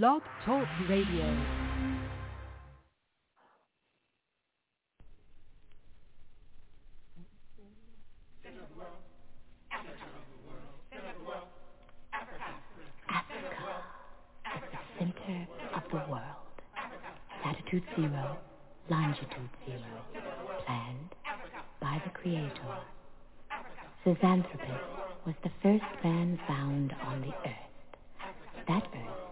Blog Talk Radio. latitude zero, longitude zero, planned by the Creator. Zinjanthropus was the first man found on the earth. That earth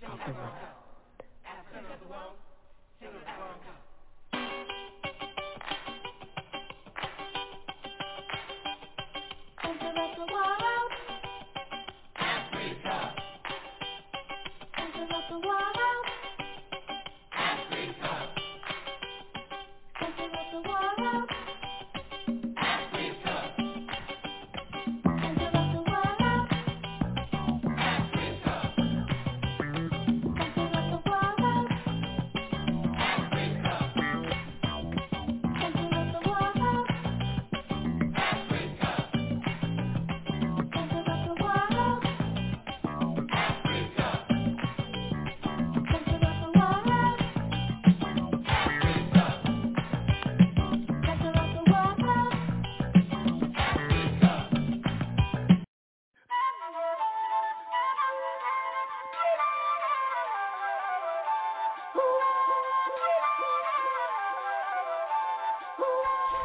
Thank you.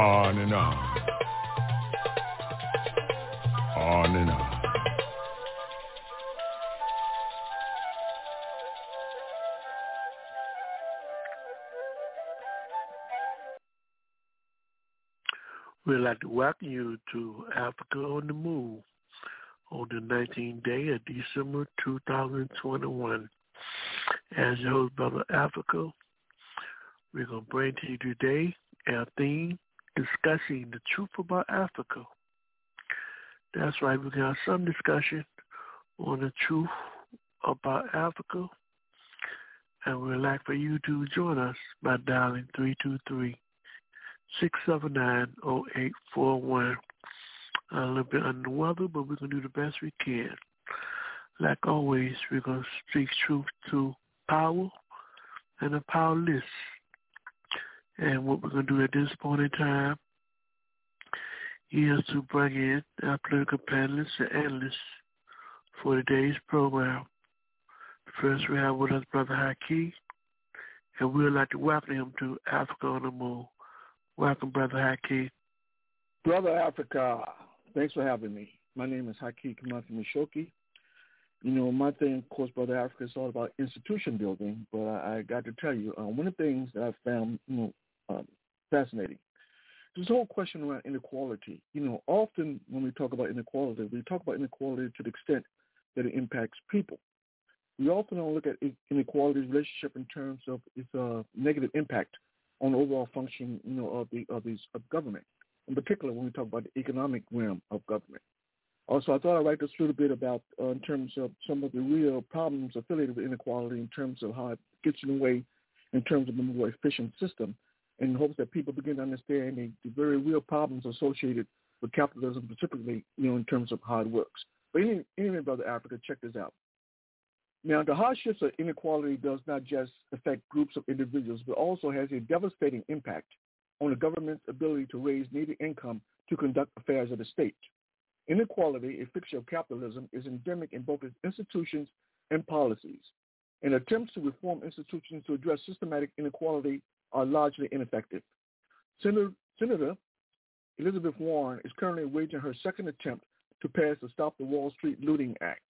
On and on. On and on. We'd like to welcome you to Africa on the Move on the 19th day of December 2021. As your host, Brother Africa, we're going to bring to you today our theme, discussing the truth about Africa. That's right, to have some discussion on the truth about Africa. And we'd like for you to join us by dialing 323-679-0841. A little bit under the weather, but we're going to do the best we can. Like always, we're going to speak truth to power and the powerless. And what we're going to do at this point in time is to bring in our political panelists and analysts for today's program. First, we have with us Brother Haki, and we would like to welcome him to Africa on the Move. Welcome, Brother Haki. Brother Africa, thanks for having me. My name is Haki Kamathi Mishoki. You know, my thing, of course, Brother Africa is all about institution building, but I, I got to tell you, uh, one of the things that I found, you know, um, fascinating this whole question around inequality. You know, often when we talk about inequality, we talk about inequality to the extent that it impacts people. We often don't look at inequality's relationship in terms of its uh, negative impact on overall function, you know, of the of these of government. In particular, when we talk about the economic realm of government. Also, I thought I'd write this a little bit about uh, in terms of some of the real problems affiliated with inequality in terms of how it gets in the way in terms of a more efficient system in hopes that people begin to understand the, the very real problems associated with capitalism, particularly, you know, in terms of how it works. But anyway, anyway, Brother Africa, check this out. Now, the hardships of inequality does not just affect groups of individuals, but also has a devastating impact on the government's ability to raise needed income to conduct affairs of the state. Inequality, a fixture of capitalism, is endemic in both its institutions and policies. And attempts to reform institutions to address systematic inequality are largely ineffective. Senator, Senator Elizabeth Warren is currently waging her second attempt to pass the Stop the Wall Street Looting Act.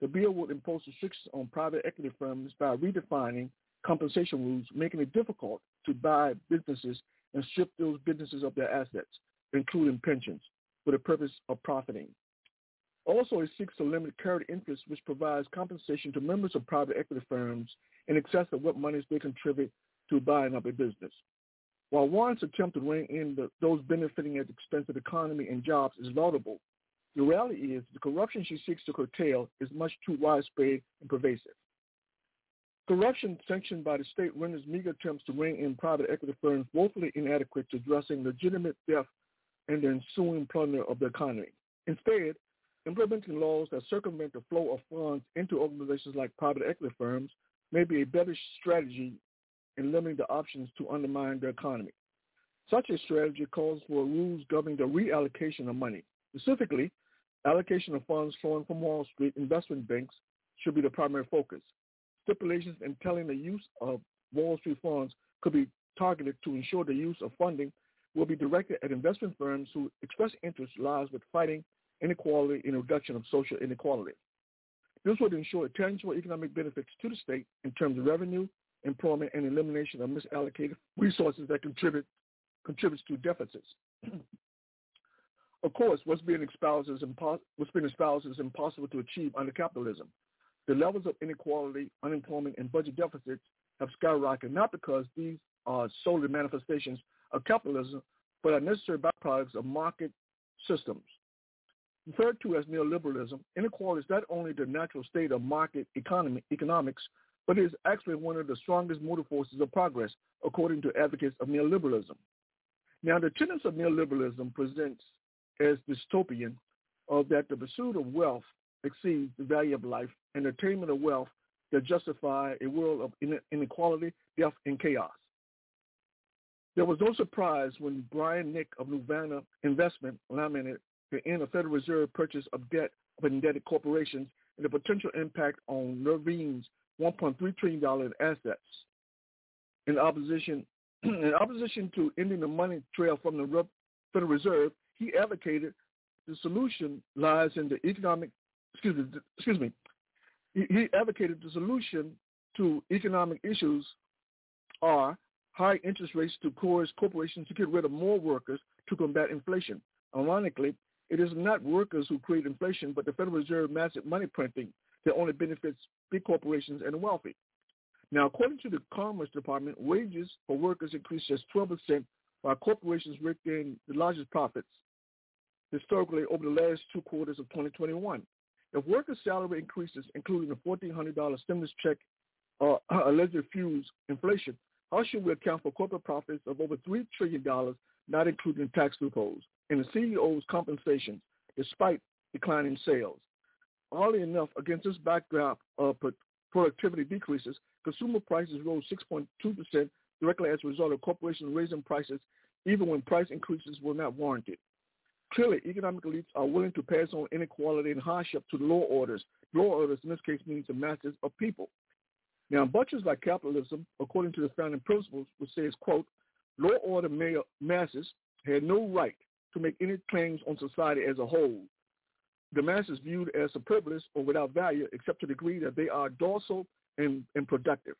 The bill would impose restrictions on private equity firms by redefining compensation rules, making it difficult to buy businesses and strip those businesses of their assets, including pensions, for the purpose of profiting. Also, it seeks to limit carried interest, which provides compensation to members of private equity firms in excess of what monies they contribute to buying up a business. While Warren's attempt to rein in the, those benefiting at the expense of the economy and jobs is laudable, the reality is the corruption she seeks to curtail is much too widespread and pervasive. Corruption sanctioned by the state renders meager attempts to rein in private equity firms woefully inadequate to addressing legitimate theft and the ensuing plunder of the economy. Instead, implementing laws that circumvent the flow of funds into organizations like private equity firms may be a better strategy and limiting the options to undermine the economy. Such a strategy calls for rules governing the reallocation of money. Specifically, allocation of funds flowing from Wall Street investment banks should be the primary focus. Stipulations entailing the use of Wall Street funds could be targeted to ensure the use of funding will be directed at investment firms whose express interest lies with fighting inequality and reduction of social inequality. This would ensure tangible economic benefits to the state in terms of revenue, employment, and elimination of misallocated resources that contribute contributes to deficits. of course, what's being espoused is impo- what's being espoused is impossible to achieve under capitalism. The levels of inequality, unemployment, and budget deficits have skyrocketed not because these are solely manifestations of capitalism, but are necessary byproducts of market systems. Referred to as neoliberalism, inequality is not only the natural state of market economy, economics, but it is actually one of the strongest motor forces of progress, according to advocates of neoliberalism. Now, the tenets of neoliberalism presents as dystopian of that the pursuit of wealth exceeds the value of life and attainment of wealth that justify a world of inequality, death, and chaos. There was no surprise when Brian Nick of Nuveen Investment lamented the end of Federal Reserve purchase of debt of indebted corporations and the potential impact on Nuveen's $1.3 trillion in assets. In opposition, in opposition to ending the money trail from the Federal Reserve, he advocated the solution lies in the economic, excuse me, excuse me, he, advocated the solution to economic issues are high interest rates to coerce corporations to get rid of more workers to combat inflation. Ironically, it is not workers who create inflation, but the Federal Reserve massive money printing that only benefits big corporations and the wealthy. Now, according to the Commerce Department, wages for workers increased just 12%, while corporations raked in the largest profits historically over the last two quarters of 2021. If workers' salary increases, including the $1,400 stimulus check, uh, allegedly fuels inflation, how should we account for corporate profits of over $3 trillion, not including tax loopholes, and the CEO's compensation, despite declining sales? Oddly enough, against this backdrop of productivity decreases, consumer prices rose 6.2% directly as a result of corporations raising prices even when price increases were not warranted. Clearly, economic elites are willing to pass on inequality and hardship to the lower orders. Lower orders in this case means the masses of people. Now, butchers like capitalism, according to the founding principles, which says, quote, lower order masses had no right to make any claims on society as a whole. The masses viewed as superfluous or without value except to the degree that they are docile and, and productive.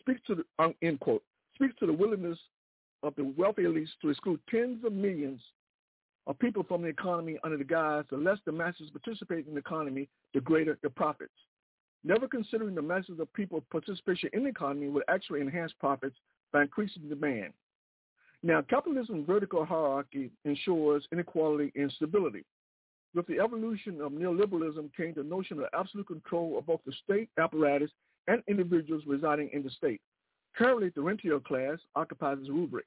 Speaks to the, um, end quote, speaks to the willingness of the wealthy elites to exclude tens of millions of people from the economy under the guise the less the masses participate in the economy, the greater the profits. Never considering the masses of people participation in the economy would actually enhance profits by increasing demand. Now, capitalism's vertical hierarchy ensures inequality and stability. With the evolution of neoliberalism came the notion of absolute control of both the state apparatus and individuals residing in the state. Currently, the rentier class occupies this rubric.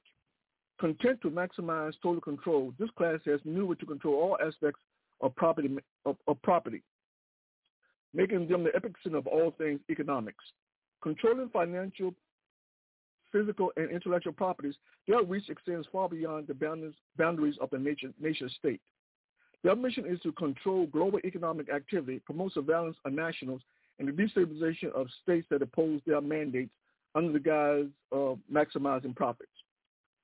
Content to maximize total control, this class has maneuvered to control all aspects of property, of, of property, making them the epicenter of all things economics. Controlling financial, physical, and intellectual properties, their reach extends far beyond the boundaries, boundaries of the nation, nation state. Their mission is to control global economic activity, promote surveillance of nationals, and the destabilization of states that oppose their mandates under the guise of maximizing profits.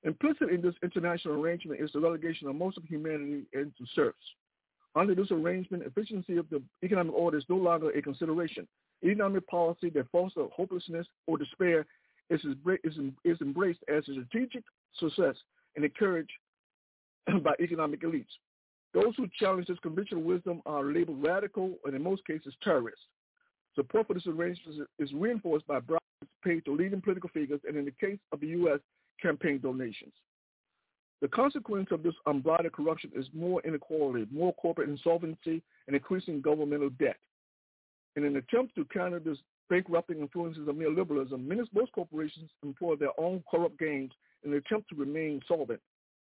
Implicit in this international arrangement is the relegation of most of humanity into serfs. Under this arrangement, efficiency of the economic order is no longer a consideration. Economic policy that fosters hopelessness or despair is, is embraced as a strategic success and encouraged by economic elites. Those who challenge this conventional wisdom are labeled radical and in most cases terrorists. Support for this arrangement is reinforced by bribes paid to leading political figures and in the case of the U.S., campaign donations. The consequence of this unbridled corruption is more inequality, more corporate insolvency, and increasing governmental debt. In an attempt to counter this bankrupting influences of neoliberalism, many most corporations employ their own corrupt gains in an attempt to remain solvent.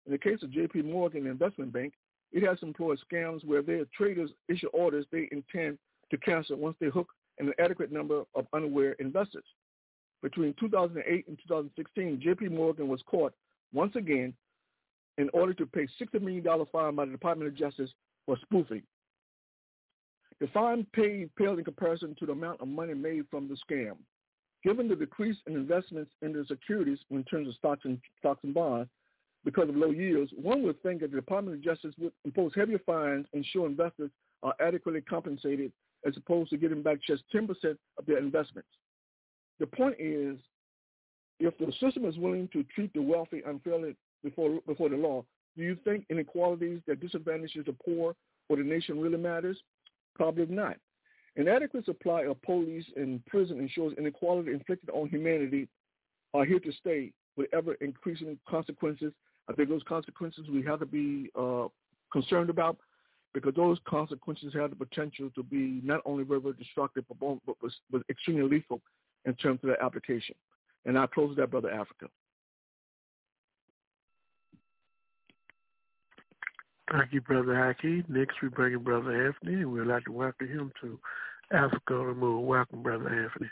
In the case of J.P. Morgan Investment Bank, it has employed scams where their traders issue orders they intend to cancel once they hook an adequate number of unaware investors. Between 2008 and 2016, J.P. Morgan was caught once again in order to pay $60 million fine by the Department of Justice for spoofing. The fine paid paled in comparison to the amount of money made from the scam. Given the decrease in investments in the securities in terms of stocks and, stocks and bonds, because of low yields, one would think that the Department of Justice would impose heavier fines and ensure investors are adequately compensated as opposed to getting back just 10% of their investments. The point is, if the system is willing to treat the wealthy unfairly before, before the law, do you think inequalities that disadvantages the poor or the nation really matters? Probably not. Inadequate supply of police and prison ensures inequality inflicted on humanity are here to stay with ever increasing consequences. I think those consequences we have to be uh, concerned about because those consequences have the potential to be not only very, very destructive, but, but, but extremely lethal in terms of their application. And I close that, Brother Africa. Thank you, Brother Haki. Next, we bring in Brother Anthony, and we'd like to welcome him to Africa Move. Welcome, Brother Anthony.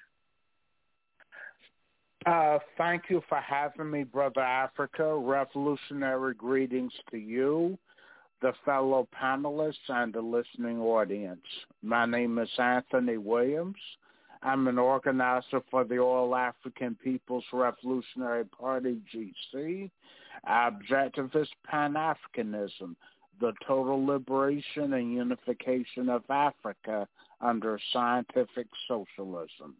Uh, thank you for having me, Brother Africa. Revolutionary greetings to you, the fellow panelists, and the listening audience. My name is Anthony Williams. I'm an organizer for the All African People's Revolutionary Party, GC. Objectivist Pan-Africanism, the total liberation and unification of Africa under scientific socialism.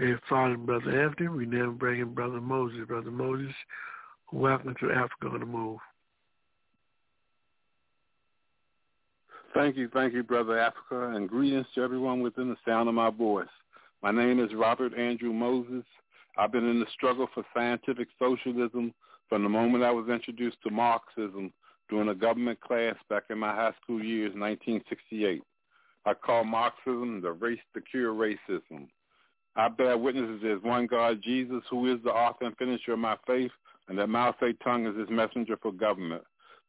Okay, following Brother Anthony, we now bring in Brother Moses. Brother Moses, welcome to Africa on the Move. Thank you, thank you, Brother Africa, and greetings to everyone within the sound of my voice. My name is Robert Andrew Moses. I've been in the struggle for scientific socialism from the moment I was introduced to Marxism during a government class back in my high school years, 1968. I call Marxism the race to cure racism. I bear witness there's one God, Jesus, who is the author and finisher of my faith, and that Mao Tse-tung is his messenger for government.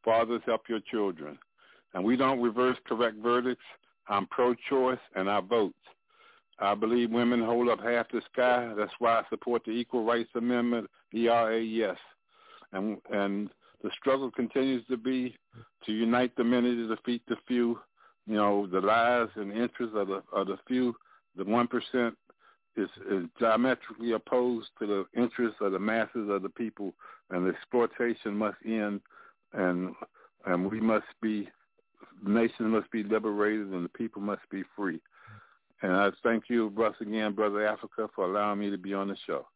Fathers, help your children. And we don't reverse correct verdicts. I'm pro-choice, and I vote. I believe women hold up half the sky. That's why I support the Equal Rights Amendment, ERA, yes. And, and the struggle continues to be to unite the many to defeat the few. You know, the lies and interests of the, of the few, the 1% is, is diametrically opposed to the interests of the masses of the people, and the exploitation must end, and and we must be, the nation must be liberated, and the people must be free. And I thank you once again, Brother Africa, for allowing me to be on the show.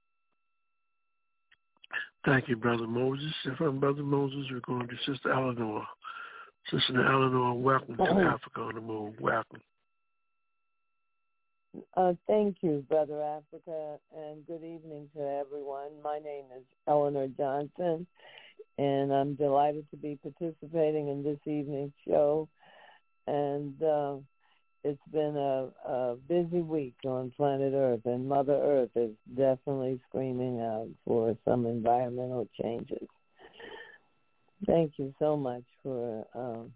Thank you, Brother Moses. And from Brother Moses, we're going to Sister Eleanor. Sister Eleanor, welcome to Africa on the Move. Welcome. Uh, thank you, Brother Africa, and good evening to everyone. My name is Eleanor Johnson, and I'm delighted to be participating in this evening's show. And uh, it's been a, a busy week on planet Earth, and Mother Earth is definitely screaming out for some environmental changes. Thank you so much for um,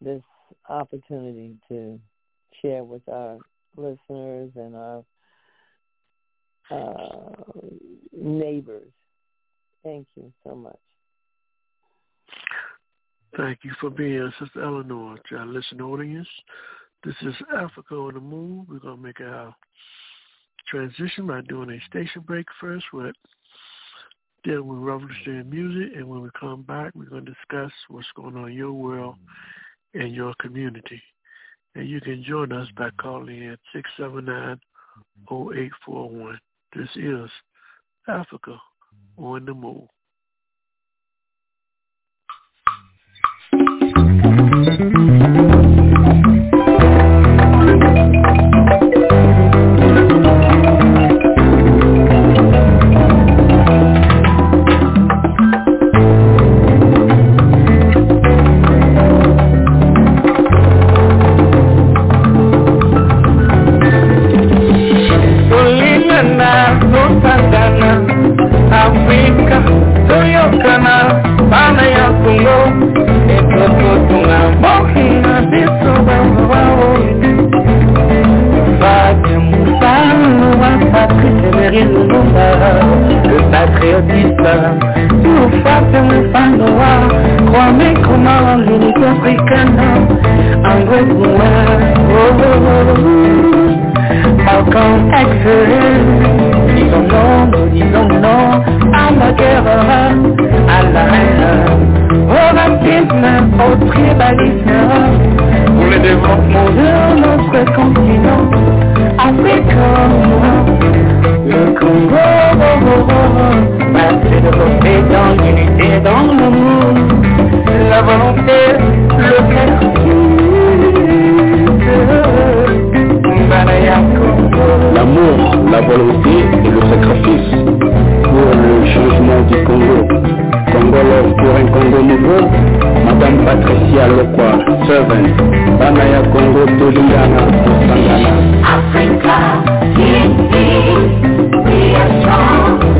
this opportunity to share with our listeners and our uh, neighbors. Thank you so much. Thank you for being Sister Eleanor to our listening audience. This is Africa on the Move. We're going to make our transition by doing a station break first with dealing with revolutionary music. And when we come back, we're going to discuss what's going on in your world and your community. And you can join us by calling in 679-0841. This is Africa on the Move. Malcolm X Disons non, nous disons non à la guerre, à la haine fanatisme, au tribalisme, pour le développement de notre continent africain. Le Congo va se développer dans l'unité, dans l'amour, la volonté, le sacrifice. L'amour, la volonté et le sacrifice pour le changement du Congo. Congo Love pour un Congo nouveau. Madame Patricia Lokwa, servant. Banaya Congo Toliana Sangana. Africa, we are strong.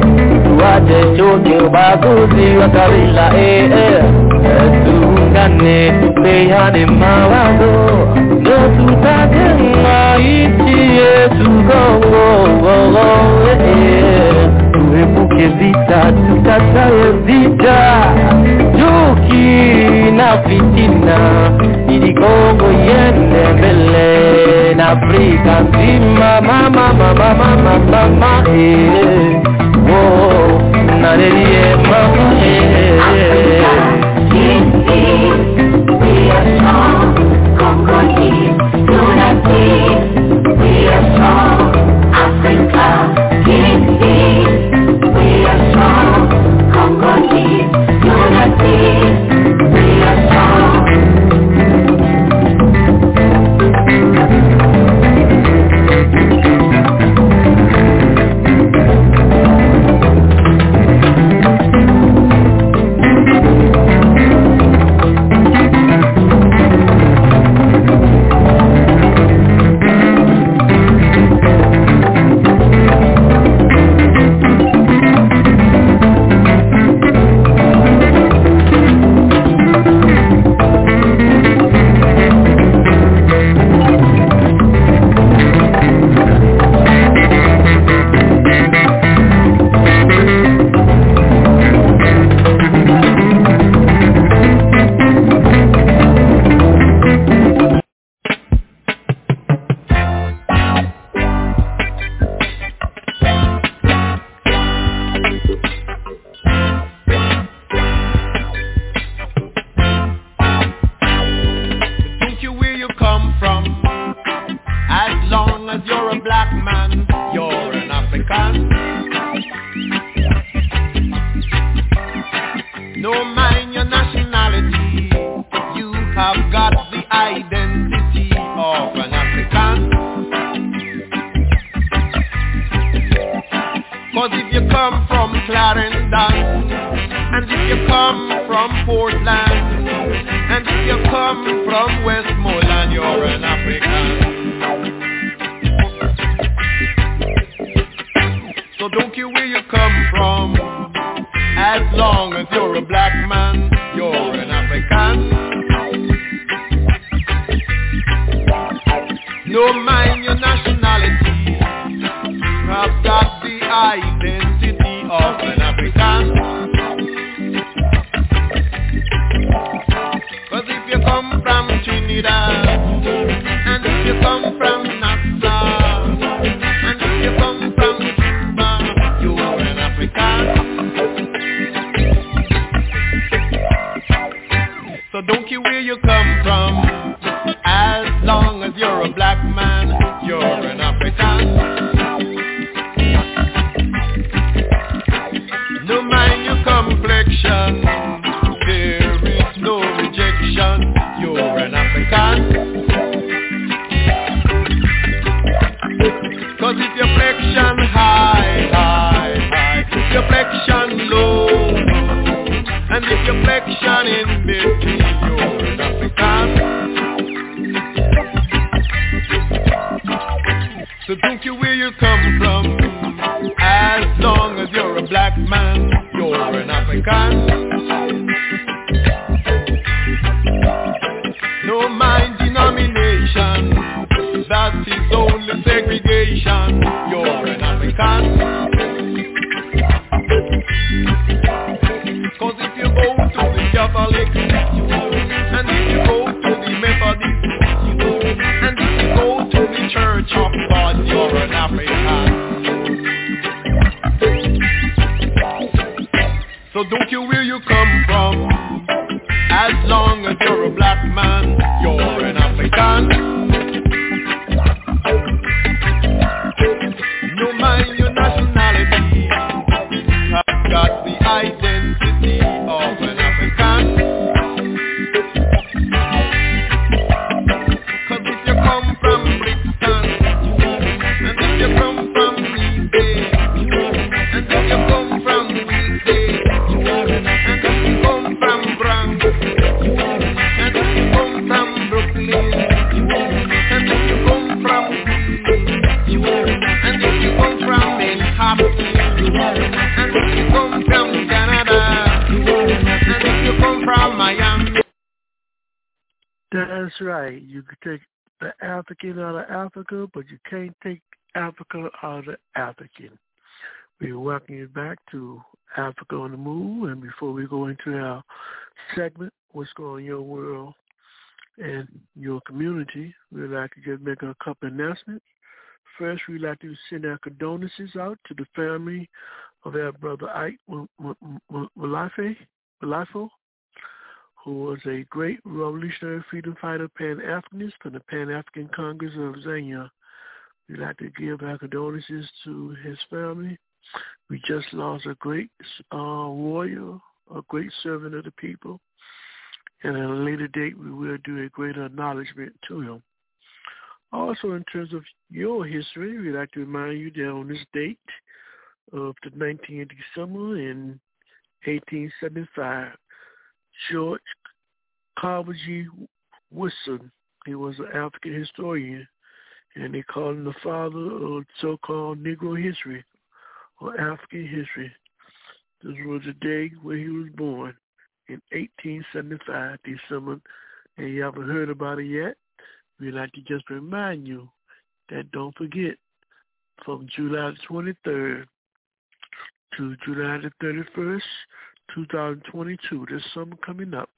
waje choge baguzi wakarila ee eh, eh. Tungane tupeyane mawazo. Notutake maiti yesu gongo eh, Tuepuke vita tukataye vita. Chuki na fitina Ili kongo yende mbele. Na Afrika nzima mama mama mama mama eh. wo nareriye mamuhe black man, you're an African. No mind your nationality, but you can't take Africa out of African. We welcome you back to Africa on the Move. And before we go into our segment, what's going on your world and your community, we'd like to just make a couple announcements. First, we'd like to send our condolences out to the family of our brother Ike Malafo, who was a great revolutionary freedom fighter, Pan-Africanist from the Pan-African Congress of Azania. We'd like to give our condolences to his family. We just lost a great uh, warrior, a great servant of the people, and at a later date we will do a greater acknowledgement to him. Also, in terms of your history, we'd like to remind you that on this date of the 19th of December in 1875, George Carver G. Woodson, he was an African historian, and they call him the father of so-called Negro history or African history. This was the day where he was born in 1875, December, and you haven't heard about it yet. We'd like to just remind you that don't forget, from July 23rd to July the 31st, 2022, this summer coming up,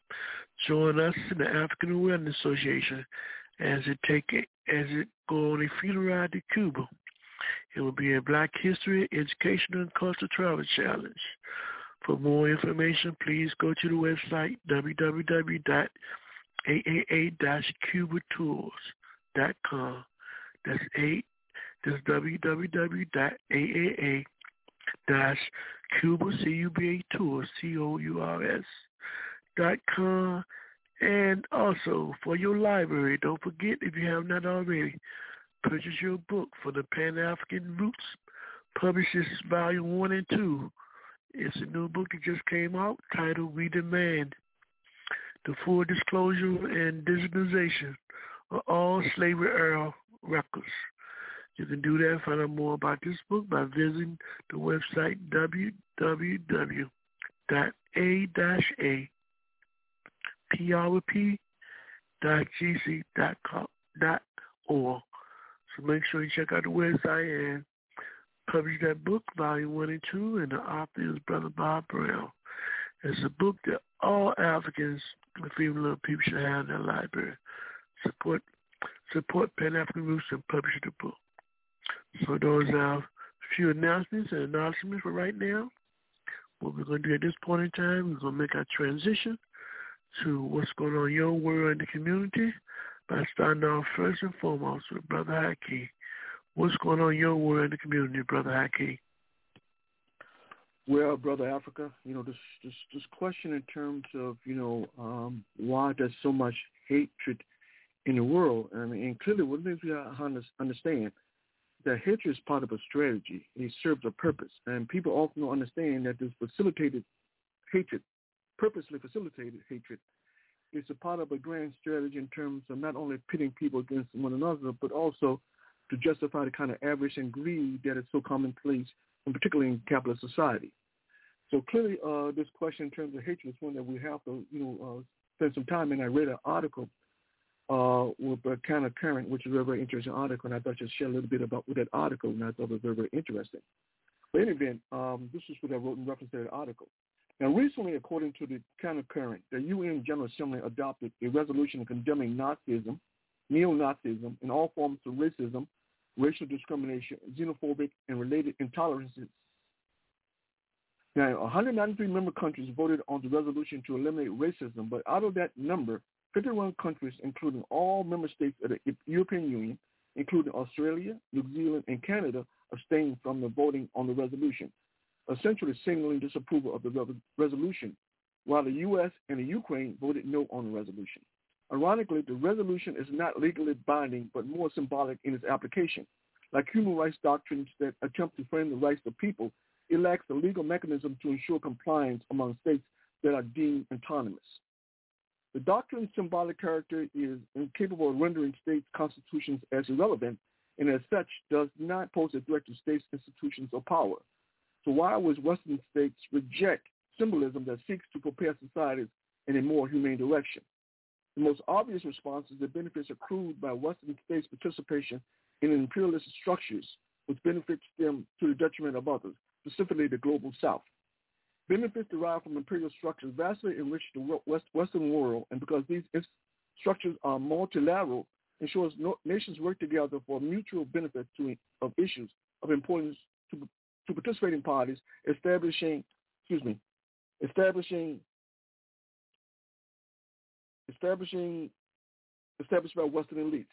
join us in the African Awareness Association as it take as it go on a field ride to Cuba. It will be a Black History, Educational, and Cultural Travel Challenge. For more information, please go to the website www.aaa-cubatours.com. That's a that's www.aaa-cuba c-u-b-a tours c-o-u-r-s dot com. And also for your library, don't forget if you have not already, purchase your book for the Pan African Roots. Publishes volume one and two. It's a new book that just came out titled We Demand the Full Disclosure and Digitization of All Slavery Era Records. You can do that and find out more about this book by visiting the website www.a-a prp.gc.org. So make sure you check out the website and publish that book, volume one and two, and the author is Brother Bob Brown. It's a book that all Africans and female people should have in their library. Support support Pan African Roots and publish the book. So those are a few announcements and announcements for right now. What we're going to do at this point in time, we're going to make our transition to what's going on in your world and the community by starting off first and foremost with Brother Haki. What's going on in your world and the community, Brother Haki? Well, brother Africa, you know this this this question in terms of you know um, why there's so much hatred in the world. I mean, and clearly, the we to understand that hatred is part of a strategy. It serves a purpose, and people often don't understand that this facilitated hatred, purposely facilitated hatred, is a part of a grand strategy in terms of not only pitting people against one another, but also to justify the kind of avarice and greed that is so commonplace and particularly in capitalist society. So clearly, uh, this question in terms of hatred is one that we have to, you know, uh, spend some time. And I read an article uh, with uh, Kanna Current, which is a very, interesting article, and I thought I'd share a little bit about that article, and I thought it was very, very interesting. But in any event, um, this is what I wrote in reference to that article. Now, recently, according to the Kanna Current, the UN General Assembly adopted a resolution condemning Nazism, neo-Nazism, and all forms of racism, racial discrimination, xenophobic, and related intolerances. Now, 193 member countries voted on the resolution to eliminate racism, but out of that number, 51 countries, including all member states of the European Union, including Australia, New Zealand, and Canada, abstained from the voting on the resolution, essentially signaling disapproval of the re- resolution, while the U.S. and the Ukraine voted no on the resolution. Ironically, the resolution is not legally binding, but more symbolic in its application. Like human rights doctrines that attempt to frame the rights of people, it lacks the legal mechanism to ensure compliance among states that are deemed autonomous. The doctrine's symbolic character is incapable of rendering states' constitutions as irrelevant, and as such does not pose a threat to states' institutions or power. So why would Western states reject symbolism that seeks to prepare societies in a more humane direction? The most obvious response is the benefits accrued by Western states' participation in imperialist structures, which benefits them to the detriment of others, specifically the global South. Benefits derived from imperial structures vastly enrich the West, Western world, and because these structures are multilateral, ensures nations work together for mutual benefit to, of issues of importance to, to participating parties, establishing, excuse me, establishing establishing established by Western elites.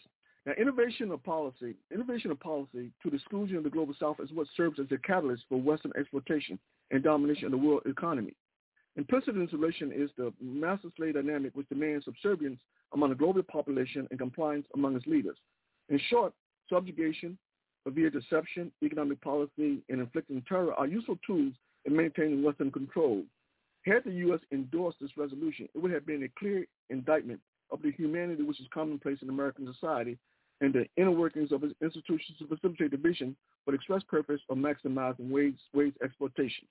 Now, innovation of policy, innovation of policy to the exclusion of the global South is what serves as a catalyst for Western exploitation and domination of the world economy. Implicit in this relation is the master-slave dynamic which demands subservience among the global population and compliance among its leaders. In short, subjugation via deception, economic policy, and inflicting terror are useful tools in maintaining Western control. Had the U.S. endorsed this resolution, it would have been a clear indictment of the humanity which is commonplace in American society and the inner workings of its institutions to facilitate the vision for the express purpose of maximizing wage, wage exploitation.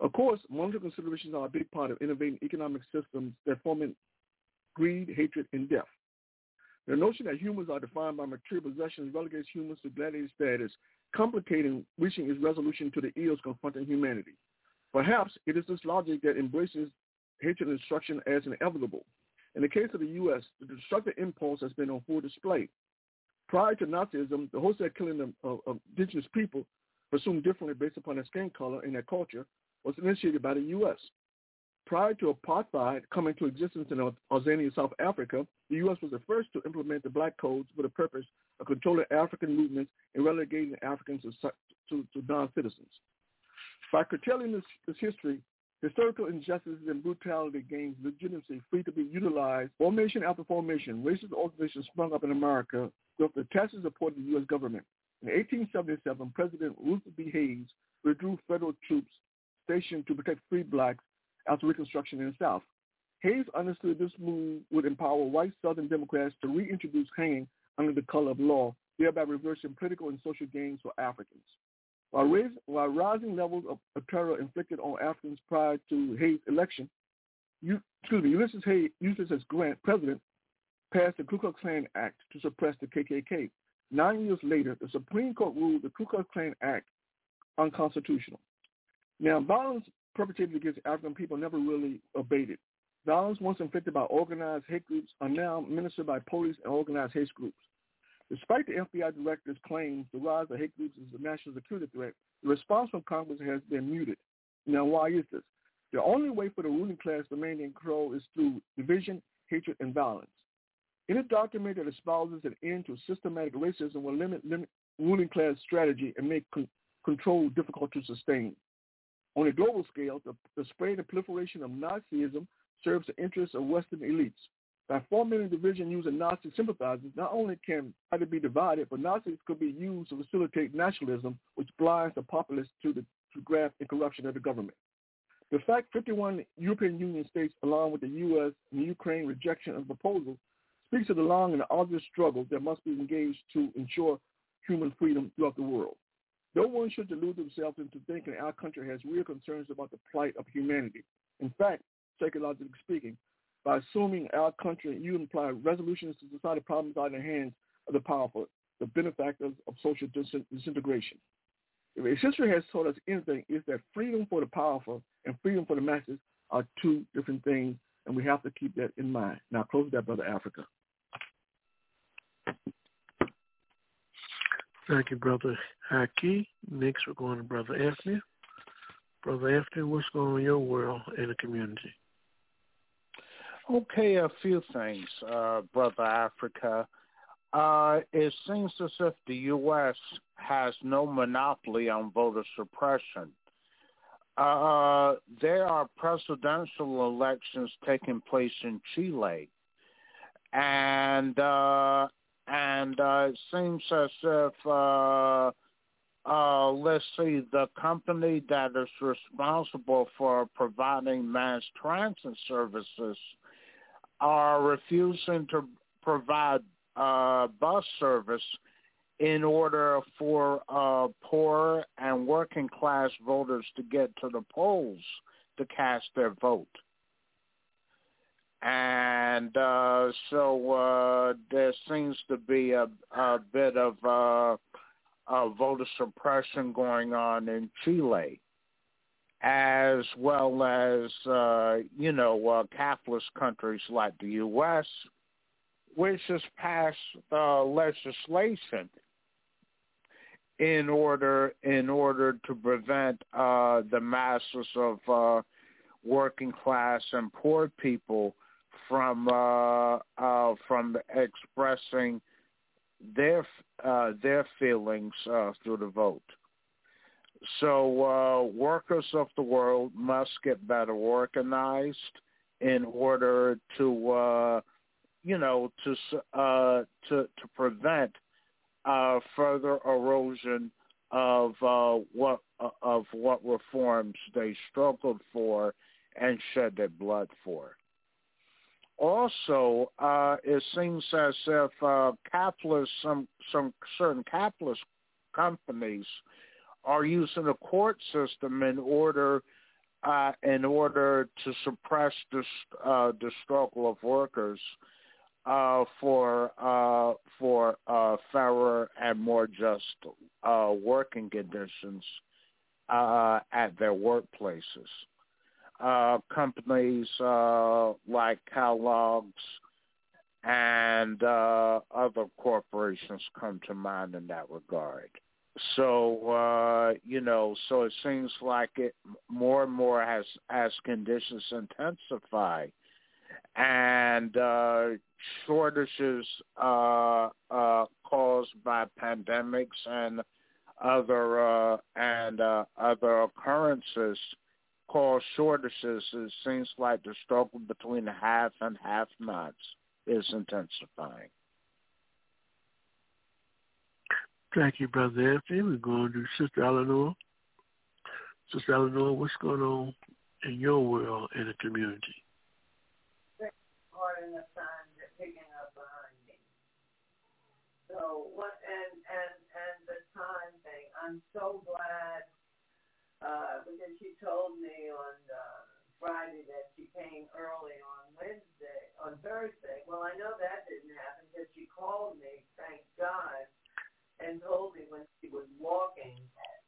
Of course, monetary considerations are a big part of innovating economic systems that foment greed, hatred, and death. The notion that humans are defined by material possessions relegates humans to gladiator status, complicating reaching its resolution to the ills confronting humanity. Perhaps it is this logic that embraces hatred and destruction as inevitable. In the case of the U.S., the destructive impulse has been on full display. Prior to Nazism, the wholesale killing of, of, of indigenous people, presumed differently based upon their skin color and their culture, was initiated by the U.S. Prior to apartheid coming to existence in Azania, South Africa, the U.S. was the first to implement the black codes for the purpose of controlling African movements and relegating Africans to, to, to non-citizens. By curtailing this, this history, historical injustices and brutality gains legitimacy free to be utilized. Formation after formation, racist organizations sprung up in America with the tacit support of the U.S. government. In 1877, President Rutherford B. Hayes withdrew federal troops stationed to protect free blacks after Reconstruction in the South. Hayes understood this move would empower white Southern Democrats to reintroduce hanging under the color of law, thereby reversing political and social gains for Africans. While, raise, while rising levels of, terror inflicted on Africans prior to Hayes' election, you, excuse me, Ulysses Hayes, Ulysses Grant, president, passed the Ku Klux Klan Act to suppress the KKK. Nine years later, the Supreme Court ruled the Ku Klux Klan Act unconstitutional. Now, violence perpetrated against African people never really abated. Violence once inflicted by organized hate groups are now ministered by police and organized hate groups. Despite the FBI director's claims the rise of hate groups is a national security threat, the response from Congress has been muted. Now, why is this? The only way for the ruling class to maintain control is through division, hatred, and violence. Any document that espouses an end to systematic racism will limit, limit ruling class strategy and make con- control difficult to sustain. On a global scale, the, the spread and proliferation of Nazism serves the interests of Western elites. By forming a division using Nazi sympathizers, not only can party be divided, but Nazis could be used to facilitate nationalism, which blinds the populace to the to graft and corruption of the government. The fact 51 European Union states, along with the U.S. and Ukraine rejection of the proposal, speaks to the long and arduous struggle that must be engaged to ensure human freedom throughout the world. No one should delude themselves into thinking our country has real concerns about the plight of humanity. In fact, psychologically speaking, by assuming our country, you imply resolutions to society problems are in the hands of the powerful, the benefactors of social disintegration. If history has taught us anything, it's that freedom for the powerful and freedom for the masses are two different things, and we have to keep that in mind. Now, close that, Brother Africa. Thank you, Brother Haki. Next, we're going to Brother Anthony. Brother Anthony, what's going on in your world and the community? Okay, a few things, uh, Brother Africa. Uh, it seems as if the U.S. has no monopoly on voter suppression. Uh, there are presidential elections taking place in Chile, and uh, and uh, it seems as if uh, uh, let's see, the company that is responsible for providing mass transit services are refusing to provide uh, bus service in order for uh, poor and working class voters to get to the polls to cast their vote. And uh, so uh, there seems to be a, a bit of uh, uh, voter suppression going on in Chile, as well as, uh, you know, uh, capitalist countries like the U.S., which has passed uh, legislation in order in order to prevent the masses of working class and poor people from uh, uh, from expressing their uh, their feelings uh, through the vote. So uh, workers of the world must get better organized in order to, uh, you know, to uh, to to prevent uh, further erosion of uh, what of what reforms they struggled for and shed their blood for also, uh, it seems as if uh, capitalist, some some certain capitalist companies are using the court system in order uh, in order to suppress the uh, the struggle of workers uh, for uh, for uh, fairer and more just uh, working conditions uh, at their workplaces uh, companies uh, like Kellogg's and uh, other corporations come to mind in that regard. So uh, you know, so it seems like it more and more as as conditions intensify, and uh, shortages uh, uh, caused by pandemics and other uh, and uh, other occurrences cause shortages, it seems like the struggle between the have and have-nots is intensifying. Thank you, Brother Anthony. We're going to Sister Eleanor. Sister Eleanor, what's going on in your world and the community? Part the time picking up behind me. So what and and and the time thing. I'm so glad uh, because she told me on uh, Friday that she came early on Wednesday, on Thursday. Well, I know that didn't happen because she called me, thank God, and told me when she was walking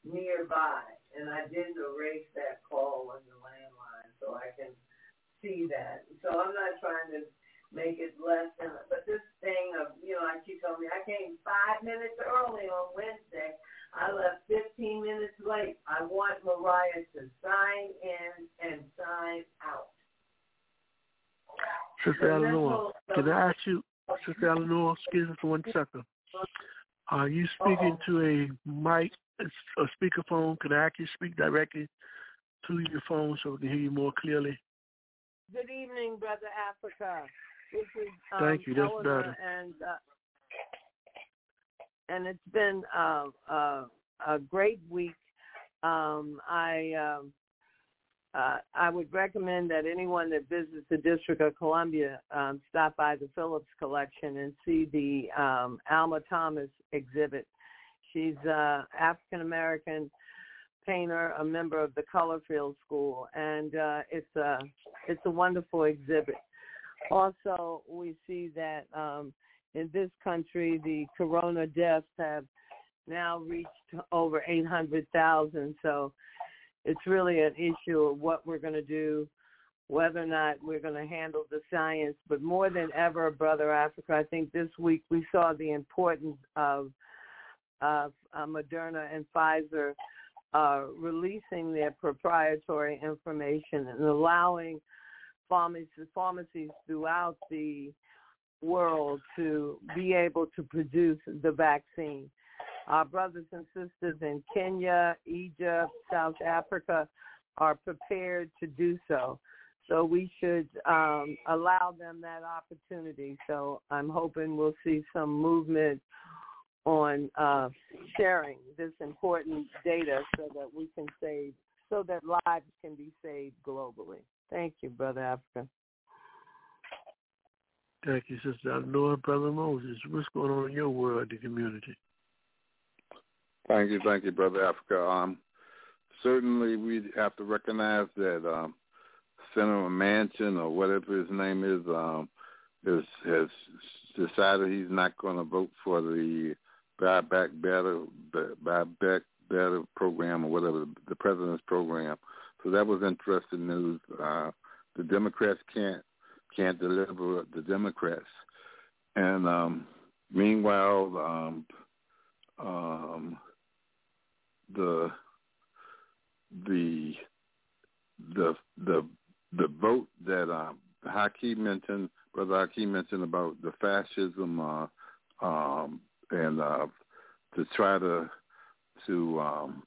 nearby. And I didn't erase that call on the landline so I can see that. So I'm not trying to make it less than, but this thing of, you know, like she told me, I came five minutes early on Wednesday I left 15 minutes late. I want Mariah to sign in and sign out. Sister Eleanor, can I ask you, Sister Eleanor, excuse me for one second. Are you speaking Uh-oh. to a mic, a speakerphone? Can I actually speak directly to your phone so we can hear you more clearly? Good evening, Brother Africa. This is um, Thank you. That's Eleanor better. And uh, and it's been uh, uh, a great week. Um, I um, uh, I would recommend that anyone that visits the District of Columbia um, stop by the Phillips Collection and see the um, Alma Thomas exhibit. She's a African American painter, a member of the Colorfield School, and uh, it's a it's a wonderful exhibit. Also, we see that um, in this country, the corona deaths have now reached over 800,000. So it's really an issue of what we're going to do, whether or not we're going to handle the science. But more than ever, Brother Africa, I think this week we saw the importance of, uh, Moderna and Pfizer uh, releasing their proprietary information and allowing pharmacies, pharmacies throughout the world to be able to produce the vaccine. Our brothers and sisters in Kenya, Egypt, South Africa are prepared to do so. So we should um, allow them that opportunity. So I'm hoping we'll see some movement on uh, sharing this important data so that we can save, so that lives can be saved globally. Thank you, Brother Africa. Thank you, Sister Noah, Brother Moses. What's going on in your world, the community? Thank you, thank you, Brother Africa. Um, certainly, we have to recognize that um, Senator Manchin or whatever his name is, um, is has decided he's not going to vote for the Build Back Better, Build Back Better program or whatever the president's program. So that was interesting news. Uh, the Democrats can't can't deliver the Democrats, and um, meanwhile, um, um, the the the the the vote that um, Hakeem mentioned, Brother Hakeem mentioned about the fascism uh, um, and uh, to try to to um,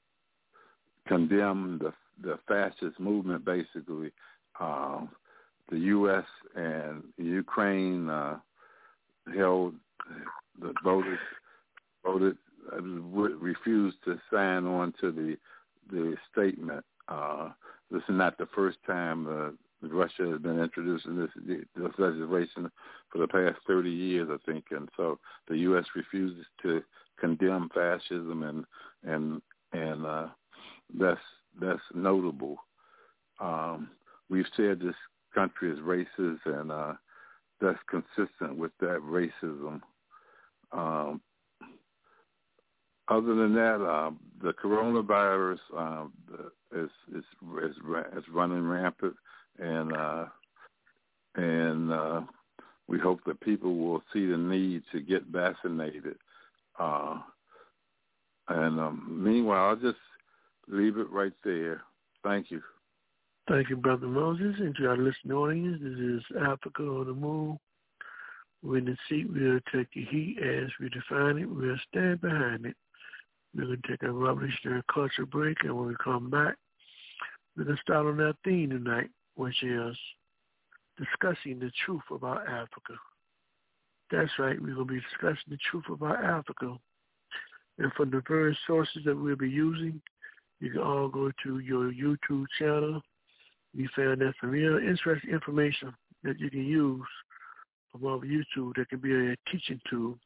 condemn the the fascist movement, basically. Um, the U.S. and Ukraine uh, held the voters voted uh, refused to sign on to the the statement. Uh, this is not the first time uh, Russia has been introducing this, this legislation for the past 30 years, I think, and so the U.S. refuses to condemn fascism, and and and uh, that's that's notable. Um, we've said this country is racist, and uh, that's consistent with that racism. Um, other than that, uh, the coronavirus uh, is, is is is running rampant, and uh, and uh, we hope that people will see the need to get vaccinated. Uh, and um, meanwhile, I'll just leave it right there. Thank you. Thank you, Brother Moses, and to our listening audience. This is Africa on the Move. We're in the seat. We'll take the heat as we define it. We'll stand behind it. We're going to take a revolutionary culture break, and when we come back, we're going to start on that theme tonight, which is discussing the truth about Africa. That's right, we're going to be discussing the truth about Africa. And from the various sources that we'll be using, you can all go to your YouTube channel. We found that some real interesting information that you can use from our YouTube that can be a teaching tool.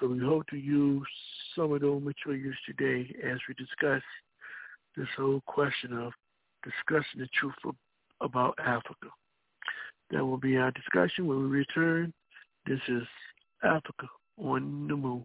So we hope to use some of those materials today as we discuss this whole question of discussing the truth of, about Africa. That will be our discussion when we return. This is Africa on the Move.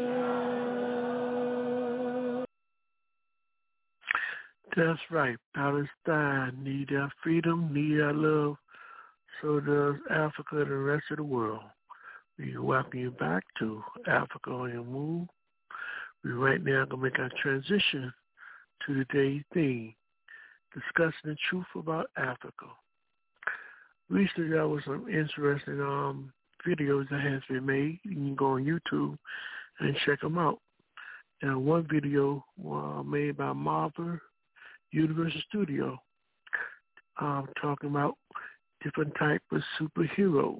That's right. Palestine need our freedom, need our love. So does Africa and the rest of the world. We welcome you back to Africa on your move. We right now gonna make our transition to today's theme, discussing the truth about Africa. Recently, there was some interesting um, videos that has been made. You can go on YouTube and check them out. Now, one video uh, made by Marvel Universal Studio um, talking about different type of superheroes.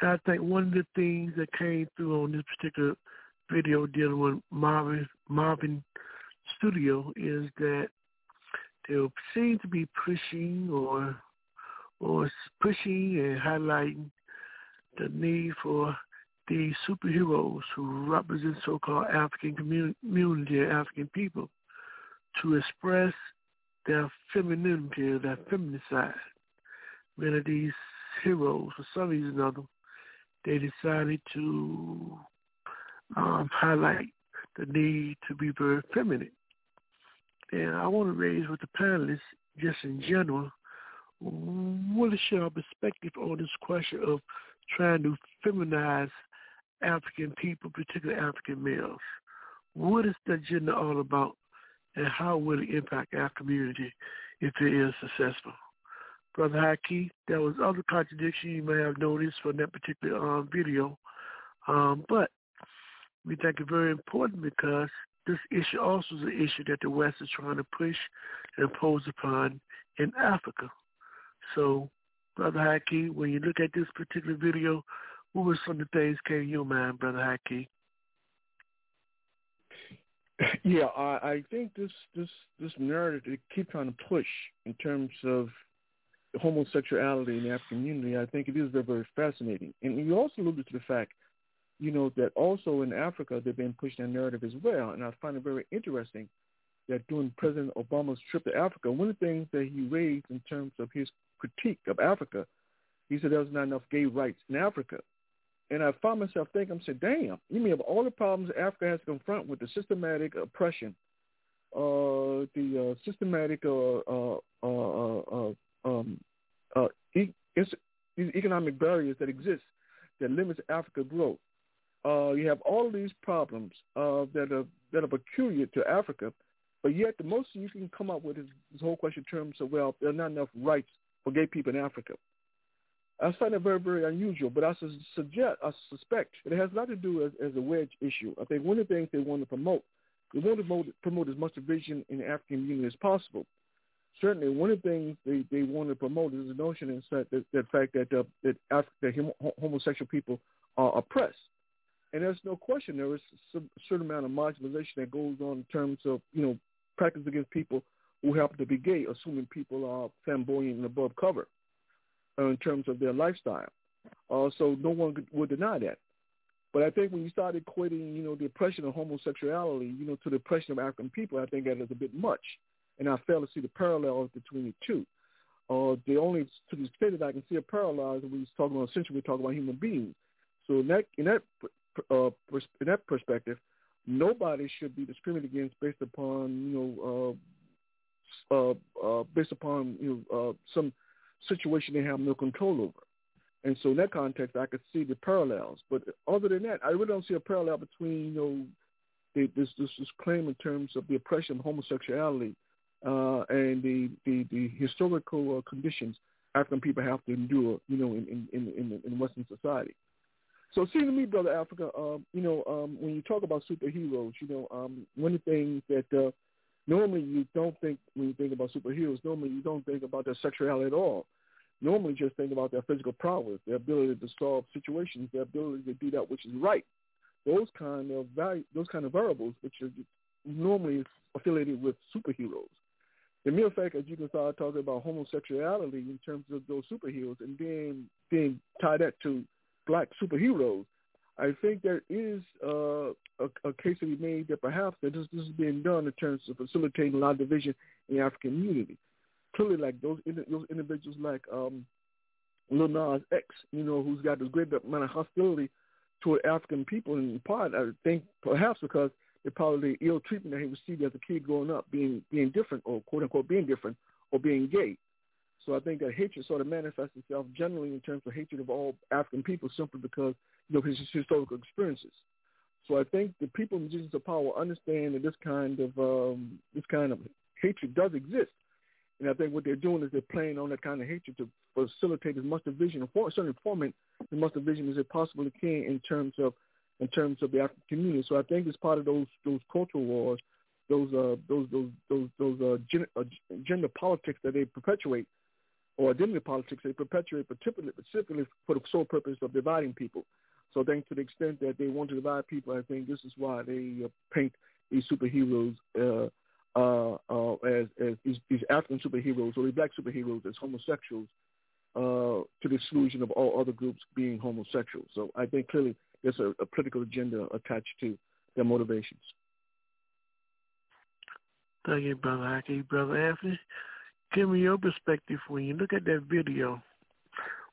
And I think one of the things that came through on this particular video dealing with Marvin Marvin Studio is that they seem to be pushing or or pushing and highlighting the need for these superheroes who represent so-called African community African people to express their femininity, their feminine side. Many of these heroes, for some reason or other, they decided to um, highlight the need to be very feminine. And I want to raise with the panelists, just in general, what is your perspective on this question of trying to feminize African people, particularly African males? What is the agenda all about, and how will it impact our community if it is successful? Brother Haki, there was other contradiction you may have noticed from that particular um, video, um, but we think it's very important because this issue also is an issue that the West is trying to push and impose upon in Africa. So, Brother Haki, when you look at this particular video, what were some of the things came to your mind, Brother Haki? Yeah, I, I think this this this narrative they keep trying to push in terms of homosexuality in the African community, I think it is very, very fascinating. And you also alluded to the fact, you know, that also in Africa they've been pushing that narrative as well. And I find it very interesting that during President Obama's trip to Africa, one of the things that he raised in terms of his critique of Africa, he said there was not enough gay rights in Africa. And I found myself thinking, I said, damn, you mean of all the problems Africa has to confront with the systematic oppression, uh, the uh, systematic uh, uh, uh, uh, um, uh, e- economic barriers that exist that limits Africa growth. Uh, you have all of these problems that are that are peculiar to Africa, but yet the most you can come up with is this whole question in terms of well, there are not enough rights for gay people in Africa. I find it very, very unusual, but I suggest, I suspect it has nothing to do as, as a wedge issue. I think one of the things they want to promote, they want to promote, promote as much division in the African Union as possible. Certainly, one of the things they, they want to promote is the notion that that, that fact that uh, that, Af- that homosexual people are oppressed, and there's no question there is a certain amount of marginalization that goes on in terms of you know practice against people who happen to be gay, assuming people are flamboyant and above cover in terms of their lifestyle. Uh, so no one would deny that. But I think when you start equating, you know, the oppression of homosexuality, you know, to the oppression of African people, I think that is a bit much. And I fail to see the parallels between the two. Uh, the only, to the extent that I can see a parallel is when we talking about, essentially we're talking about human beings. So in that, in that, uh, in that perspective, nobody should be discriminated against based upon, you know, uh, uh, uh, based upon, you know, uh, some situation they have no control over. And so in that context, I could see the parallels. But other than that, I really don't see a parallel between, you know, the, this, this, this claim in terms of the oppression of homosexuality uh, and the, the, the historical uh, conditions African people have to endure, you know, in, in, in, in Western society. So see to me, Brother Africa, um, you know, um, when you talk about superheroes, you know, um, one of the things that uh, normally you don't think when you think about superheroes, normally you don't think about their sexuality at all. Normally you just think about their physical prowess, their ability to solve situations, their ability to do that which is right. Those kind of value, those kind of variables, which are normally affiliated with superheroes. The mere fact that you can start talking about homosexuality in terms of those superheroes and then then tie that to black superheroes, I think there is uh, a, a, case to be made that perhaps that this, this is being done in terms of facilitating a lot of division in the African community. Clearly, like those those individuals like um, Lil Nas X, you know, who's got this great amount of hostility toward African people, in part, I think perhaps because the probably ill treatment that he received as a kid growing up, being being different or quote unquote being different or being gay. So I think that hatred sort of manifests itself generally in terms of hatred of all African people simply because you know his historical experiences. So I think the people in positions of power understand that this kind of um, this kind of hatred does exist, and I think what they're doing is they're playing on that kind of hatred to facilitate as much division, or certainly forming as much division as they possibly can in terms of in terms of the African community. So I think it's part of those those cultural wars, those uh, those those those those uh, gender, uh, gender politics that they perpetuate or identity politics they perpetuate particularly, specifically for the sole purpose of dividing people. So I think to the extent that they want to divide people, I think this is why they uh, paint these superheroes uh, uh, uh, as, as these, these African superheroes or these black superheroes as homosexuals uh, to the exclusion of all other groups being homosexual. So I think clearly there's a, a political agenda attached to their motivations. Thank you, Brother Haki. Brother Anthony, give me your perspective when you look at that video.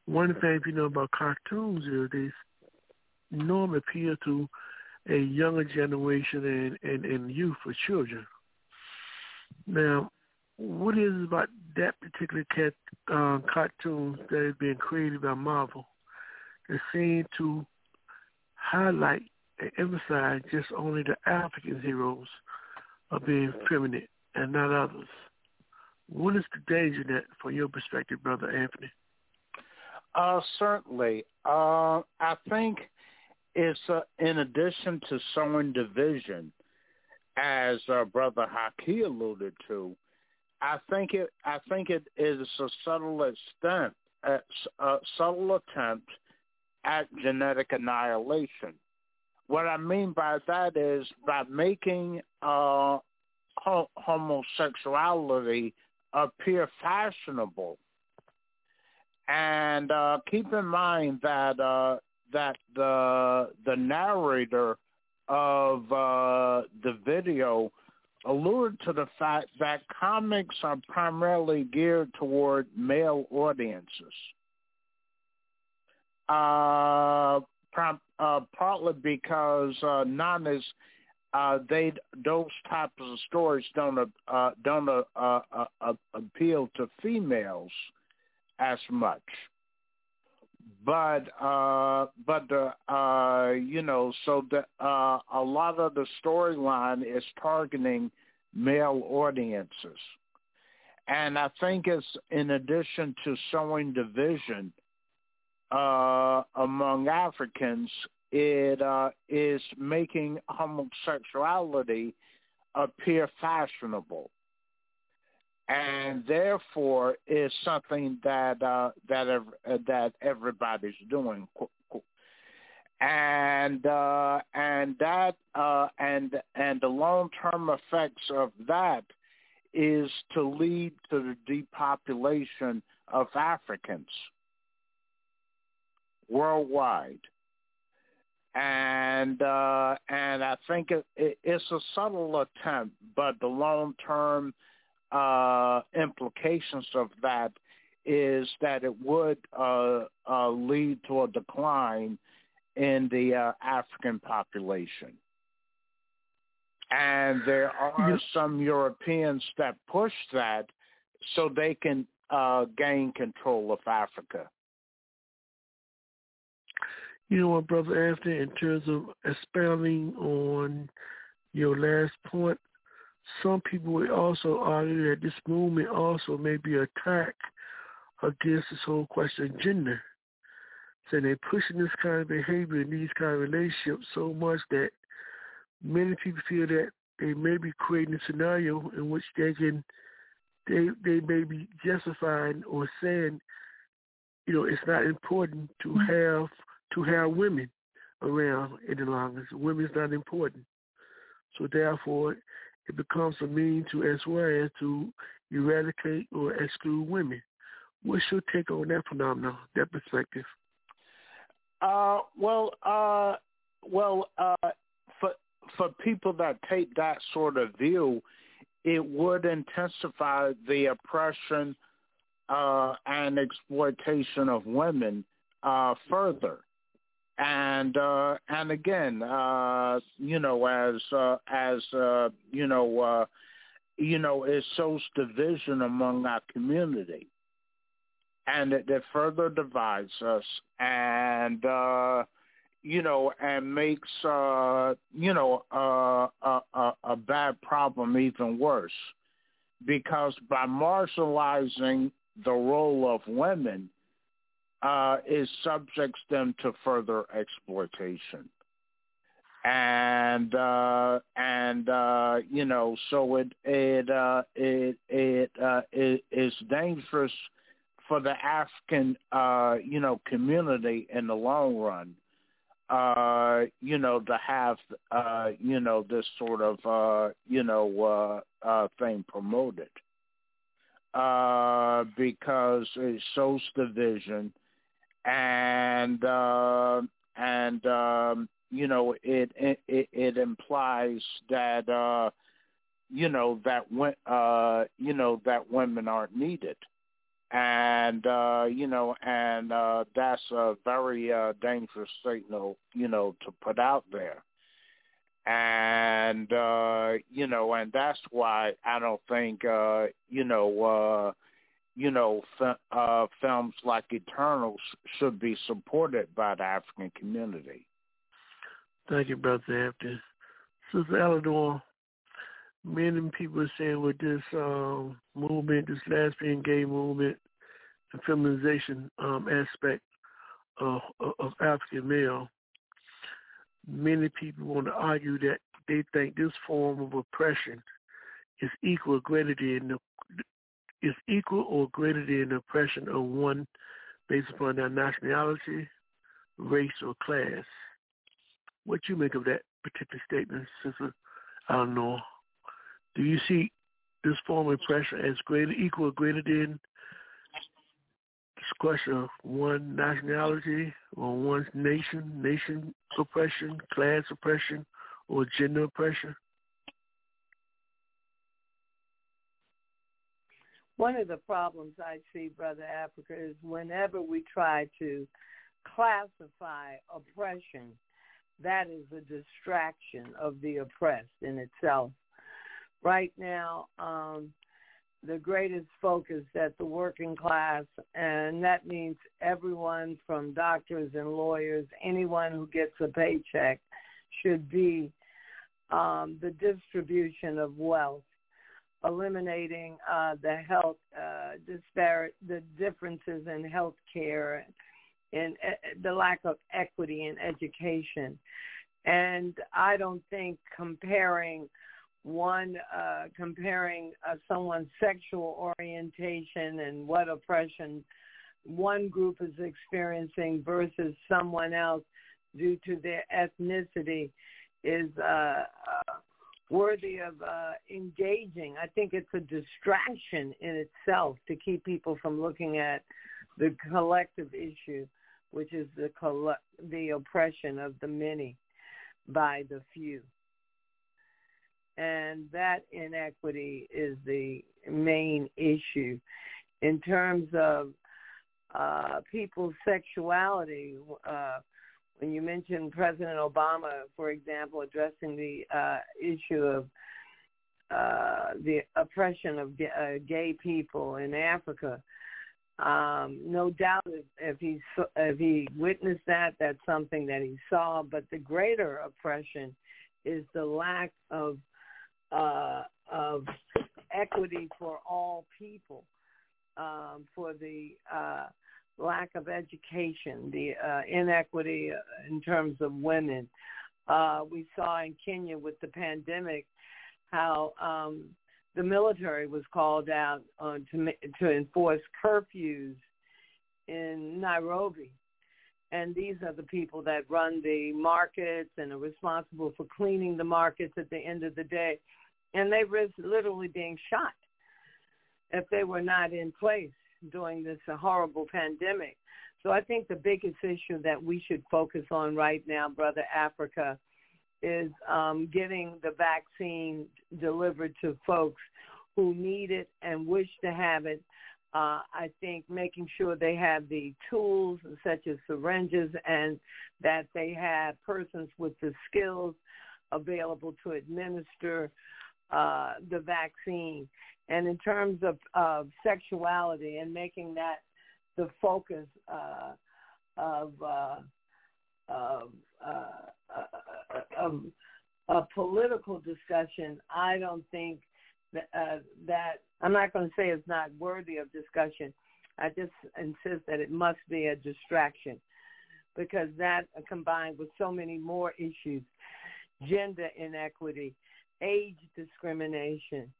One thing you know about cartoons is they normally appeal to a younger generation and, and, and youth or children. Now, what is about that particular cat, uh, cartoon that is being created by Marvel that seem to highlight and emphasize just only the African heroes of being feminine and not others? What is the danger that from your perspective, Brother Anthony? Uh, certainly. Uh, I think it's uh, in addition to sowing division, as uh, Brother Haki alluded to, I think it. I think it is a subtle extent, a, a subtle attempt at genetic annihilation. What I mean by that is by making uh, ho- homosexuality appear fashionable And uh, keep in mind that uh, that the the narrator of uh, the video alluded to the fact that comics are primarily geared toward male audiences. Uh, prom- uh, partly because uh, none is uh, they those types of stories don't uh, don't uh, uh, uh, appeal to females as much. But uh, but the uh, you know so the uh, a lot of the storyline is targeting male audiences, and I think it's in addition to showing division uh, among Africans, it uh, is making homosexuality appear fashionable, and therefore is something that uh, that uh, that everybody's doing. And uh, and that uh, and and the long term effects of that is to lead to the depopulation of Africans worldwide. And uh, and I think it, it, it's a subtle attempt, but the long term uh, implications of that is that it would uh, uh, lead to a decline in the uh, African population. And there are some Europeans that push that so they can uh, gain control of Africa. You know what, Brother Anthony, in terms of expounding on your last point, some people would also argue that this movement also may be an attack against this whole question of gender. So they're pushing this kind of behavior in these kind of relationships so much that many people feel that they may be creating a scenario in which they can they they may be justifying or saying, you know, it's not important to mm-hmm. have to have women around any longer. Women's not important. So therefore, it becomes a means to as well as to eradicate or exclude women. What's your take on that phenomenon, that perspective? Uh, well, uh, well, uh, for for people that take that sort of view, it would intensify the oppression uh, and exploitation of women uh, further and uh and again uh you know as uh as uh you know uh you know it shows division among our community. And it, it further divides us and uh you know and makes uh you know uh, a, a a bad problem even worse. Because by marginalizing the role of women uh, is subjects them to further exploitation. And uh, and uh, you know, so it it uh, it it, uh, it is dangerous for the African uh, you know community in the long run. Uh, you know, to have uh, you know this sort of uh, you know uh, uh, thing promoted uh, because it shows division and uh, and um, you know it, it it implies that uh, you know that uh, you know that women aren't needed, and uh, you know and uh, that's a very uh, dangerous signal you know to put out there. And uh, you know, and that's why I don't think uh, you know uh, you know, uh, films like Eternals should be supported by the African community. Thank you, Brother Hampton. Sister Eleanor, many people are saying with this um, movement, this lesbian gay movement, the feminization um, aspect of, of African male, many people want to argue that they think this form of oppression is equal greater than the is equal or greater than the oppression of one based upon their nationality, race, or class. What you make of that particular statement, Sister Eleanor? Do you see this form of oppression as greater, equal, or greater than a question of one nationality or one nation, nation oppression, class oppression, or gender oppression? One of the problems I see, Brother Africa, is whenever we try to classify oppression, that is a distraction of the oppressed in itself. Right now, um, the greatest focus that the working class, and that means everyone from doctors and lawyers, anyone who gets a paycheck, should be um, the distribution of wealth, eliminating uh, the health uh, disparate, the differences in health care, and uh, the lack of equity in education. And I don't think comparing one uh, comparing uh, someone's sexual orientation and what oppression one group is experiencing versus someone else due to their ethnicity is uh, uh, worthy of uh, engaging. I think it's a distraction in itself to keep people from looking at the collective issue, which is the coll- the oppression of the many by the few and that inequity is the main issue in terms of uh, people's sexuality. Uh, when you mentioned President Obama, for example, addressing the uh, issue of uh, the oppression of gay, uh, gay people in Africa, um, no doubt if, if he if he witnessed that, that's something that he saw. But the greater oppression is the lack of uh, of equity for all people, um, for the uh, lack of education, the uh, inequity in terms of women. Uh, we saw in Kenya with the pandemic how um, the military was called out uh, to to enforce curfews in Nairobi. And these are the people that run the markets and are responsible for cleaning the markets at the end of the day and they risk literally being shot if they were not in place during this horrible pandemic. So I think the biggest issue that we should focus on right now, Brother Africa, is um, getting the vaccine delivered to folks who need it and wish to have it. Uh, I think making sure they have the tools such as syringes and that they have persons with the skills available to administer uh, the vaccine. And in terms of, of sexuality and making that the focus uh, of, uh, of, uh, of a political discussion, I don't think that, uh, that I'm not going to say it's not worthy of discussion. I just insist that it must be a distraction because that combined with so many more issues, gender inequity, age discrimination,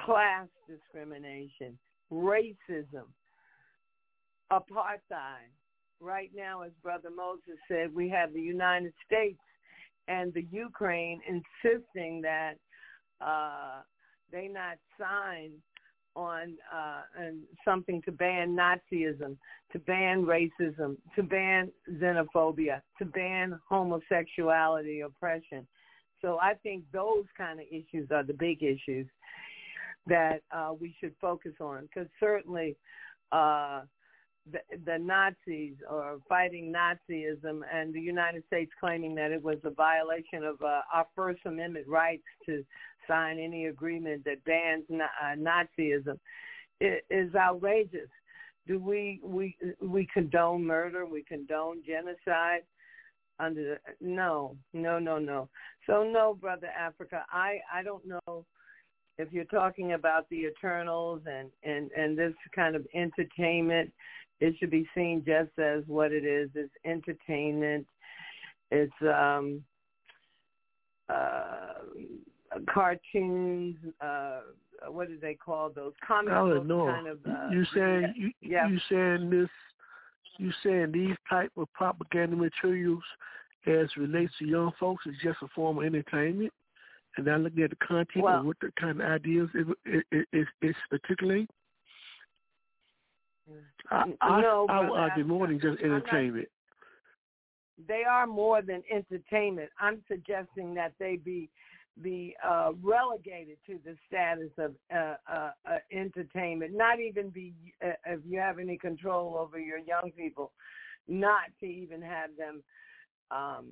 class discrimination, racism, apartheid. Right now, as Brother Moses said, we have the United States and the Ukraine insisting that uh, they not sign on uh, and something to ban Nazism, to ban racism, to ban xenophobia, to ban homosexuality, oppression. So I think those kind of issues are the big issues that uh, we should focus on because certainly uh, the, the Nazis or fighting Nazism and the United States claiming that it was a violation of uh, our First Amendment rights to sign any agreement that bans na- uh, Nazism is outrageous. Do we we we condone murder? We condone genocide? under the, no, no, no, no. So no, brother Africa, I I don't know if you're talking about the Eternals and and and this kind of entertainment. It should be seen just as what it is. It's entertainment. It's um uh cartoons. Uh, what do they call those? Comic books kind of. Uh, you saying you, yeah. you saying this you saying these type of propaganda materials as relates to young folks is just a form of entertainment? And now looking at the content well, and what the kind of ideas it, it, it, it, it's particularly? I, I, no, I, brother, would argue more than just I'm not- entertainment. they are more than entertainment. I'm suggesting that they be be uh, relegated to the status of uh, uh, uh, entertainment. Not even be uh, if you have any control over your young people, not to even have them um,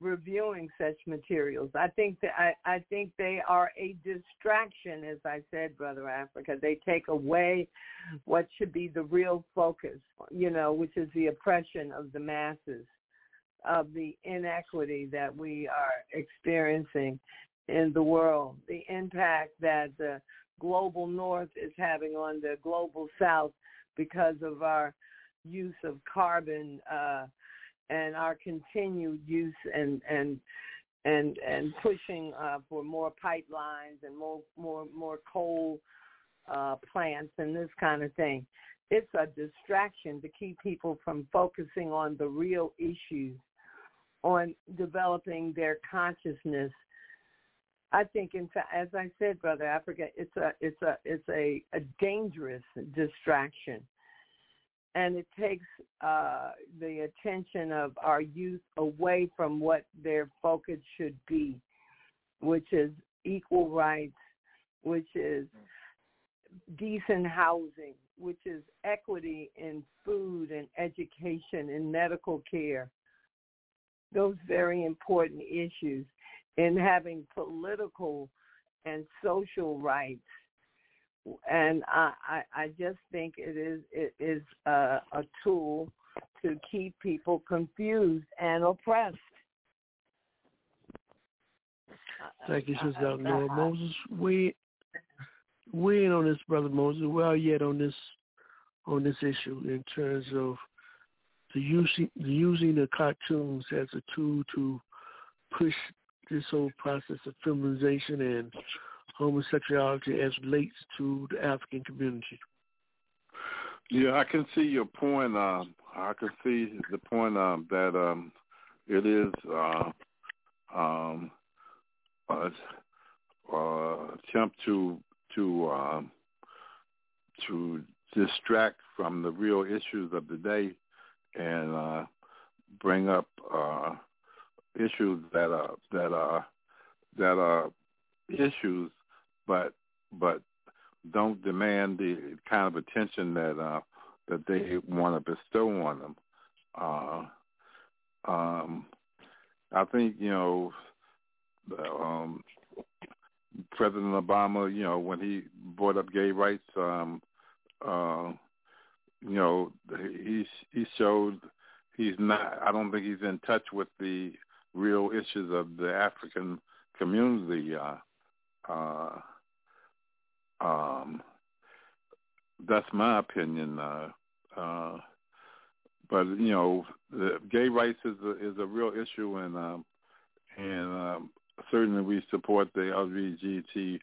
reviewing such materials. I think that I, I think they are a distraction, as I said, Brother Africa. They take away what should be the real focus, you know, which is the oppression of the masses of the inequity that we are experiencing in the world, the impact that the global north is having on the global south because of our use of carbon uh, and our continued use and and and and pushing uh, for more pipelines and more more more coal uh, plants and this kind of thing. It's a distraction to keep people from focusing on the real issues on developing their consciousness. I think, in fact, as I said, brother Africa, it's a it's a it's a, a dangerous distraction, and it takes uh, the attention of our youth away from what their focus should be, which is equal rights, which is decent housing, which is equity in food and education and medical care those very important issues in having political and social rights. And I, I, I just think it is it is a, a tool to keep people confused and oppressed. Thank you, Sister Dr. Nora uh, Moses. We we ain't on this, Brother Moses. Well, yet on this on this issue in terms of the using the using the cartoons as a tool to push this whole process of feminization and homosexuality as relates to the African community. Yeah, I can see your point. Um, I can see the point um, that um, it is uh, um, uh, attempt to to um, to distract from the real issues of the day and uh, bring up uh, issues that are that are that are issues, but but don't demand the kind of attention that uh, that they want to bestow on them. Uh, um, I think you know um, President Obama, you know, when he brought up gay rights, um, uh, you know, he he showed he's not. I don't think he's in touch with the real issues of the African community. Uh, uh, um, that's my opinion. Uh, uh, but you know, the gay rights is a, is a real issue, and um, and um, certainly we support the LGBT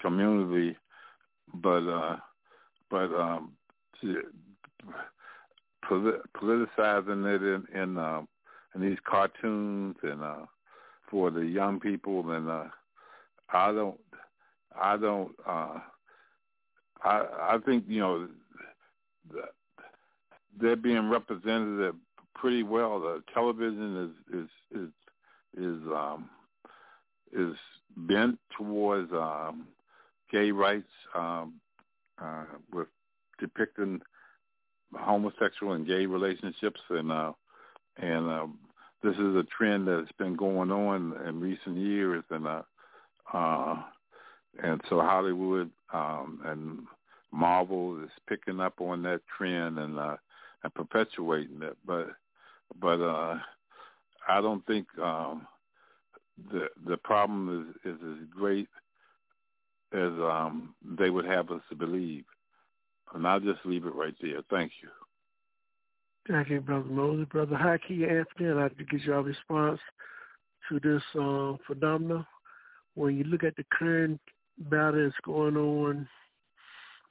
community. But uh, but um, politicizing it in in, uh, in these cartoons and uh, for the young people, and uh, I don't, I don't, uh, I I think you know they're being represented pretty well. The television is is is is um, is bent towards um, gay rights um, uh, with depicting homosexual and gay relationships, and uh, and uh, this is a trend that's been going on in recent years, and uh, uh, and so Hollywood um, and Marvel is picking up on that trend and uh, and perpetuating it, but but uh, I don't think um, the the problem is, is as great as um, they would have us to believe. And I'll just leave it right there. Thank you. Thank you, Brother Moses. Brother Haki Anthony, I'd like to get your response to this uh, phenomenon. When you look at the current battle that's going on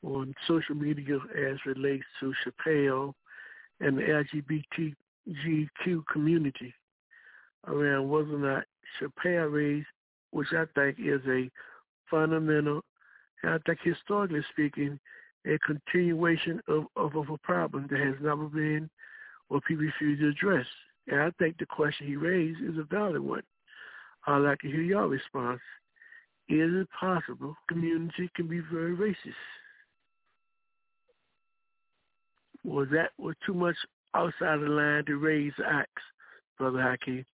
on social media as relates to Chappelle and the LGBTQ community around whether or not Chappelle raised, which I think is a fundamental, and I think historically speaking, a continuation of, of, of a problem that has never been or people refuse to address. And I think the question he raised is a valid one. I'd like to hear your response. Is it possible community can be very racist? Was that was too much outside the line to raise axe, Brother Hakeem?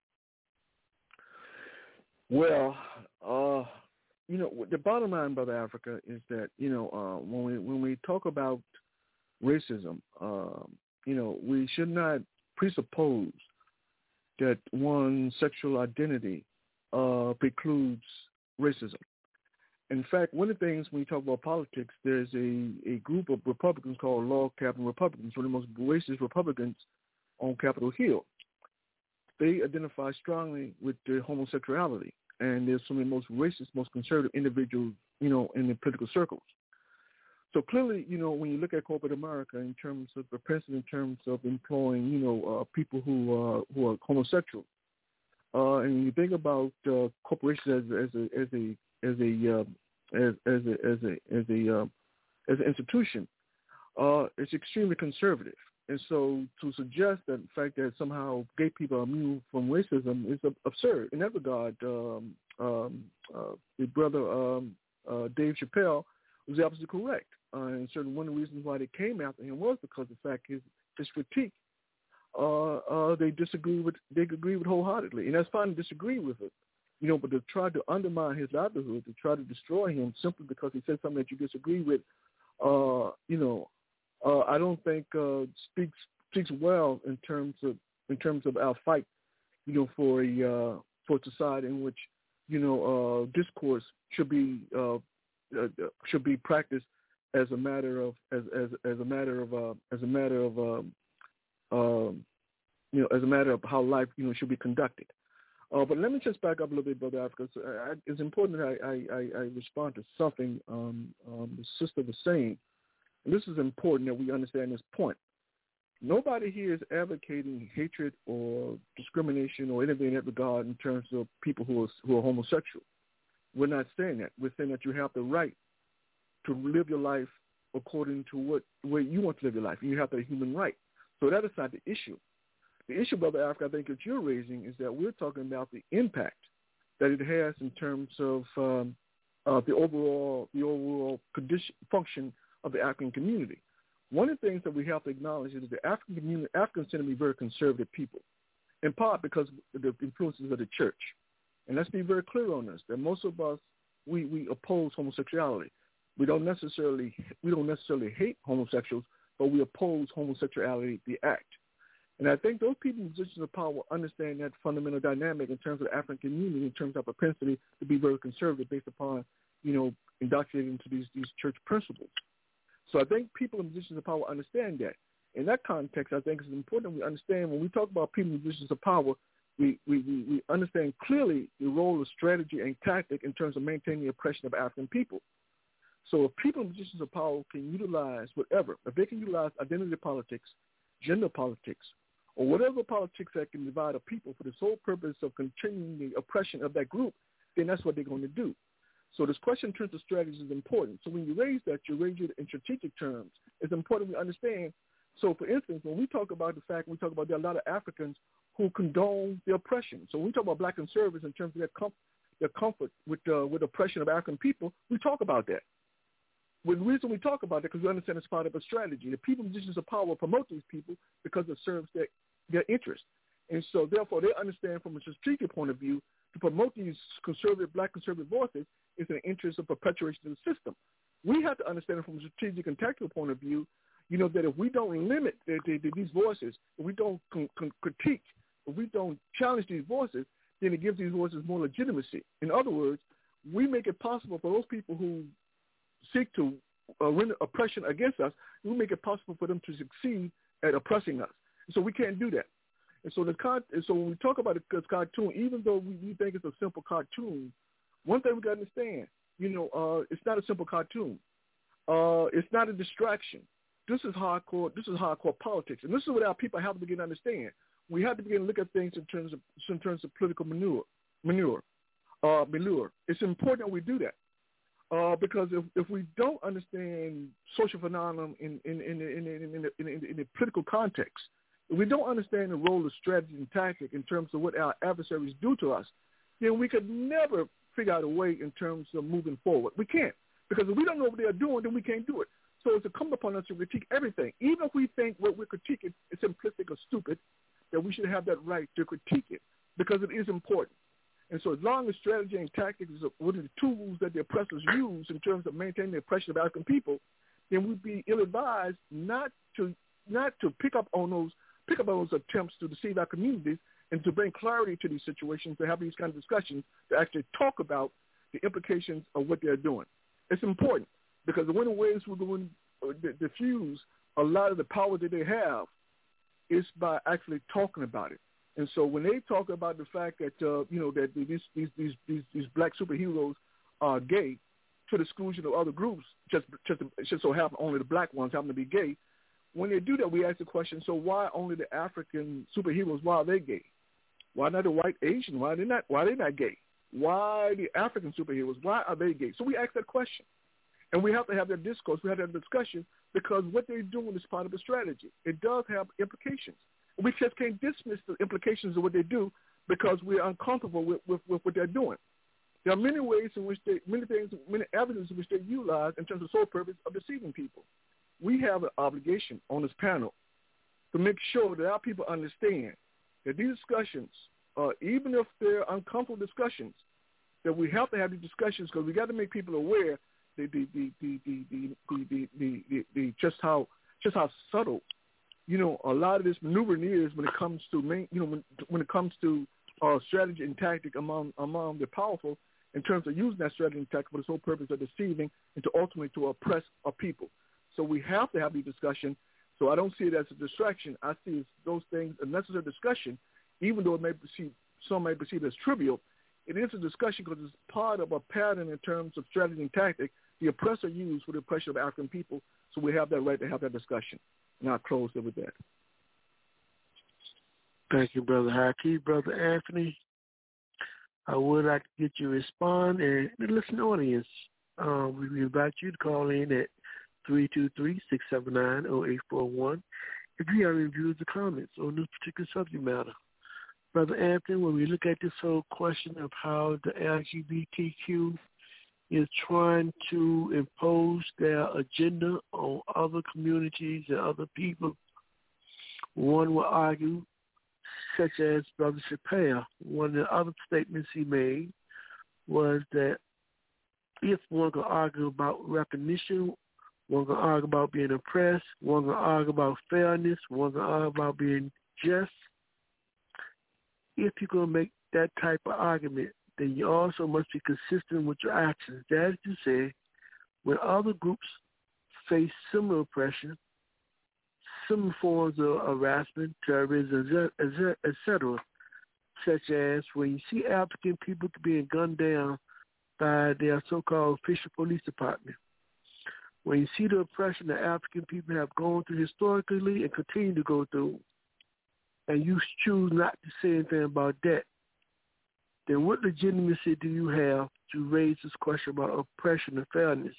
Well, uh, you know, the bottom line, Brother Africa, is that you know uh, when we when we talk about racism, um, you know, we should not presuppose that one sexual identity uh, precludes racism. In fact, one of the things when you talk about politics, there's a, a group of Republicans called Log Cabin Republicans, one of the most racist Republicans on Capitol Hill. They identify strongly with their homosexuality, and they're some of the most racist, most conservative individuals, you know, in the political circles. So clearly, you know, when you look at corporate America in terms of the president, in terms of employing, you know, uh, people who uh, who are homosexual, uh, and you think about uh, corporations as, as a as a as a uh, as a as a uh, as an institution, uh, it's extremely conservative. And so to suggest that the fact that somehow gay people are immune from racism is absurd. In that regard, um, um, uh, the brother um, uh, Dave Chappelle was absolutely correct. Uh, and certainly one of the reasons why they came after him was because the fact his his critique uh, uh, they disagree with they agree with wholeheartedly, and that's fine to disagree with it, you know. But to try to undermine his livelihood, to try to destroy him simply because he said something that you disagree with, uh, you know, uh, I don't think uh, speaks speaks well in terms of in terms of our fight, you know, for a uh, for a society in which you know uh, discourse should be uh, uh, should be practiced as a matter of as as as a matter of uh, as a matter of um, um, you know as a matter of how life you know should be conducted. Uh, but let me just back up a little bit, Brother Africa. So I, it's important that I, I, I respond to something um, um, the sister was saying. And this is important that we understand this point. Nobody here is advocating hatred or discrimination or anything in that regard in terms of people who are, who are homosexual. We're not saying that. We're saying that you have the right to live your life according to what way you want to live your life. You have that human right. So that is not the issue. The issue, Brother Africa, I think that you're raising is that we're talking about the impact that it has in terms of um, uh, the overall the overall condition, function of the African community. One of the things that we have to acknowledge is that the African community, Africans tend to be very conservative people, in part because of the influences of the church. And let's be very clear on this: that most of us we, we oppose homosexuality. We don't necessarily we don't necessarily hate homosexuals, but we oppose homosexuality, the act. And I think those people in positions of power understand that fundamental dynamic in terms of the African community, in terms of propensity to be very conservative based upon, you know, indoctrinated into these, these church principles. So I think people in positions of power understand that. In that context, I think it's important we understand when we talk about people in positions of power, we, we, we understand clearly the role of strategy and tactic in terms of maintaining the oppression of African people. So if people in positions of power can utilize whatever, if they can utilize identity politics, gender politics, or whatever politics that can divide a people for the sole purpose of continuing the oppression of that group, then that's what they're going to do. So this question in terms of strategy is important. So when you raise that, you raise it in strategic terms. It's important we understand. So for instance, when we talk about the fact, we talk about there are a lot of Africans who condone the oppression. So when we talk about black conservatives in terms of their, their comfort with, uh, with oppression of African people, we talk about that. Well, the reason we talk about that because we understand it's part of a strategy. The people in positions of power promote these people because it serves their, their interest. And so therefore they understand from a strategic point of view to promote these conservative, black conservative voices is in the interest of perpetuation of the system. We have to understand from a strategic and tactical point of view, you know, that if we don't limit the, the, the, these voices, if we don't con- con- critique, if we don't challenge these voices, then it gives these voices more legitimacy. In other words, we make it possible for those people who seek to uh, render oppression against us, we make it possible for them to succeed at oppressing us. So we can't do that. And so the con- and so when we talk about the cartoon, even though we, we think it's a simple cartoon, one thing we got to understand, you know, uh, it's not a simple cartoon. Uh, it's not a distraction. This is hardcore. This is hardcore politics, and this is what our people have to begin to understand. We have to begin to look at things in terms of in terms of political manure, manure, uh, manure. It's important that we do that. Uh, because if, if we don't understand social phenomenon in in in in in, in, in, in, the political context, if we don't understand the role of strategy and tactic in terms of what our adversaries do to us, then we could never figure out a way in terms of moving forward. We can't. Because if we don't know what they're doing, then we can't do it. So it's incumbent upon us to critique everything. Even if we think what we're critiquing is simplistic or stupid, that we should have that right to critique it because it is important. And so as long as strategy and tactics are one of the tools that the oppressors use in terms of maintaining the oppression of African people, then we'd be ill-advised not to not to pick up on those pick up on those attempts to deceive our communities and to bring clarity to these situations, to have these kind of discussions, to actually talk about the implications of what they're doing. It's important because the one of the ways we're going to diffuse a lot of the power that they have is by actually talking about it. And so when they talk about the fact that uh, you know that these these these these, these black superheroes are gay to the exclusion of other groups, just just just so happen only the black ones happen to be gay. When they do that, we ask the question: So why only the African superheroes? Why are they gay? Why not the white Asian? Why are they not? Why are they not gay? Why the African superheroes? Why are they gay? So we ask that question. And we have to have that discourse. We have that discussion because what they're doing is part of the strategy. It does have implications. We just can't dismiss the implications of what they do because we're uncomfortable with, with, with what they're doing. There are many ways in which they, many things, many evidence in which they utilize in terms of sole purpose of deceiving people. We have an obligation on this panel to make sure that our people understand that these discussions, uh, even if they're uncomfortable discussions, that we have to have these discussions because we got to make people aware the the the the, the, the, the just how just how subtle you know a lot of this maneuvering is when it comes to main you know when when it comes to uh, strategy and tactic among among the powerful in terms of using that strategy and tactic for the sole purpose of deceiving and to ultimately to oppress a people. So we have to have these discussion. So I don't see it as a distraction. I see those things a necessary discussion, even though it may perceive some may perceive it as trivial. It is a discussion because it's part of a pattern in terms of strategy and tactic the oppressor used for the oppression of African people. So we have that right to have that discussion. And I'll close it with that. Thank you, Brother Haki. Brother Anthony, I would like to get you to respond. And the listening audience, um, we invite you to call in at 323-679-0841 if you have any views or comments on this particular subject matter. Brother Anthony, when we look at this whole question of how the LGBTQ is trying to impose their agenda on other communities and other people. One will argue, such as Brother Chappelle, one of the other statements he made was that if one can argue about recognition, one can argue about being oppressed, one can argue about fairness, one can argue about being just. If you're going to make that type of argument, then you also must be consistent with your actions. That is to say, when other groups face similar oppression, similar forms of harassment, terrorism, etc., such as when you see African people being gunned down by their so-called official police department, when you see the oppression that African people have gone through historically and continue to go through, and you choose not to say anything about that, then what legitimacy do you have to raise this question about oppression and fairness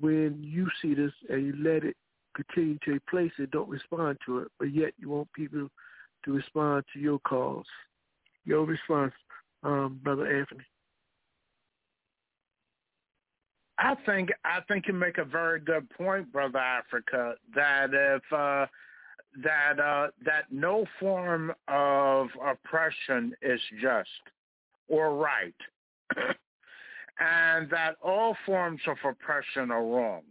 when you see this and you let it continue to take place and don't respond to it, but yet you want people to respond to your calls? Your response, um, Brother Anthony. I think I think you make a very good point, Brother Africa, that if uh, that uh, that no form of oppression is just or right, and that all forms of oppression are wrong.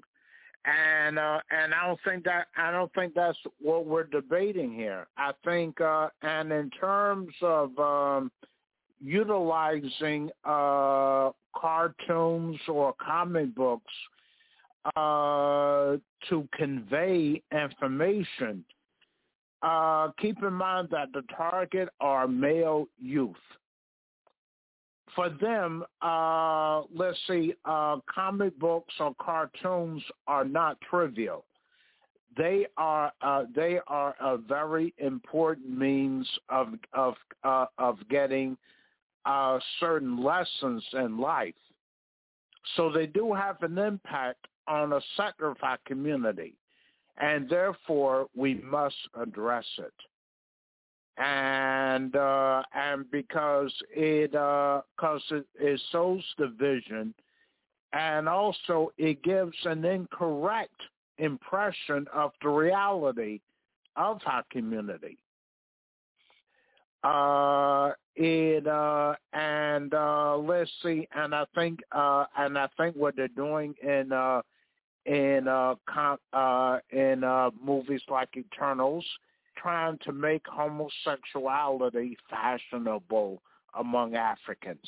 And uh, and I don't think that I don't think that's what we're debating here. I think uh, and in terms of um, utilizing uh, cartoons or comic books uh, to convey information uh, keep in mind that the target are male youth. For them, uh, let's see, uh, comic books or cartoons are not trivial. They are uh, they are a very important means of of uh, of getting certain lessons in life. So they do have an impact on a our community, and therefore we must address it. And uh, and because it because uh, it, it sows division, and also it gives an incorrect impression of the reality of our community. Uh, it uh, and uh, let's see, and I think uh, and I think what they're doing in uh, in uh, com- uh, in uh, movies like Eternals, trying to make homosexuality fashionable among Africans,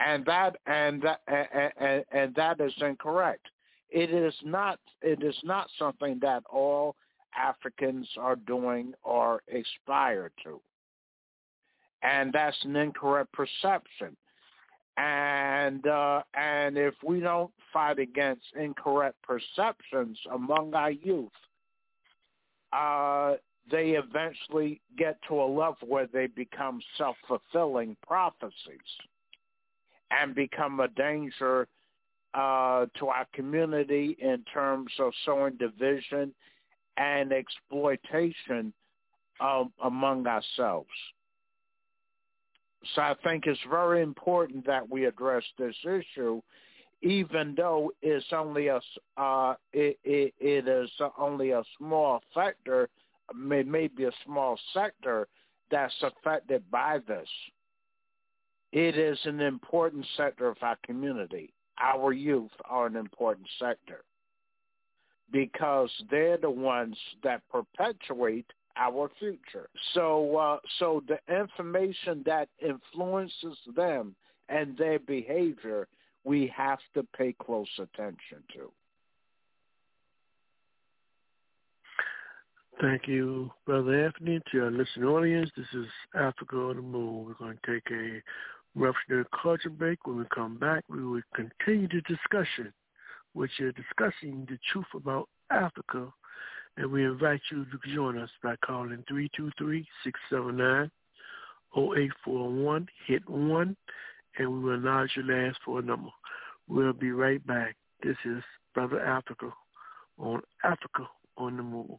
and that and that and, and, and that is incorrect. It is not. It is not something that all Africans are doing or aspire to, and that's an incorrect perception. And uh, and if we don't fight against incorrect perceptions among our youth, uh, they eventually get to a level where they become self-fulfilling prophecies and become a danger uh, to our community in terms of sowing division and exploitation um, among ourselves. So I think it's very important that we address this issue, even though it's only a uh, it, it, it is only a small sector, maybe a small sector that's affected by this. It is an important sector of our community. Our youth are an important sector because they're the ones that perpetuate our future. So, uh, so the information that influences them and their behavior, we have to pay close attention to. Thank you, Brother Anthony. To our listening audience, this is Africa on the Move. We're going to take a revolutionary culture break. When we come back, we will continue the discussion, which is discussing the truth about Africa and we invite you to join us by calling 323-679-0841, hit 1, and we will acknowledge your last four number. We'll be right back. This is Brother Africa on Africa on the Move.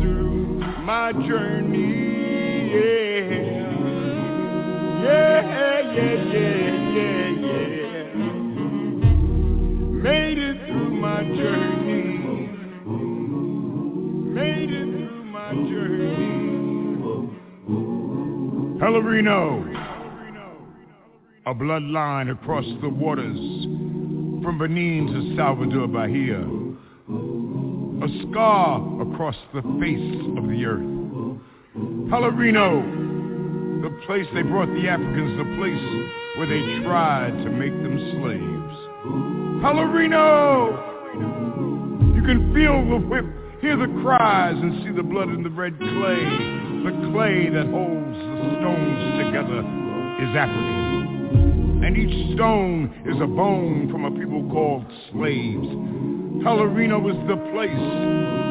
my journey. Yeah, yeah, yeah, yeah, yeah, yeah. Made it through my journey. Made it through my journey. Pelourinho, a bloodline across the waters from Benin to Salvador Bahia a scar across the face of the earth. Pelourinho, the place they brought the Africans, the place where they tried to make them slaves. Pelourinho, you can feel the whip, hear the cries, and see the blood in the red clay. The clay that holds the stones together is African. And each stone is a bone from a people called slaves. Pelourinho was the place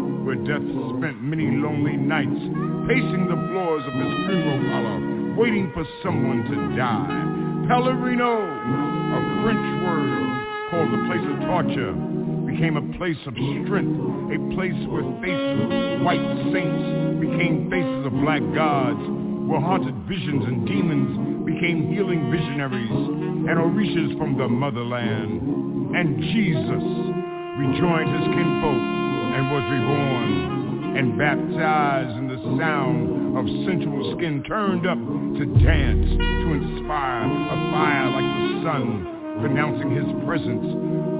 where death spent many lonely nights pacing the floors of his funeral parlor, waiting for someone to die. Pelourinho, a French word called the place of torture, became a place of strength, a place where faces of white saints became faces of black gods, where haunted visions and demons became healing visionaries and orishas from the motherland. And Jesus rejoined his kinfolk and was reborn and baptized in the sound of sensual skin turned up to dance, to inspire a fire like the sun, pronouncing his presence.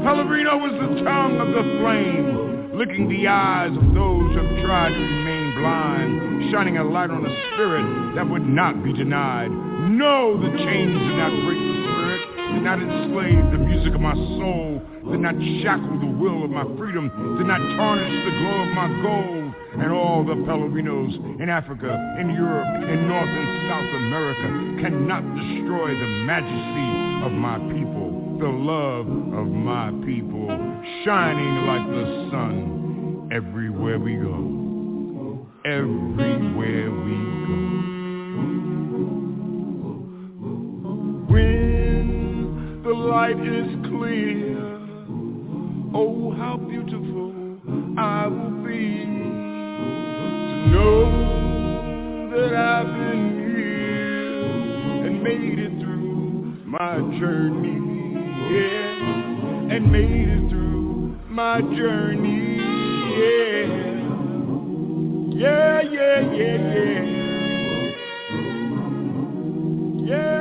Pelourinho was the tongue of the flame, licking the eyes of those who have tried to remain blind, shining a light on a spirit that would not be denied. No, the chains did not break the spirit, did not enslave the music of my soul, did not shackle the will of my freedom, did not tarnish the glow of my gold. And all the Pelourinhos in Africa, in Europe, in North and South America cannot destroy the majesty of my people, the love of my people, shining like the sun everywhere we go. Everywhere we go. When the light is clear, oh how beautiful I will be to know that I've been here and made it through my journey, yeah, and made it through my journey, yeah, yeah, yeah, yeah, yeah. Yeah,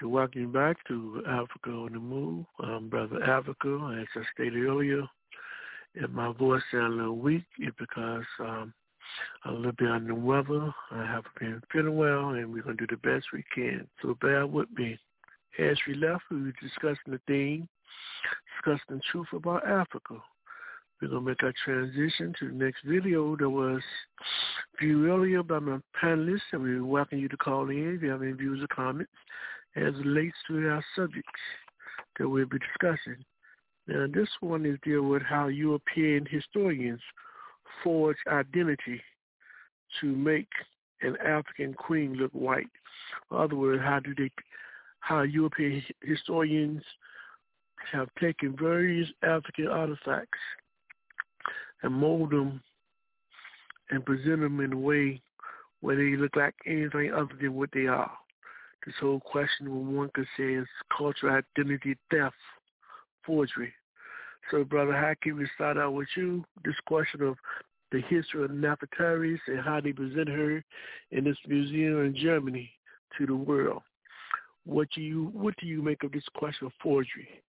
to welcome back to Africa on the Move. I'm Brother Africa. As I stated earlier, if my voice sounds a little weak, it's because um, I'm a little bit under the weather. I haven't been feeling well, and we're going to do the best we can. So bear with me. As we left, we were discussing the theme, discussing the truth about Africa. We're going to make our transition to the next video that was viewed earlier by my panelists, and we welcome you to call in if you have any views or comments as it relates to our subjects that we'll be discussing. Now, this one is deal with how European historians forge identity to make an African queen look white. In other words, how do they, how European historians have taken various African artifacts and mold them and present them in a way where they look like anything other than what they are. This whole question, what one could say, is cultural identity theft, forgery. So, Brother Haki, we start out with you. This question of the history of Nefertari and how they present her in this museum in Germany to the world. What do you what do you make of this question of forgery?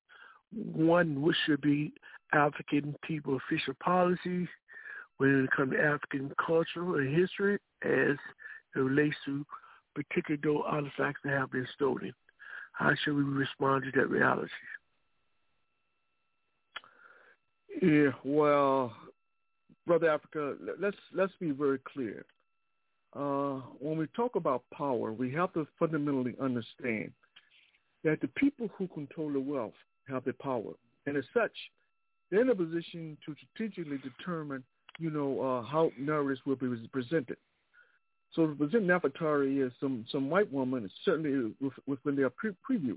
One, what should be African people official policy when it comes to African culture and history as it relates to particular artifacts that have been stolen? How should we respond to that reality? Yeah, well, brother Africa, let's let's be very clear. Uh, when we talk about power, we have to fundamentally understand that the people who control the wealth have the power, and as such, they're in a position to strategically determine, you know, uh, how narratives will be presented. So present Nefertari as some some white woman, certainly within their pre- preview,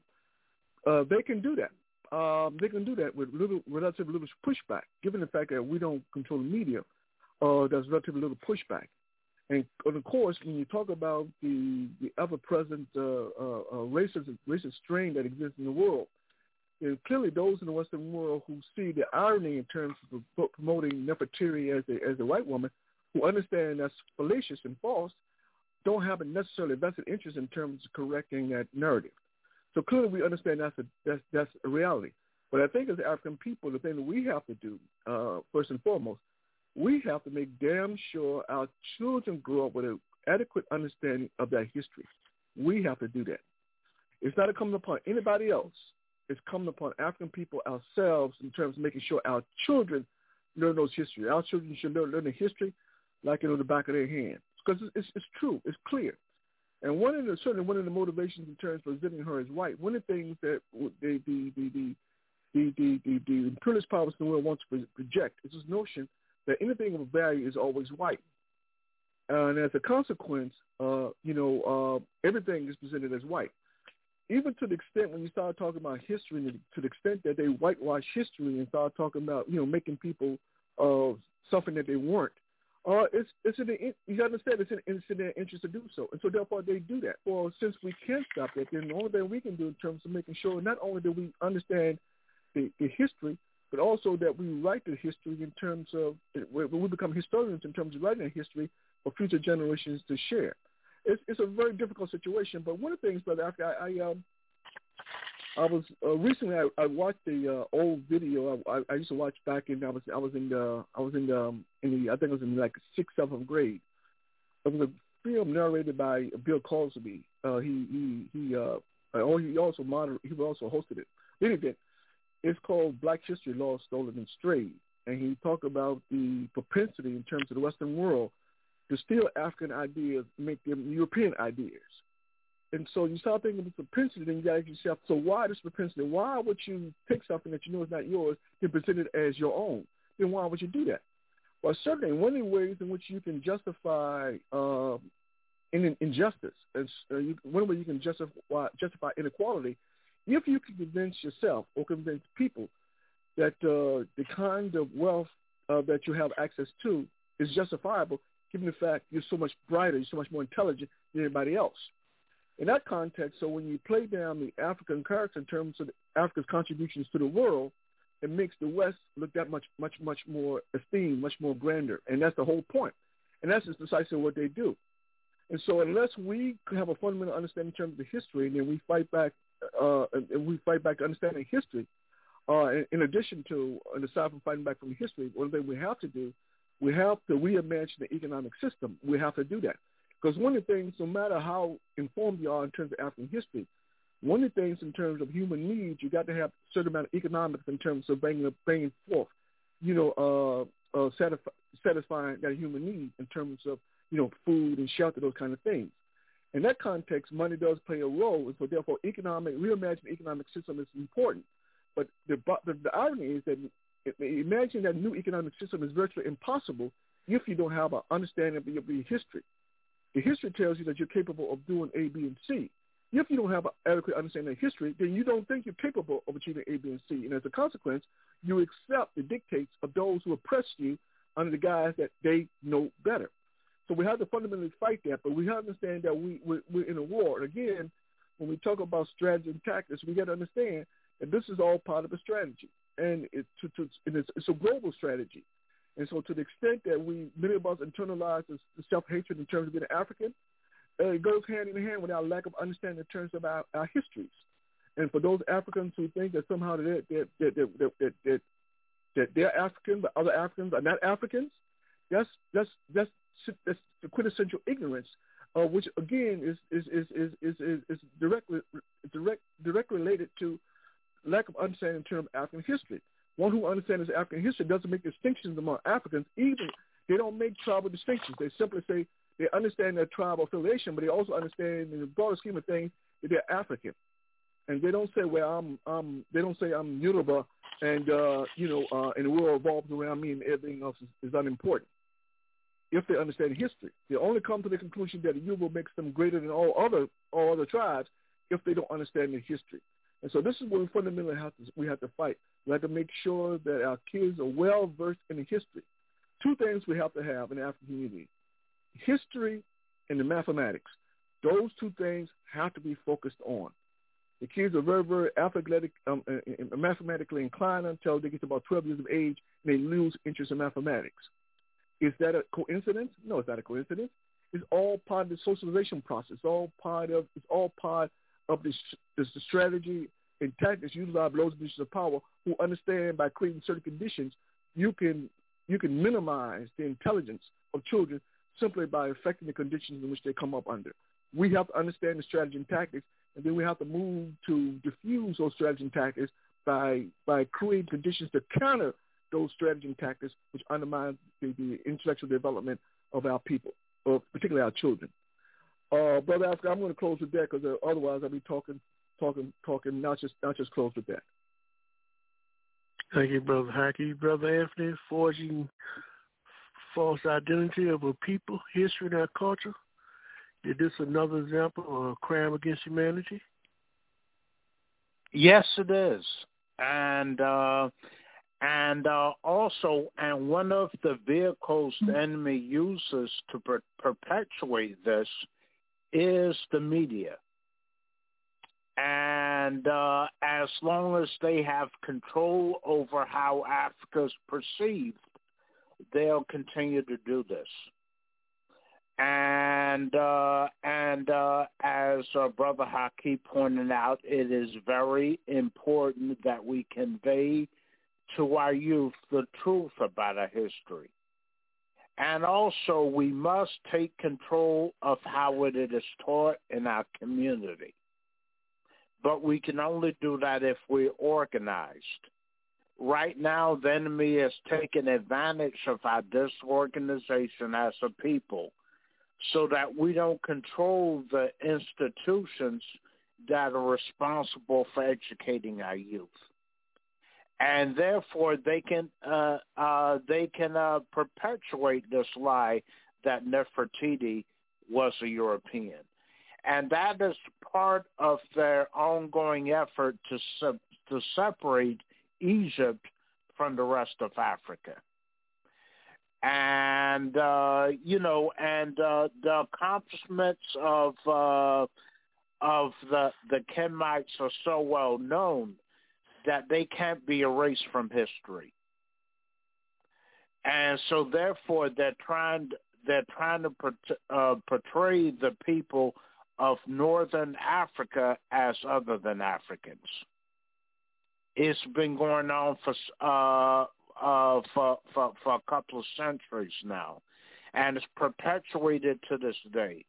uh, they can do that um, they can do that with little, relatively little pushback, given the fact that we don't control the media. Uh, there's relatively little pushback. And of course, when you talk about the, the ever-present uh, uh, uh, racist, racist strain that exists in the world, and clearly those in the Western world who see the irony in terms of promoting Nefertiti as a, as a white woman, who understand that's fallacious and false, don't have a necessarily vested interest in terms of correcting that narrative. So clearly we understand that's a, that's, that's a reality. But I think as African people, the thing that we have to do, uh, first and foremost, we have to make damn sure our children grow up with an adequate understanding of that history. We have to do that. It's not coming upon anybody else. It's coming upon African people ourselves in terms of making sure our children learn those history. Our children should learn, learn the history like it on the back of their hand. Because it's, it's, it's true. It's clear. And one of the certainly one of the motivations in terms of presenting her as white, one of the things that the the the the the the, the, the imperialist powers in the world want to project is this notion that anything of value is always white. And as a consequence, uh, you know, uh, everything is presented as white. Even to the extent when you start talking about history, to the extent that they whitewash history and start talking about, you know, making people uh, something that they weren't, uh, it's it's in the you understand it's in, it's in their interest to do so, and so therefore they do that. Well, since we can't stop that, then the only thing we can do in terms of making sure not only do we understand the, the history, but also that we write the history in terms of when we become historians in terms of writing history for future generations to share. It's it's a very difficult situation, but one of the things, brother, I, I um I was uh, recently I, I watched the uh, old video I, I, used to watch back in I was I was in the I was in the um, in the I think it was in like sixth seventh grade. It was a film narrated by Bill Cosby. Uh, he he he uh oh he also moder- he also hosted it. Anyway, it's called Black History Lost, Stolen, and Strayed, and he talked about the propensity in terms of the Western world to steal African ideas, make them European ideas. And so you start thinking of propensity, then you got to ask yourself, so why this propensity? Why would you pick something that you know is not yours and present it as your own? Then why would you do that? Well, certainly one of the ways in which you can justify uh, in injustice, is, uh, you, one way you can justify, justify inequality, if you can convince yourself or convince people that uh, the kind of wealth uh, that you have access to is justifiable, given the fact you're so much brighter, you're so much more intelligent than anybody else in that context, so when you play down the African character in terms of Africa's contributions to the world, it makes the West look that much, much, much more esteemed, much more grander. And that's the whole point. And that's just precisely what they do. And so unless we have a fundamental understanding in terms of the history, and then we fight back, uh, and we fight back understanding history, uh, in, addition to, and aside from fighting back from history, one thing we have to do, we have to reimagine the economic system. We have to do that. Because one of the things, no matter how informed you are in terms of African history, one of the things in terms of human needs, you got to have a certain amount of economics in terms of bringing, bringing forth, you know, uh, uh, satisfy, satisfying that human need in terms of, you know, food and shelter, those kind of things. In that context, money does play a role, and so therefore, economic reimagining economic system is important. But the, the, the irony is that imagine that new economic system is virtually impossible if you don't have an understanding of your, history. The history tells you that you're capable of doing A, B, and C. If you don't have an adequate understanding of history, then you don't think you're capable of achieving A, B, and C. And as a consequence, you accept the dictates of those who oppress you under the guise that they know better. So we have to fundamentally fight that, but we have to understand that we, we're, we're in a war. And again, when we talk about strategy and tactics, we got to understand that this is all part of a strategy, and, it, to, to, and it's, it's a global strategy. And so to the extent that we, many of us internalize this self-hatred in terms of being African, uh, it goes hand in hand with our lack of understanding in terms of our, our histories. And for those Africans who think that somehow they're, they're, they're, they're, they're, they're, that they're African, but other Africans are not Africans, that's, that's, that's, that's the quintessential ignorance, uh, which again is, is, is, is, is, is, is directly, direct, directly related to lack of understanding in terms of African history. One who understands African history doesn't make distinctions among Africans. Even they don't make tribal distinctions. They simply say they understand their tribal affiliation, but they also understand in the broader scheme of things that they're African. And they don't say, well, I'm, I'm they don't say I'm Yoruba and, uh, you know, uh, and the world revolves around me and everything else is, is unimportant. If they understand history, they only come to the conclusion that Yoruba makes them greater than all other all other tribes if they don't understand the history. And so this is what we fundamentally have to we have to fight. We have to make sure that our kids are well versed in the history. Two things we have to have in the African community: history and the mathematics. Those two things have to be focused on. The kids are very, very athletic, um, uh, uh, mathematically inclined until they get to about 12 years of age, and they lose interest in mathematics. Is that a coincidence? No, it's not a coincidence. It's all part of the socialization process. It's all part of. It's all part of this, this strategy and tactics utilized by those positions of power who understand by creating certain conditions, you can you can minimize the intelligence of children simply by affecting the conditions in which they come up under. We have to understand the strategy and tactics, and then we have to move to diffuse those strategy and tactics by by creating conditions to counter those strategy and tactics which undermine the, the intellectual development of our people, or particularly our children. Uh, Brother Africa, I'm going to close with that because uh, otherwise I'll be talking, talking, talking, not just not just close with that. Thank you, Brother Haki. Brother Anthony, forging false identity of a people, history, and our culture. Is this another example of a crime against humanity? Yes, it is. And uh, and uh, also, and one of the vehicles the enemy uses to per- perpetuate this is the media. And uh, as long as they have control over how Africa is perceived, they'll continue to do this. And uh, and uh, as uh, Brother Haki pointed out, it is very important that we convey to our youth the truth about our history. And also, we must take control of how it is taught in our community. But we can only do that if we're organized. Right now, the enemy is taking advantage of our disorganization as a people so that we don't control the institutions that are responsible for educating our youth and therefore they can uh, uh, they can uh, perpetuate this lie that Nefertiti was a European, and that is part of their ongoing effort to se- to separate Egypt from the rest of Africa. And uh, you know, and uh, the accomplishments of uh, of the the Kemites are so well known that they can't be erased from history. And so therefore they're trying they're trying to uh, portray the people of Northern Africa as other than Africans. It's been going on for uh, uh, for, for for a couple of centuries now, and it's perpetuated to this day,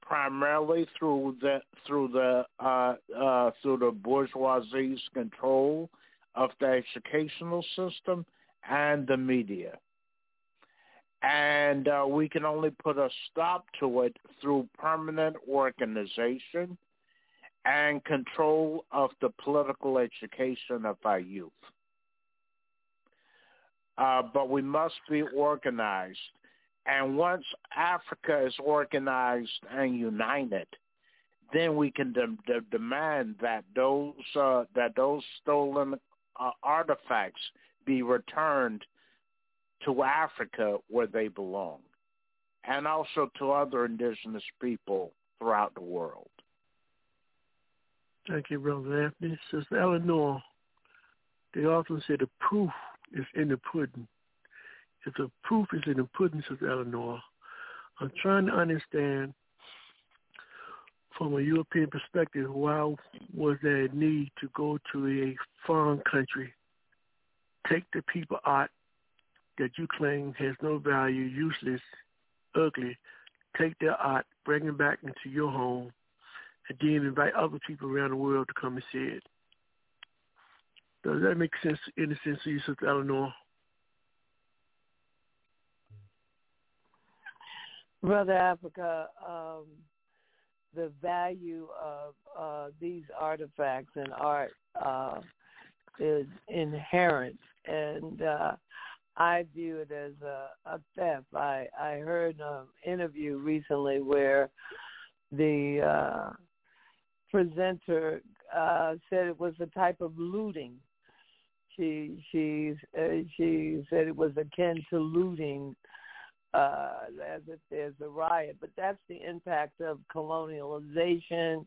primarily through the through the uh, uh, through the bourgeoisie's control of the educational system and the media. And uh, we can only put a stop to it through permanent organization and control of the political education of our youth. Uh, but we must be organized. And once Africa is organized and united, then we can de- de- demand that those uh, that those stolen uh, artifacts be returned to Africa where they belong, and also to other indigenous people throughout the world. Thank you, Brother Anthony. Sister Eleanor, they often say the proof is in the pudding. If the proof is in the pudding, Sister Eleanor, I'm trying to understand from a European perspective, why was there a need to go to a foreign country, take the people out that you claim has no value, useless, ugly, take their art, bring them back into your home, and then invite other people around the world to come and see it. Does that make sense, in any sense to you, Sister Eleanor? Brother Africa, um, the value of uh, these artifacts and art uh, is inherent, and uh, I view it as a, a theft. I I heard an interview recently where the uh, presenter uh, said it was a type of looting. She she uh, she said it was akin to looting uh, as if there's a riot. But that's the impact of colonialization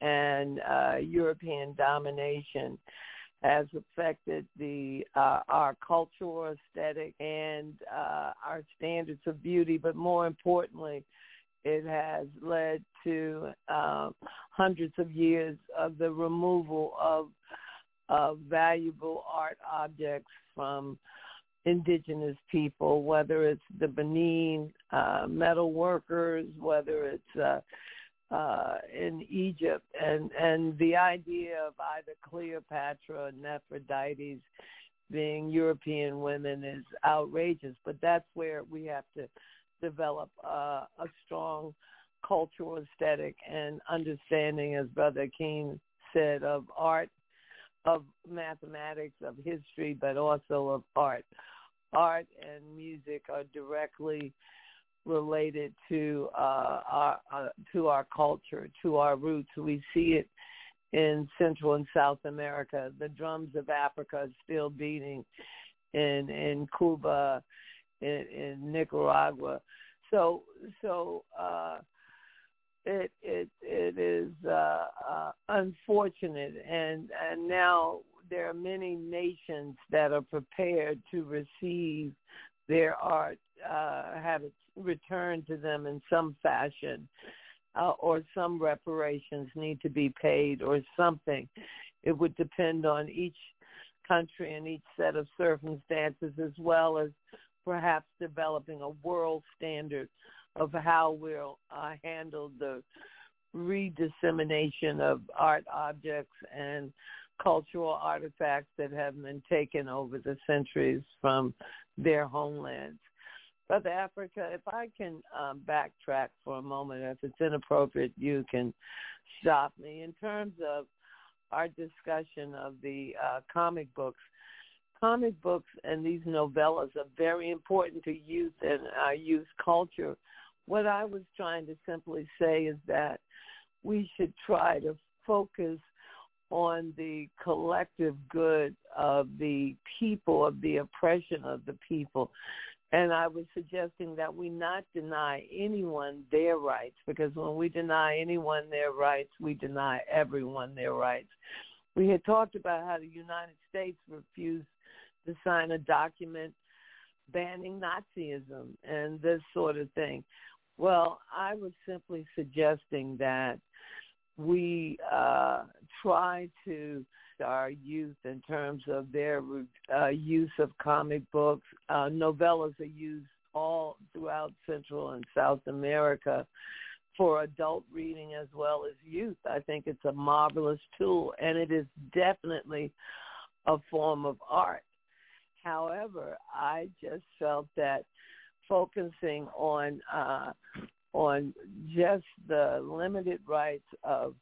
and uh, European domination has affected the uh, our cultural aesthetic and uh, our standards of beauty, but more importantly, it has led to uh, hundreds of years of the removal of of valuable art objects from indigenous people, whether it's the Benin uh, metal workers, whether it's uh, in Egypt, and and the idea of either Cleopatra or Nefertiti's being European women is outrageous. But that's where we have to develop uh, a strong cultural aesthetic and understanding, as Brother King said, of art, of mathematics, of history, but also of art. Art and music are directly related to uh, our uh, to our culture, to our roots. We see it in Central and South America. The drums of Africa are still beating in in Cuba, in, in Nicaragua. So so uh, it it it is uh, uh, unfortunate, and and now there are many nations that are prepared to receive their art, uh, have it returned to them in some fashion, uh, or some reparations need to be paid, or something. It would depend on each country and each set of circumstances, as well as perhaps developing a world standard of how we'll uh, handle the redissemination of art objects and cultural artifacts that have been taken over the centuries from their homelands. Brother Africa, if I can um, backtrack for a moment, if it's inappropriate, you can stop me. In terms of our discussion of the uh, comic books, comic books and these novellas are very important to youth and our youth culture. What I was trying to simply say is that we should try to focus on the collective good of the people, of the oppression of the people. And I was suggesting that we not deny anyone their rights, because when we deny anyone their rights, we deny everyone their rights. We had talked about how the United States refused to sign a document banning Nazism and this sort of thing. Well, I was simply suggesting that we uh, try to our youth in terms of their uh, use of comic books. Uh, novellas are used all throughout Central and South America for adult reading as well as youth. I think it's a marvelous tool, and it is definitely a form of art. However, I just felt that focusing on uh, on just the limited rights of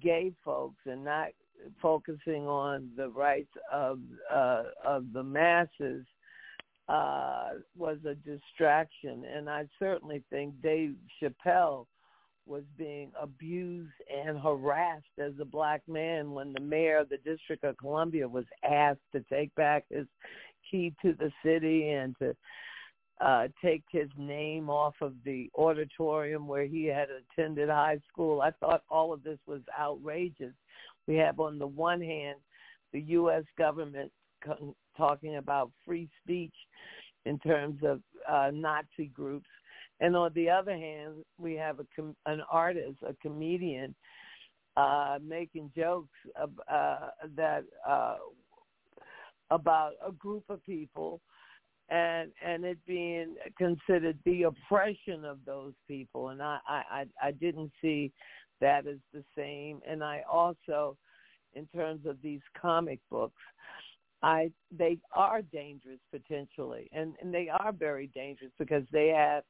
gay folks and not focusing on the rights of uh, of the masses uh, was a distraction, and I certainly think Dave Chappelle was being abused and harassed as a black man when the mayor of the District of Columbia was asked to take back his key to the city and to uh, take his name off of the auditorium where he had attended high school. I thought all of this was outrageous. We have on the one hand the U.S. government co- talking about free speech in terms of uh, Nazi groups, and on the other hand, we have a com- an artist, a comedian, uh, making jokes uh, that uh, about a group of people and and it being considered the oppression of those people and I, I i didn't see that as the same. And i also in terms of these comic books i they are dangerous potentially. And and they are very dangerous because they have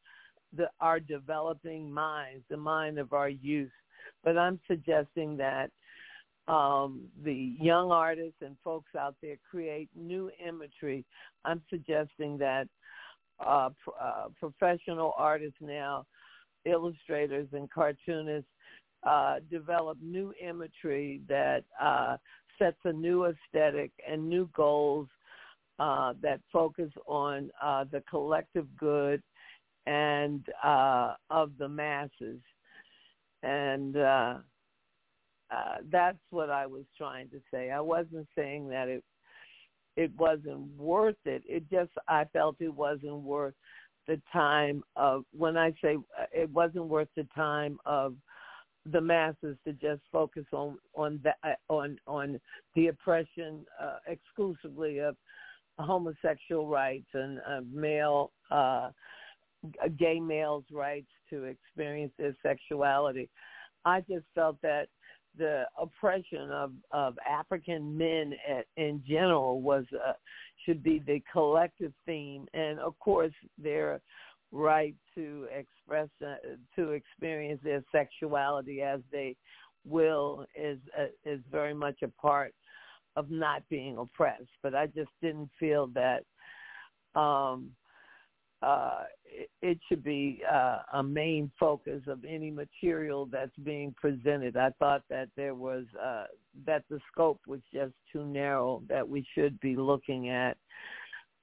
the our developing minds the mind of our youth. But i'm suggesting that um, the young artists and folks out there create new imagery. I'm suggesting that uh, uh, professional artists now, illustrators and cartoonists, uh, develop new imagery that uh, sets a new aesthetic and new goals uh, that focus on uh, the collective good and uh, of the masses. And uh, uh, that's what I was trying to say. I wasn't saying that it it wasn't worth it. It just I felt it wasn't worth the time of when I say uh, it wasn't worth the time of the masses to just focus on on that uh, on on the oppression uh, exclusively of homosexual rights and uh, male uh, gay males' rights to experience their sexuality. I just felt that the oppression of of African men in general was uh, should be the collective theme, and of course their right to express uh, to experience their sexuality as they will is uh, is very much a part of not being oppressed. But I just didn't feel that um, uh, it, it should be uh, a main focus of any material that's being presented. I thought that there was uh, that the scope was just too narrow. That we should be looking at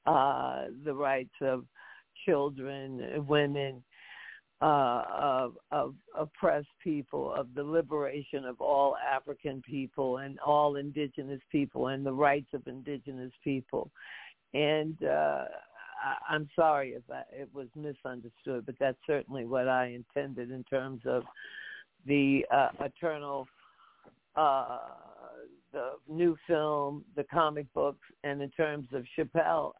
uh, the rights of children, women, uh, of, of oppressed people, of the liberation of all African people and all indigenous people, and the rights of indigenous people. And uh, I, I'm sorry if I, it was misunderstood, but that's certainly what I intended in terms of the uh, eternal, uh, the new film, the comic books, and in terms of Chappelle,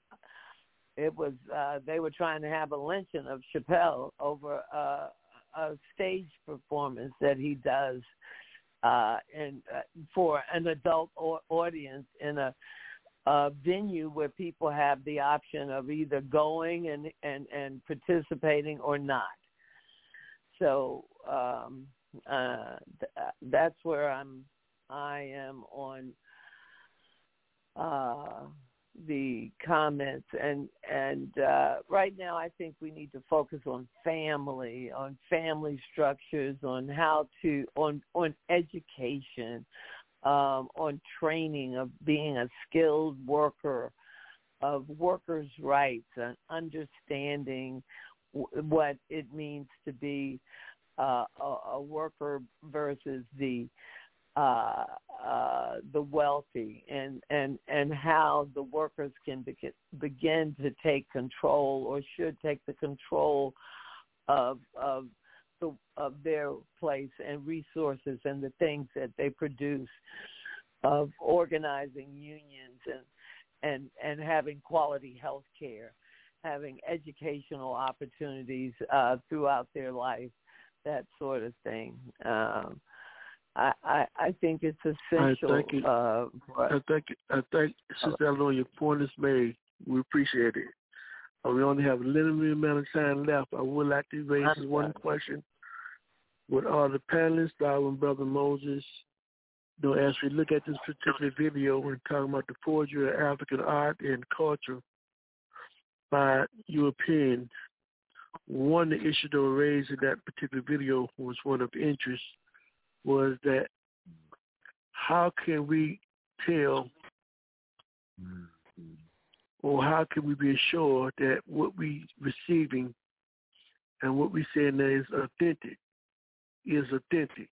it was uh, they were trying to have a lynching of Chappelle over uh, a stage performance that he does uh, and uh, for an adult audience in a uh, venue where people have the option of either going and and and participating or not. So um, uh, th- that's where I'm. I am on uh, the comments. And and uh, right now I think we need to focus on family, on family structures, on how to on on education, um, on training of being a skilled worker, of workers' rights, and understanding w- what it means to be uh, a, a worker versus the uh, uh, the wealthy and, and, and how the workers can begin, begin to take control or should take the control of, of, the, of their place and resources and the things that they produce of organizing unions and, and, and having quality health care, having educational opportunities uh, throughout their life, that sort of thing. Um, I, I, I think it's essential. I thank you. Uh, I thank I thank Sister Eleanor. Your point is made. We appreciate it. Uh, we only have a limited amount of time left. I would like to raise I'm one question. With all the panelists, Darwin Brother Moses, you know, as we look at this particular video, we're talking about the forgery of African art and culture by Europeans. One issue that was raised in that particular video was one of interest was that how can we tell or how can we be assured that what we receiving and what we saying that is authentic is authentic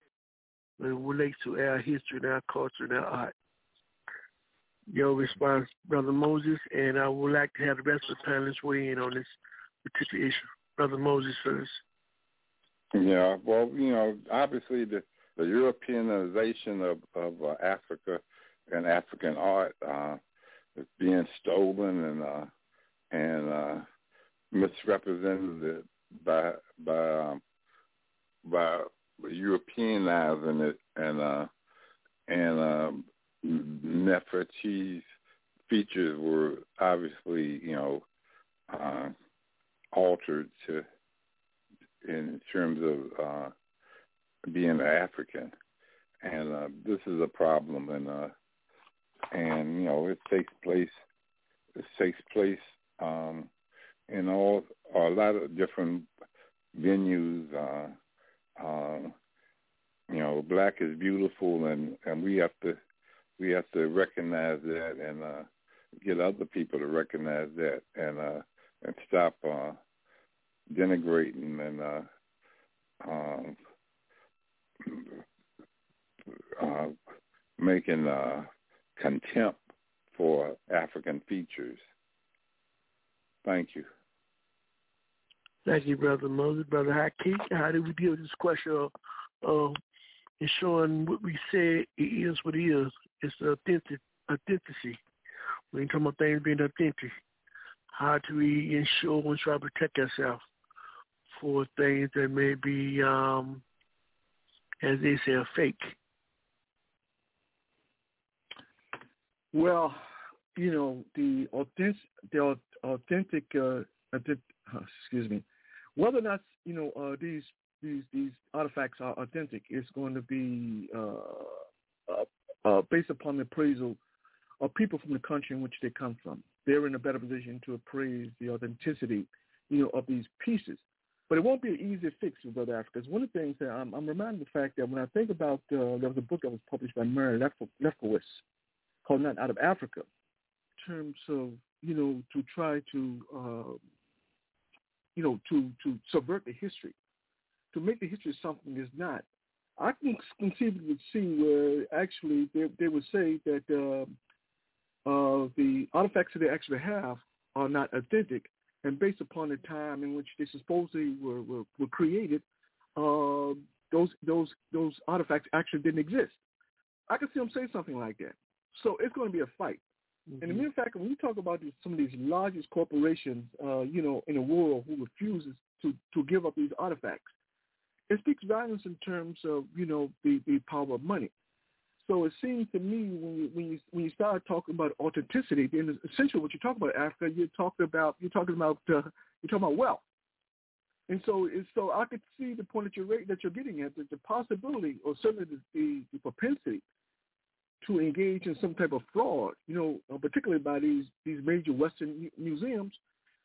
when it relates to our history and our culture and our art. Your response, Brother Moses, and I would like to have the rest of the panelists weigh in on this particular issue. Brother Moses first. Yeah, well, you know, obviously the the Europeanization of of uh, Africa and African art uh, is being stolen and uh, and uh, misrepresented by by um, by Europeanizing it and uh, and um, Nefertiti's features were obviously you know uh, altered to in terms of uh, being African, and uh, this is a problem, and uh, and you know it takes place it takes place um, in all a lot of different venues. Uh, uh, you know, black is beautiful, and and we have to we have to recognize that and uh, get other people to recognize that and uh, and stop uh, denigrating and uh, um, uh, making uh, contempt for African features. Thank you. Thank you, Brother Moses. Brother Hakeem, how do we deal with this question of uh, ensuring what we say it is what it is? It's the authentic, authenticity. When you talk about things being authentic, how do we ensure and try to protect ourselves for things that may be, um, as they say, fake? Well, you know the authentic, the authentic, uh, authentic excuse me, whether or not you know uh, these these these artifacts are authentic is going to be uh, uh, uh, based upon the appraisal of people from the country in which they come from. They're in a better position to appraise the authenticity, you know, of these pieces. But it won't be an easy fix for Brother Africa. It's one of the things that I'm, I'm reminded of the fact that when I think about, uh, there was a book that was published by Mary Lefkowitz called Not Out of Africa, in terms of, you know, to try to, uh, you know, to, to subvert the history, to make the history something it's not. I can conceivably see where actually they, they would say that uh, uh, the artifacts that they actually have are not authentic, and based upon the time in which they supposedly were, were, were created, uh, those those those artifacts actually didn't exist. I can see them say something like that. So it's going to be a fight. Mm-hmm. And the mere fact, when you talk about these, some of these largest corporations, uh, you know, in the world who refuses to, to give up these artifacts, it speaks volumes in terms of, you know, the, the power of money. So it seems to me when you when you when you start talking about authenticity, then essentially what you talk about Africa, you're talking about you're talking about uh, you're talking about wealth. And so it's, so I could see the point that you're that you're getting at, that the possibility or certainly the, the, the propensity to engage in some type of fraud, you know, uh, particularly by these these major Western museums,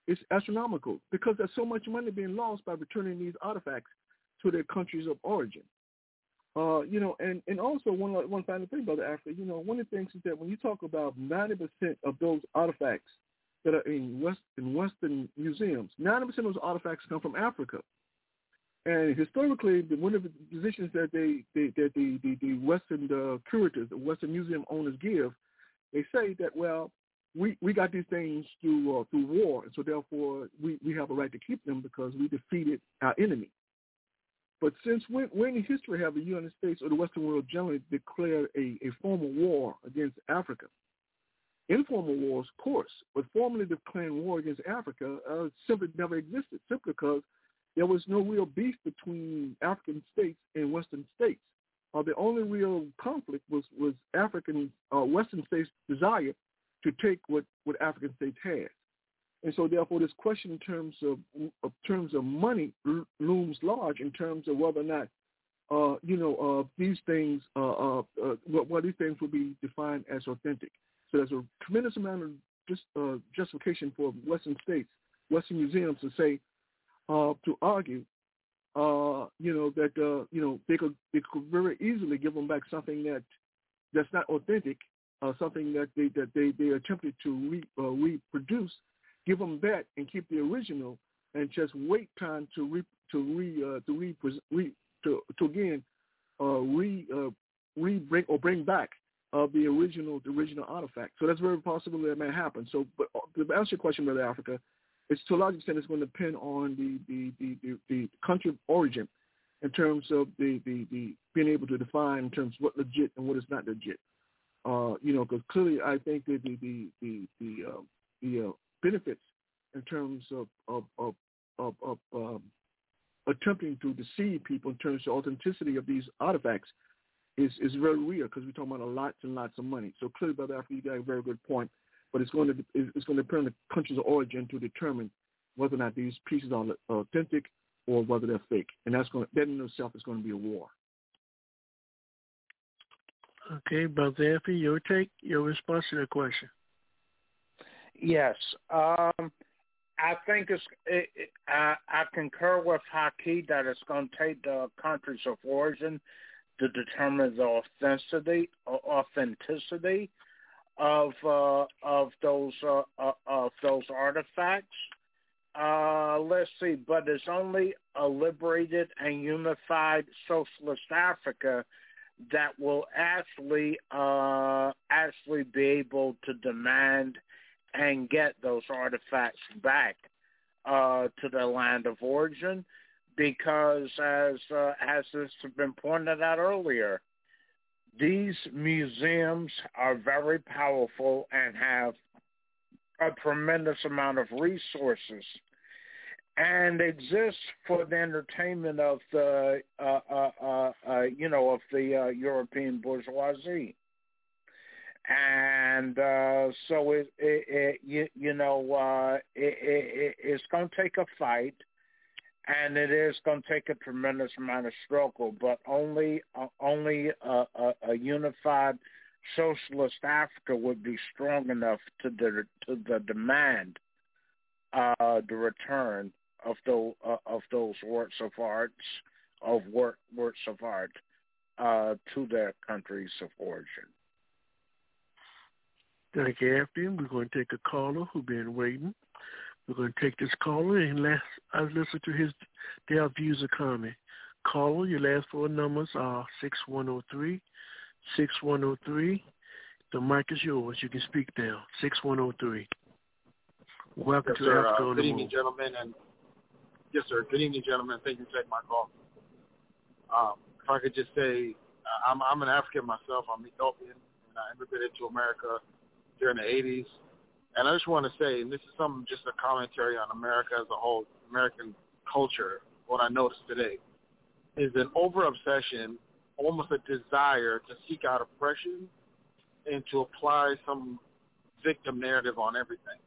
is astronomical because there's so much money being lost by returning these artifacts to their countries of origin. Uh, you know, and, and also one one final thing, Brother Africa, you know, one of the things is that when you talk about 90% of those artifacts that are in West in Western museums, 90% of those artifacts come from Africa. And historically, the, one of the positions that they, they that the the, the Western uh, curators, the Western museum owners give, they say that well, we we got these things through uh, through war, and so therefore we we have a right to keep them because we defeated our enemy. But since when when in history have the United States or the Western world generally declared a, a formal war against Africa? Informal wars, of course, but formally declaring war against Africa uh, simply never existed, simply because there was no real beef between African states and Western states. Uh, the only real conflict was was African uh, Western states' desire to take what, what African states had. And so therefore this question in terms of, of terms of money looms large in terms of whether or not uh, you know, uh, these things, uh, uh, uh, these things will be defined as authentic. So there's a tremendous amount of just, uh, justification for Western states, Western museums to say, to argue, you know, that, you know, they could, they could very easily give them back something that, that's not authentic something that they that they they attempted to re, reproduce, give them that and keep the original, and just wait time to re to re uh, to re, re to to again uh, re uh, re bring or bring back uh, the original the original artifact. So that's very possible that may happen. So, but uh, to answer your question, Brother Africa, it's to a large extent it's going to depend on the the the, the, the country of origin in terms of the, the, the being able to define in terms of what legit and what is not legit. Uh, you know, because clearly I think that the the the the, uh, the uh, benefits in terms of of of, of, of um, attempting to deceive people in terms of authenticity of these artifacts is is very real because we're talking about lots and lots of money. So clearly, Brother Africa, you got a very good point. But it's going to it's going to depend on the countries of origin to determine whether or not these pieces are authentic or whether they're fake, and that's going that in itself is going to be a war. Okay, Brother Effie, your take, your response to the question. Yes, um, I think it's. It, it, I, I concur with Haki that it's going to take the countries of origin to determine the authenticity authenticity of uh, of those uh, uh, of those artifacts. Uh, let's see, but it's only a liberated and unified socialist Africa that will actually uh, actually be able to demand and get those artifacts back uh, to the land of origin, because as uh, as has been pointed out earlier, these museums are very powerful and have a tremendous amount of resources and exist for the entertainment of the uh, uh, uh, uh, you know of the uh, European bourgeoisie. And uh, so it, it, it you, you know uh, it, it, it's going to take a fight, and it is going to take a tremendous amount of struggle. But only uh, only a, a, a unified socialist Africa would be strong enough to the to the demand uh, the return of those uh, of those works of arts of work works of art uh, to their countries of origin. Thank you, Anthony. We're going to take a caller who's been waiting. We're going to take this caller and let's uh, listen to his their views or comment. Caller, your last four numbers are six one zero oh three, six one zero oh three. The mic is yours. You can speak now. Six one zero three. Welcome yes, to sir. Africa uh, Good evening, gentlemen, and Yes, sir. Good evening, gentlemen. Thank you for taking my call. Um, if I could just say, uh, I'm, I'm an African myself. I'm Ethiopian, and I immigrated to America during the 80s. And I just want to say, and this is some just a commentary on America as a whole, American culture, what I noticed today, is an over-obsession, almost a desire to seek out oppression and to apply some victim narrative on everything.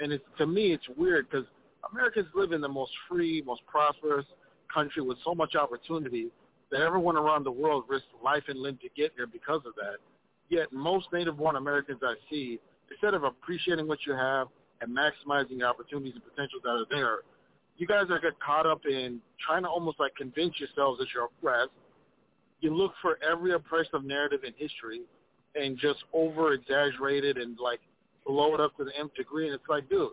And it's to me, it's weird because Americans live in the most free, most prosperous country with so much opportunity that everyone around the world risks life and limb to get here because of that. Yet most native-born Americans I see, instead of appreciating what you have and maximizing the opportunities and potentials that are there, you guys are get caught up in trying to almost like convince yourselves that you're oppressed. You look for every oppressive narrative in history and just over exaggerate it and like blow it up to the nth degree. And it's like, dude,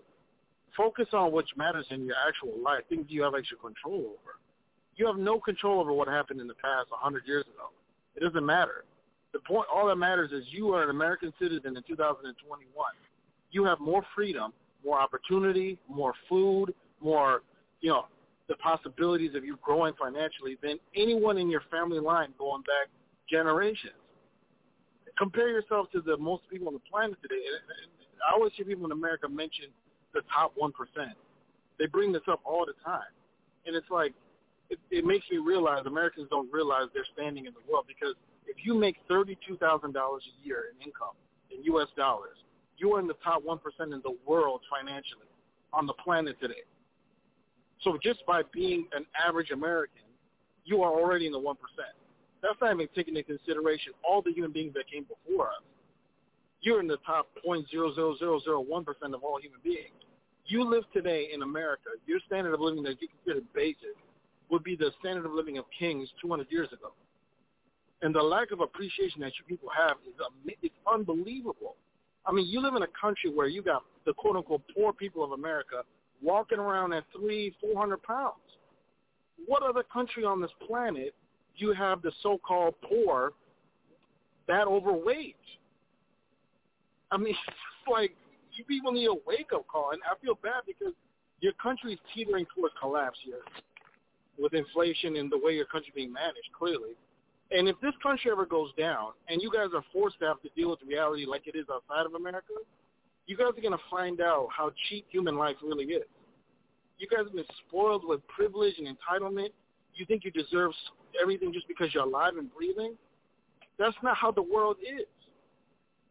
Focus on what matters in your actual life, things you have actual control over. You have no control over what happened in the past 100 years ago. It doesn't matter. The point, all that matters is you are an American citizen in 2021. You have more freedom, more opportunity, more food, more, you know, the possibilities of you growing financially than anyone in your family line going back generations. Compare yourself to the most people on the planet today. I always hear people in America mention the top 1%. They bring this up all the time. And it's like, it, it makes me realize Americans don't realize they're standing in the world because if you make $32,000 a year in income in U.S. dollars, you are in the top 1% in the world financially on the planet today. So just by being an average American, you are already in the 1%. That's not even taking into consideration all the human beings that came before us. You're in the top 0.00001% of all human beings. You live today in America, your standard of living that you consider basic would be the standard of living of kings 200 years ago. And the lack of appreciation that you people have is it's unbelievable. I mean, you live in a country where you got the quote unquote poor people of America walking around at three, four hundred pounds. What other country on this planet do you have the so-called poor that overweight? I mean, it's like you people need a wake-up call, and I feel bad because your country is teetering towards collapse here with inflation and the way your country being managed, clearly. And if this country ever goes down, and you guys are forced to have to deal with reality like it is outside of America, you guys are going to find out how cheap human life really is. You guys have been spoiled with privilege and entitlement. You think you deserve everything just because you're alive and breathing? That's not how the world is.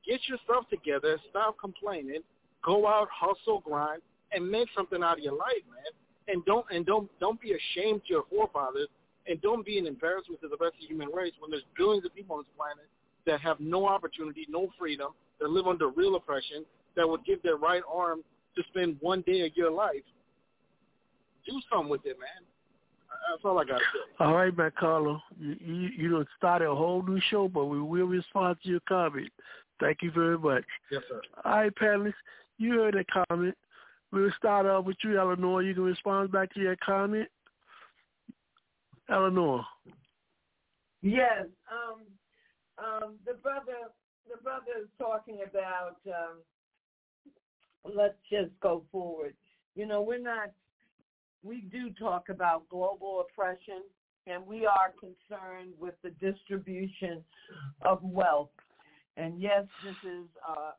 Get yourself together. Stop complaining. Go out, hustle, grind, and make something out of your life, man. And don't and don't don't be ashamed to your forefathers, and don't be an embarrassment to the rest of the human race when there's billions of people on this planet that have no opportunity, no freedom, that live under real oppression, that would give their right arm to spend one day of your life. Do something with it, man. That's all I got to say. All right, man, Carlo. You, you, you don't start a whole new show, but we will respond to your comment. Thank you very much. Yes, sir. All right, panelists, you heard that comment. We'll start off with you, Eleanor. You can respond back to your comment. Eleanor. Yes. Um, um, the brother, the brother is talking about. Um, let's just go forward. You know, we're not. We do talk about global oppression, and we are concerned with the distribution of wealth. And yes, this is uh,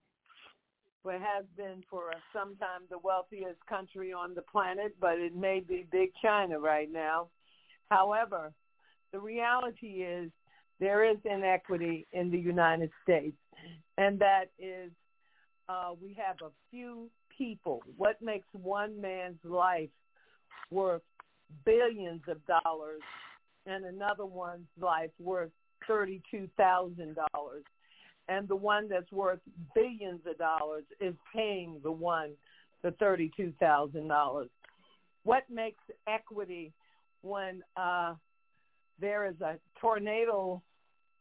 what has been for some time the wealthiest country on the planet, but it may be big China right now. However, the reality is there is inequity in the United States, and that is uh, we have a few people. What makes one man's life worth billions of dollars and another one's life worth $32,000? And the one that's worth billions of dollars is paying the one the $32,000. What makes equity when uh, there is a tornado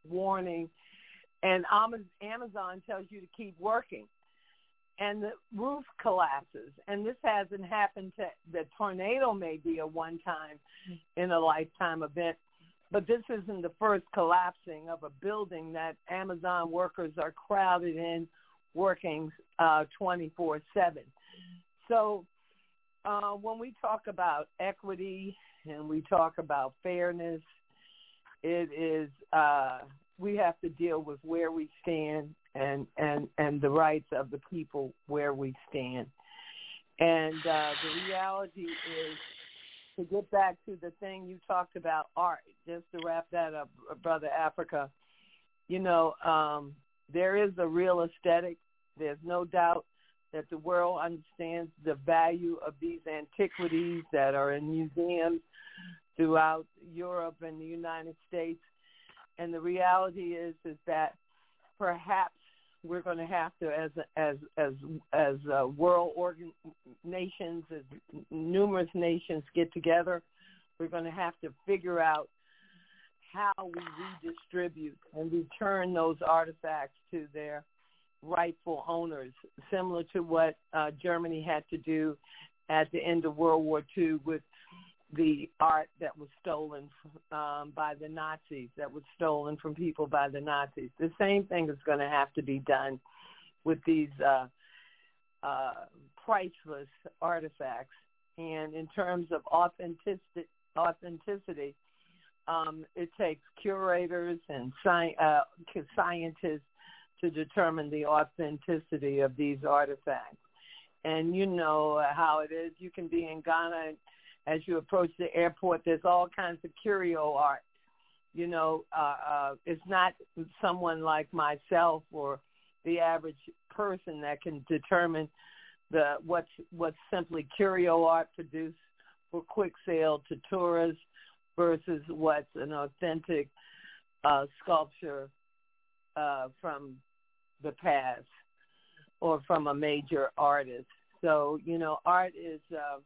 warning and Amazon tells you to keep working. And the roof collapses. And this hasn't happened to the tornado may be a one time in a lifetime event but this isn't the first collapsing of a building that Amazon workers are crowded in working uh 24/7 so uh when we talk about equity and we talk about fairness, it is uh, we have to deal with where we stand and and and the rights of the people where we stand. And uh, the reality is to get back to the thing you talked about, art. Just to wrap that up, brother Africa. You know, um, there is a real aesthetic. There's no doubt that the world understands the value of these antiquities that are in museums throughout Europe and the United States. And the reality is is that perhaps we're going to have to, as as as as uh, world organ nations, as numerous nations get together, we're going to have to figure out how we redistribute and return those artifacts to their rightful owners, similar to what uh, Germany had to do at the end of World War II with the art that was stolen um, by the Nazis, that was stolen from people by the Nazis. The same thing is going to have to be done with these uh, uh, priceless artifacts. And in terms of authenticity, authenticity um, it takes curators and sci- uh, scientists to determine the authenticity of these artifacts. And you know how it is. You can be in Ghana as you approach the airport. There's all kinds of curio art. You know, uh, uh, it's not someone like myself or the average person that can determine the what's what's simply curio art produced for quick sale to tourists versus what's an authentic uh, sculpture uh, from the past or from a major artist. So, you know, art is uh,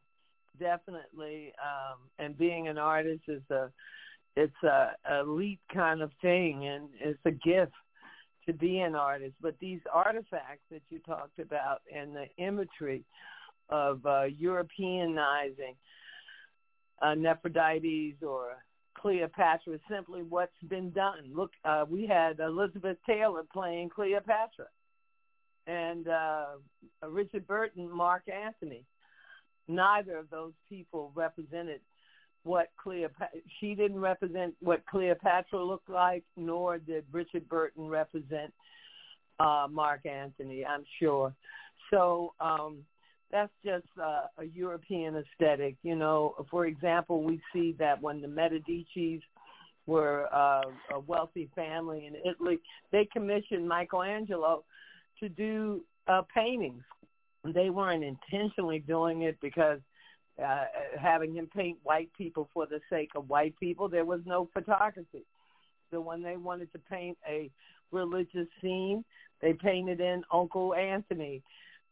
definitely, um, and being an artist is a, it's a elite kind of thing, and it's a gift to be an artist. But these artifacts that you talked about and the imagery of uh, Europeanizing uh, Nephrodite or Cleopatra is simply what's been done. Look, uh, we had Elizabeth Taylor playing Cleopatra, and uh, Richard Burton, Mark Antony. Neither of those people represented what Cleopatra. She didn't represent what Cleopatra looked like, nor did Richard Burton represent uh, Mark Antony. I'm sure. So um, that's just uh, a European aesthetic. You know, for example, we see that when the Medicis were uh, a wealthy family in Italy, they commissioned Michelangelo to do uh, paintings. They weren't intentionally doing it because uh, having him paint white people for the sake of white people, there was no photography. So when they wanted to paint a religious scene, they painted in Uncle Anthony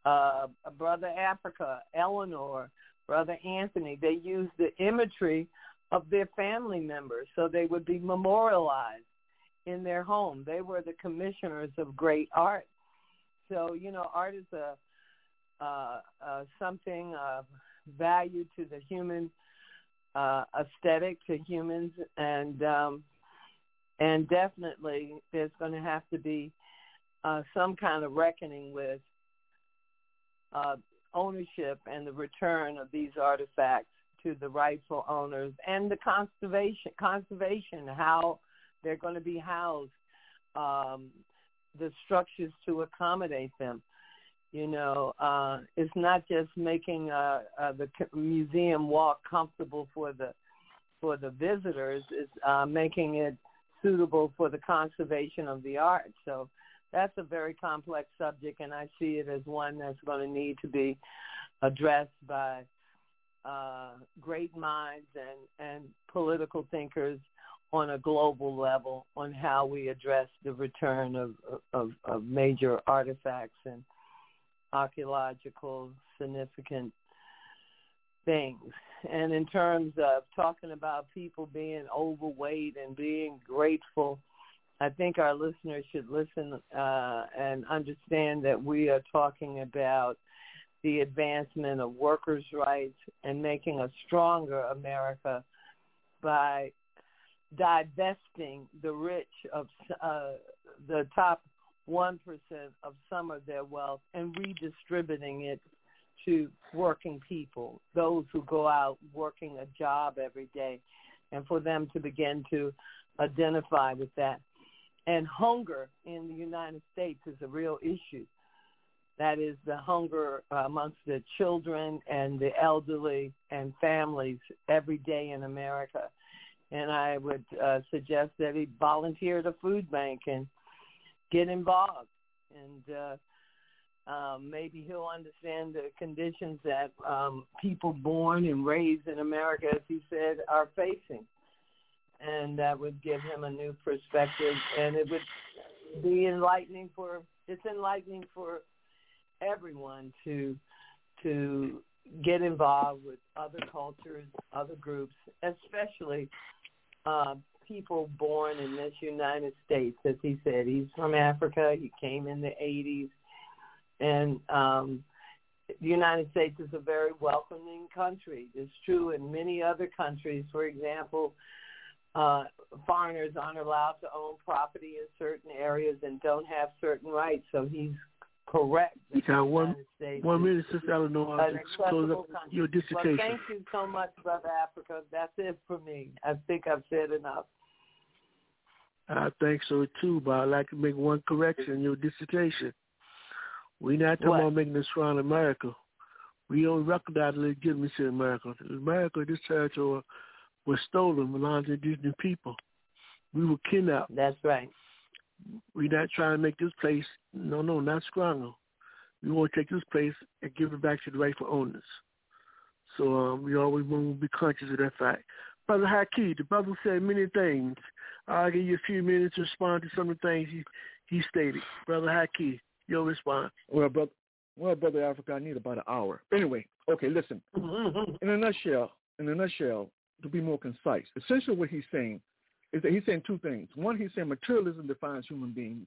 uh, Brother Africa, Eleanor, Brother Anthony. They used the imagery of their family members so they would be memorialized in their home. They were the commissioners of great art. So, you know, art is a uh, uh, something of value to the human uh, aesthetic to humans, and um, and definitely there's going to have to be uh, some kind of reckoning with uh, ownership and the return of these artifacts to the rightful owners and the conservation conservation how they're going to be housed um, the structures to accommodate them you know uh, it's not just making uh, uh, the museum walk comfortable for the for the visitors it's uh, making it suitable for the conservation of the art. So that's a very complex subject, and I see it as one that's going to need to be addressed by uh, great minds and, and political thinkers on a global level on how we address the return of, of, of major artifacts and archaeological significant things. And in terms of talking about people being overweight and being grateful I think our listeners should listen uh, and understand that we are talking about the advancement of workers' rights and making a stronger America by divesting the rich of uh, the top 1% of some of their wealth and redistributing it to working people, those who go out working a job every day, and for them to begin to identify with that and hunger in the United States is a real issue. That is the hunger amongst the children and the elderly and families every day in America. And I would uh, suggest that he volunteer at a food bank and get involved. And uh, um, maybe he'll understand the conditions that um, people born and raised in America, as he said, are facing and that would give him a new perspective and it would be enlightening for it's enlightening for everyone to to get involved with other cultures, other groups, especially uh, people born in this United States. As he said, he's from Africa. He came in the 80s, and um, the United States is a very welcoming country. It's true in many other countries. For example, uh, foreigners aren't allowed to own property in certain areas and don't have certain rights. So he's correct. You got one, one minute, Sister Eleanor. An close up your dissertation. Well, thank you so much, Brother Africa. That's it for me. I think I've said enough. I think so too, but I'd like to make one correction in your dissertation. We're not talking What? about making a strong America. We don't recognize legitimacy in America. America, this territory was stolen, belongs to indigenous people. We were kidnapped. That's right. We're not trying to make this place, no, no, not stronger. We want to take this place and give it back to the rightful owners. So um, we always want to be conscious of that fact. Brother Haki, the brother said many things. I'll give you a few minutes to respond to some of the things he, he stated. Brother Haki, your response. Well, brother, well, brother Africa, I need about an hour. Anyway, okay, listen. In a nutshell, in a nutshell, to be more concise, essentially what he's saying is that he's saying two things. One, he's saying materialism defines human beings,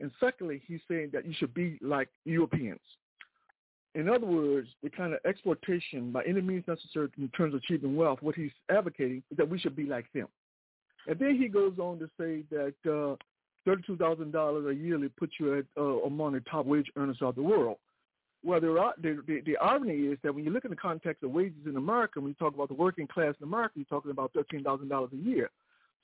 and secondly, he's saying that you should be like Europeans. In other words, the kind of exploitation by any means necessary in terms of achieving wealth, what he's advocating is that we should be like them. And then he goes on to say that uh, thirty-two thousand dollars a yearly puts you at uh, among the top wage earners of the world. Well, there are, the, the, the irony is that when you look in the context of wages in America, when you talk about the working class in America, you're talking about thirteen thousand dollars a year.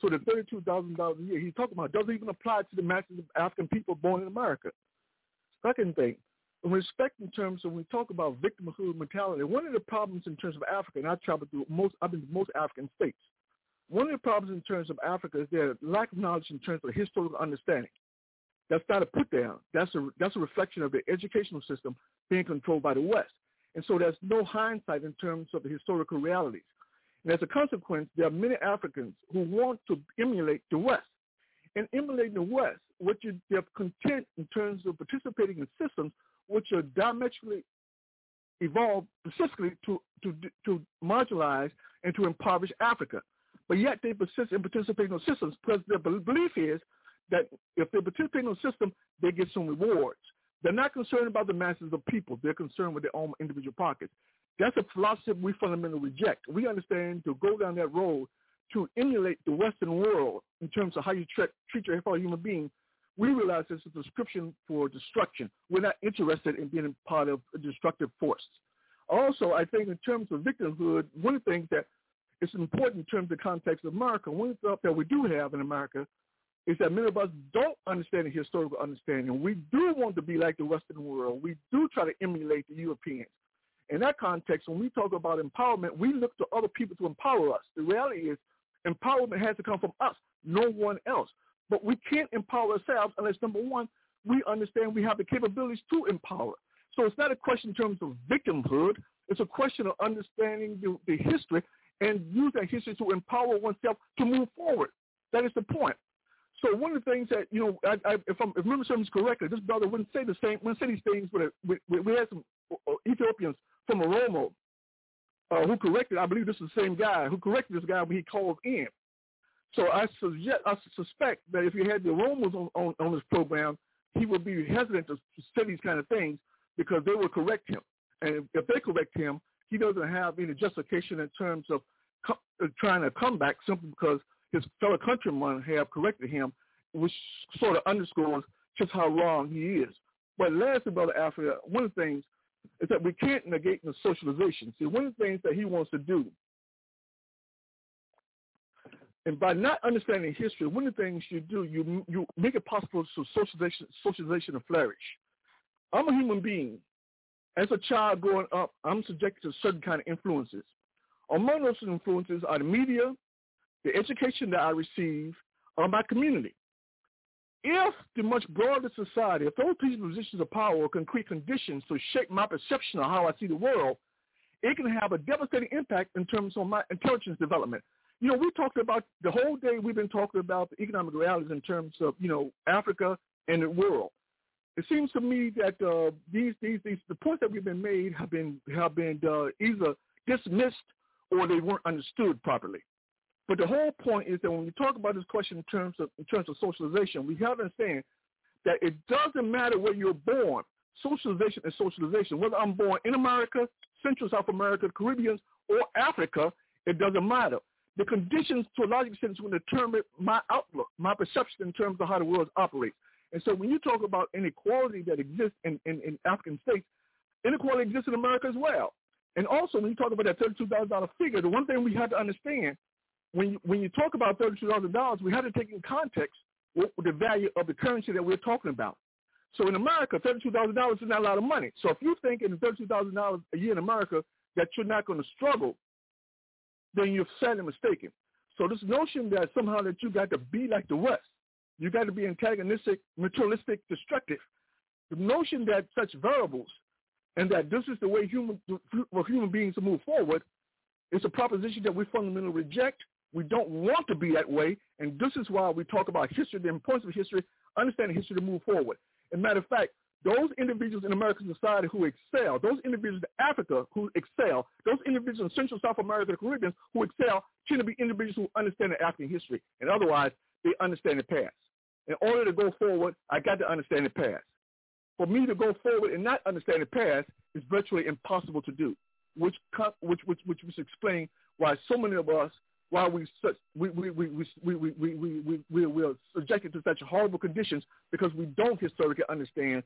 So the thirty-two thousand dollars a year he's talking about doesn't even apply to the masses of African people born in America. Second thing, in respect in terms of when we talk about victimhood mentality, one of the problems in terms of Africa, and I travel through most, I've been to most African states. One of the problems in terms of Africa is their lack of knowledge in terms of historical understanding. That's not a put down. That's a that's a reflection of the educational system being controlled by the West. And so there's no hindsight in terms of the historical realities. And as a consequence, there are many Africans who want to emulate the West. And emulating the West, what you they're content in terms of participating in systems which are diametrically evolved specifically to, to, to marginalize and to impoverish Africa. But yet they persist in participating in systems because their belief is that if they participate in those system, they get some rewards. They're not concerned about the masses of people. They're concerned with their own individual pockets. That's a philosophy we fundamentally reject. We understand to go down that road to emulate the Western world in terms of how you tre- treat your fellow human being, we realize it's a prescription for destruction. We're not interested in being part of a destructive force. Also, I think in terms of victimhood, one of the things that is important in terms of the context of America, one stuff that we do have in America is that many of us don't understand the historical understanding. We do want to be like the Western world. We do try to emulate the Europeans. In that context, when we talk about empowerment, we look to other people to empower us. The reality is empowerment has to come from us, no one else. But we can't empower ourselves unless, number one, we understand we have the capabilities to empower. So it's not a question in terms of victimhood. It's a question of understanding the, the history and use that history to empower oneself to move forward. That is the point. So one of the things that you know, I, I, if, I'm, if memory serves correctly, this brother wouldn't say the same. Wouldn't say these things. But we, we, had some uh, Ethiopians from Oromo uh, who corrected. I believe this is the same guy who corrected this guy when he called in. So I suggest, I suspect that if you had the Romans on, on, on this program, he would be hesitant to say these kind of things because they will correct him. And if they correct him, he doesn't have any justification in terms of co- uh, trying to come back simply because his fellow countrymen have corrected him, which sort of underscores just how wrong he is. But lastly, Brother Africa, one of the things is that we can't negate the socialization. See, one of the things that he wants to do and by not understanding history, one of the things you do, you you make it possible for socialization, socialization to flourish. I'm a human being. As a child growing up, I'm subjected to certain kind of influences. Among those influences are the media, the education that I receive, or my community. If the much broader society, if those people positions of power can create conditions to shape my perception of how I see the world, it can have a devastating impact in terms of my intelligence development you know, we talked about the whole day. We've been talking about the economic realities in terms of you know Africa and the world. It seems to me that uh, these these these the points that we've been made have been have been uh, either dismissed or they weren't understood properly. But the whole point is that when we talk about this question in terms of in terms of socialization, we have to understand that it doesn't matter where you're born. socialization is socialization. Whether I'm born in America, Central South America, Caribbean, or Africa, it doesn't matter. The conditions, to a large extent, will determine my outlook, my perception in terms of how the world operates. And so when you talk about inequality that exists in, in, in African states, inequality exists in America as well. And also, when you talk about that $32,000 figure, the one thing we have to understand, when you, when you talk about $32,000, we have to take in context what the value of the currency that we're talking about. So in America, $32,000 is not a lot of money. So if you're thinking $32,000 a year in America that you're not going to struggle, then you're sadly mistaken. So this notion that somehow that you got to be like the West, you got to be antagonistic, materialistic, destructive, the notion that such variables and that this is the way human human beings to move forward is a proposition that we fundamentally reject. We don't want to be that way, and this is why we talk about history, the importance of history, understanding history to move forward. As a matter of fact, those individuals in American society who excel, those individuals in Africa who excel, those individuals in Central South America, the Caribbean who excel, tend to be individuals who understand the African history, and otherwise they understand the past. In order to go forward, I got to understand the past for me to go forward and not understand the past is virtually impossible to do, which which which which was explain why so many of us why we such we we we we we we we we, we, we are subjected to such horrible conditions because we don't historically understand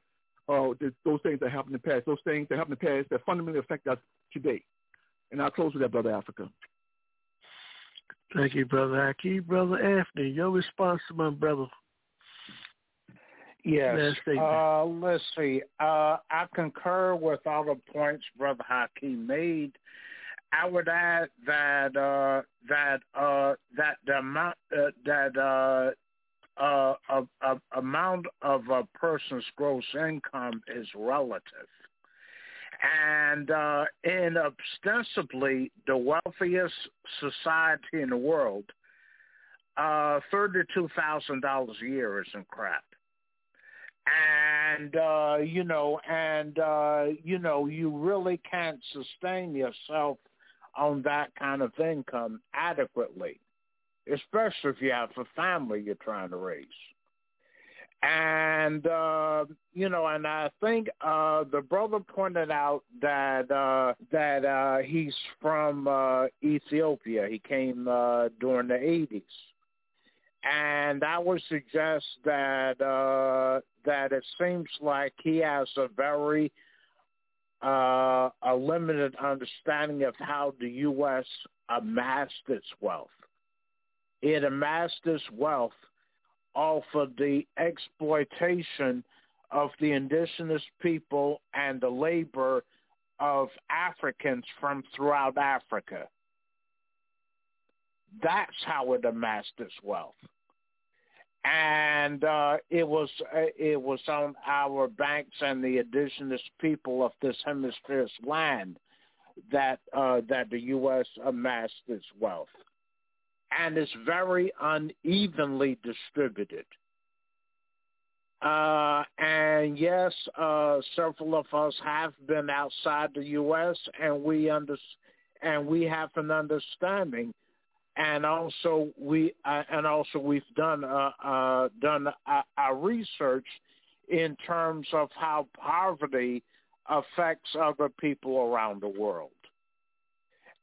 uh, those things that happened in the past, those things that happened in the past that fundamentally affect us today. And I'll close with that, Brother Africa. Thank you, Brother Haki. Brother Anthony, your response to my brother. Yes. Uh, let's see. Uh, I concur with all the points Brother Hakeem made. I would add that uh, that uh, that the amount uh, that uh, uh, amount of a person's gross income is relative, and uh, in ostensibly the wealthiest society in the world, uh, thirty-two thousand dollars a year isn't crap. And uh you know and uh you know you really can't sustain yourself on that kind of income adequately especially if you have a family you're trying to raise. And uh you know and i think uh the brother pointed out that uh that uh he's from uh ethiopia. He came uh during the 80s and I would suggest that uh, that it seems like he has a very uh, a limited understanding of how the U.S. amassed its wealth. It amassed its wealth off of the exploitation of the indigenous people and the labor of Africans from throughout Africa. That's how it amassed its wealth and uh, it was uh, it was on our banks and the indigenous people of this hemisphere's land that uh, that the U.S. amassed its wealth, and it's very unevenly distributed. Uh, and yes, uh, several of us have been outside the U.S. and we under and we have an understanding and also we uh, and also we've done uh, uh, done our research in terms of how poverty affects other people around the world,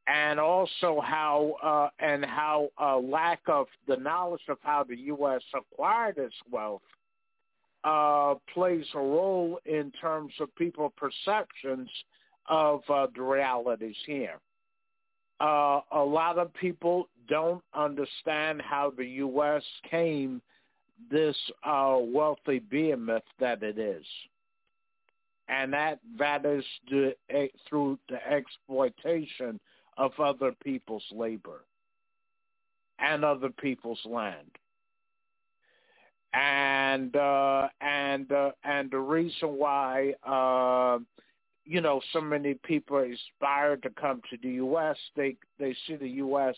and also how uh, and how uh, lack of the knowledge of how the U.S. acquired its wealth uh, plays a role in terms of people perceptions of the realities here. Uh, a lot of people don't understand how the U.S. came this uh, wealthy behemoth that it is. And that that is the, through the exploitation of other people's labor and other people's land. And uh, and uh, and the reason why uh, you know so many people aspire to come to the U.S. They they see the U.S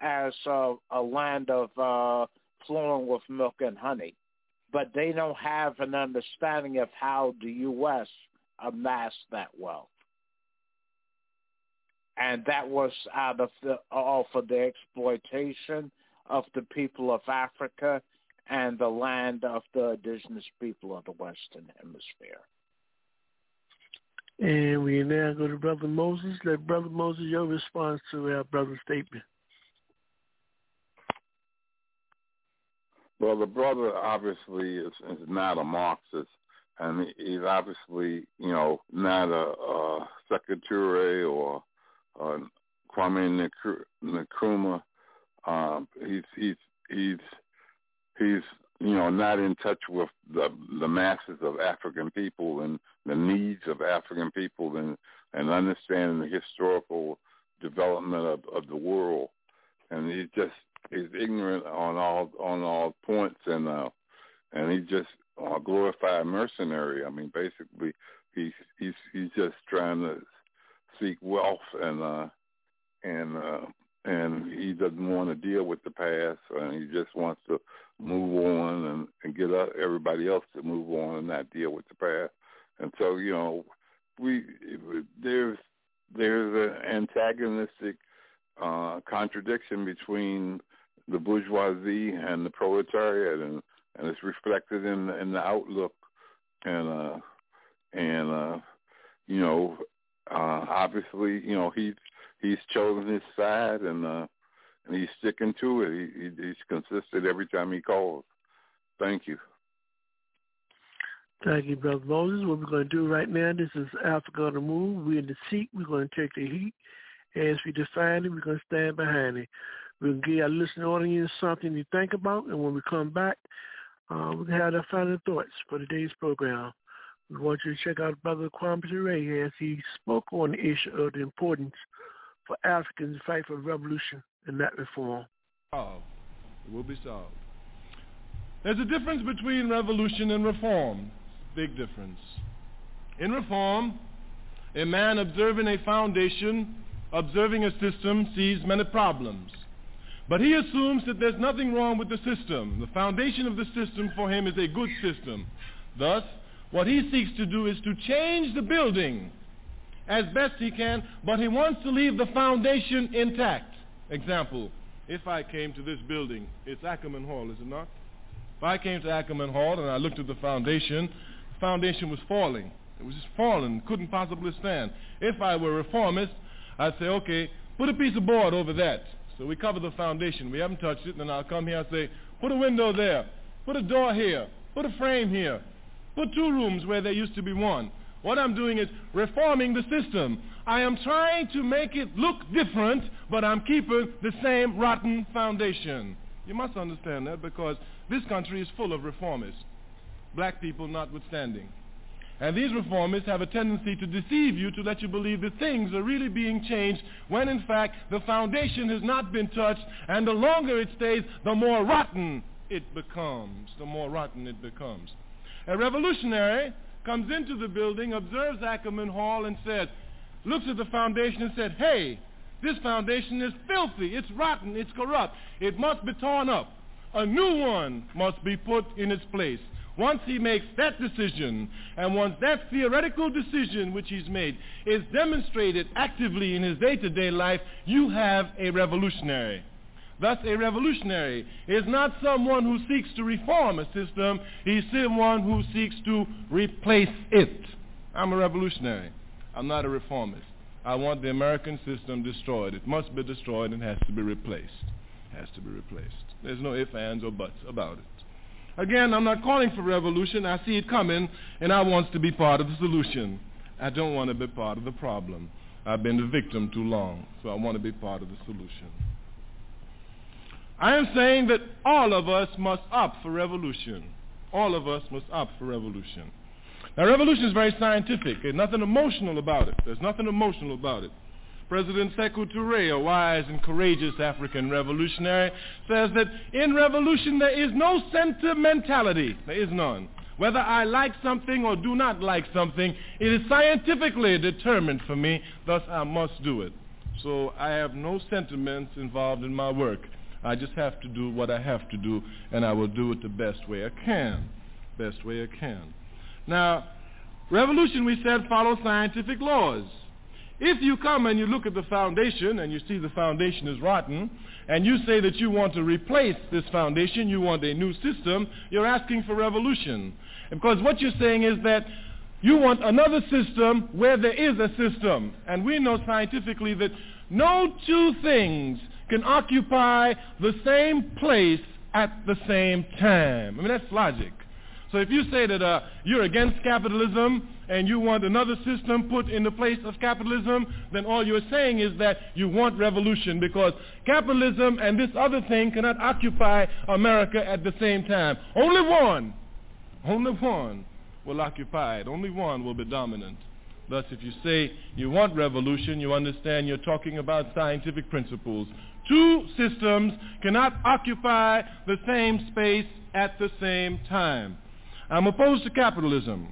as a, a land of uh, flowing with milk and honey, but they don't have an understanding of how the U.S. amassed that wealth. And that was out of the off of the exploitation of the people of Africa and the land of the indigenous people of the Western Hemisphere. And we now go to Brother Moses. Let Brother Moses your response to our brother's statement. Well, the brother obviously is, is not a Marxist, and he's obviously, you know, not a, a secretary or uh, Kwame Nkrumah. Um, he's he's he's he's you know not in touch with the the masses of African people and the needs of African people and and understanding the historical development of, of the world. And he's just he's ignorant on all on all points and uh and he's just a glorified mercenary. I mean basically he's he's he's just trying to seek wealth and uh and uh and he doesn't want to deal with the past and he just wants to move on and, and get everybody else to move on and not deal with the past. And so, you know, we there's there's an antagonistic uh, contradiction between the bourgeoisie and the proletariat, and, and it's reflected in in the outlook. And uh, and uh, you know, uh, obviously, you know, he's he's chosen his side, and uh, and he's sticking to it. He, he, he's consistent every time he calls. Thank you. Thank you, Brother Moses. What we're going to do right now, this is Africa on the Move. We're in the seat. We're going to take the heat. As we define it, we're going to stand behind it. We'll give our listening audience something to think about, and when we come back, uh, we have our final thoughts for today's program. We want you to check out Brother Kwame Ture as he spoke on the issue of the importance for Africans to fight for revolution and not reform. It will be solved. There's a difference between revolution and reform. Big difference. In reform, a man observing a foundation, observing a system, sees many problems. But he assumes that there's nothing wrong with the system. The foundation of the system for him is a good system. Thus, what he seeks to do is to change the building as best he can, but he wants to leave the foundation intact. Example, if I came to this building, it's Ackerman Hall, is it not? If I came to Ackerman Hall and I looked at the foundation, the foundation was falling. It was just falling, couldn't possibly stand. If I were a reformist, I'd say, okay, put a piece of board over that. So we cover the foundation. We haven't touched it. And then I'll come here and say, put a window there. Put a door here. Put a frame here. Put two rooms where there used to be one. What I'm doing is reforming the system. I am trying to make it look different, but I'm keeping the same rotten foundation. You must understand that because this country is full of reformists, black people notwithstanding. And these reformists have a tendency to deceive you to let you believe that things are really being changed when in fact the foundation has not been touched and the longer it stays, the more rotten it becomes. The more rotten it becomes. A revolutionary comes into the building, observes Ackerman Hall and said, looks at the foundation and said, hey, this foundation is filthy, it's rotten, it's corrupt. It must be torn up. A new one must be put in its place. Once he makes that decision, and once that theoretical decision which he's made is demonstrated actively in his day-to-day life, you have a revolutionary. Thus, a revolutionary is not someone who seeks to reform a system. He's someone who seeks to replace it. I'm a revolutionary. I'm not a reformist. I want the American system destroyed. It must be destroyed and has to be replaced. It Has to be replaced. There's no ifs, ands, or buts about it. Again, I'm not calling for revolution. I see it coming, and I want to be part of the solution. I don't want to be part of the problem. I've been the victim too long, so I want to be part of the solution. I am saying that all of us must opt for revolution. All of us must opt for revolution. Now, revolution is very scientific. There's nothing emotional about it. There's nothing emotional about it. President Sekou Touré, a wise and courageous African revolutionary, says that in revolution there is no sentimentality. There is none. Whether I like something or do not like something, it is scientifically determined for me, thus I must do it. So I have no sentiments involved in my work. I just have to do what I have to do, and I will do it the best way I can. Best way I can. Now, revolution, we said, follows scientific laws. If you come and you look at the foundation and you see the foundation is rotten, and you say that you want to replace this foundation, you want a new system, you're asking for revolution. Because what you're saying is that You want another system where there is a system. And we know scientifically that no two things can occupy the same place at the same time. I mean, that's logic. So if you say that uh, you're against capitalism and you want another system put in the place of capitalism, then all you're saying is that you want revolution because capitalism and this other thing cannot occupy America at the same time. Only one, only one will occupy it. Only one will be dominant. Thus, if you say you want revolution, you understand you're talking about scientific principles. Two systems cannot occupy the same space at the same time. I'm opposed to capitalism.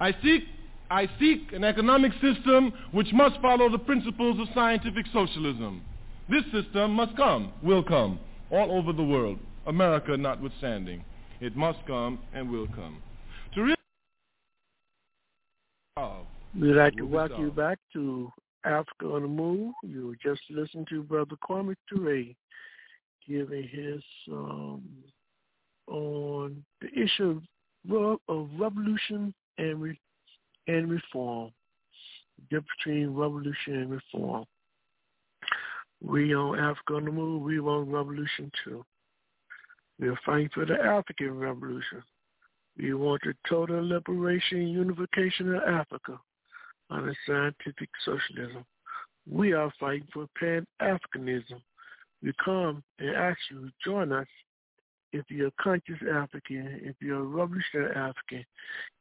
I seek, I seek an economic system which must follow the principles of scientific socialism. This system must come, will come, all over the world, America notwithstanding. It must come and will come. To really We'd like to welcome you back to Africa on the Move. You just listening to Brother Kwame Ture giving his um, on the issue of, of revolution and re, and reform. The difference between revolution and reform. We on Africa on the Move. We want revolution too. We're fighting for the African Revolution. We want the total liberation and unification of Africa under scientific socialism. We are fighting for Pan-Africanism. We come and ask you to join us if you're a conscious African, if you're a revolutionary African,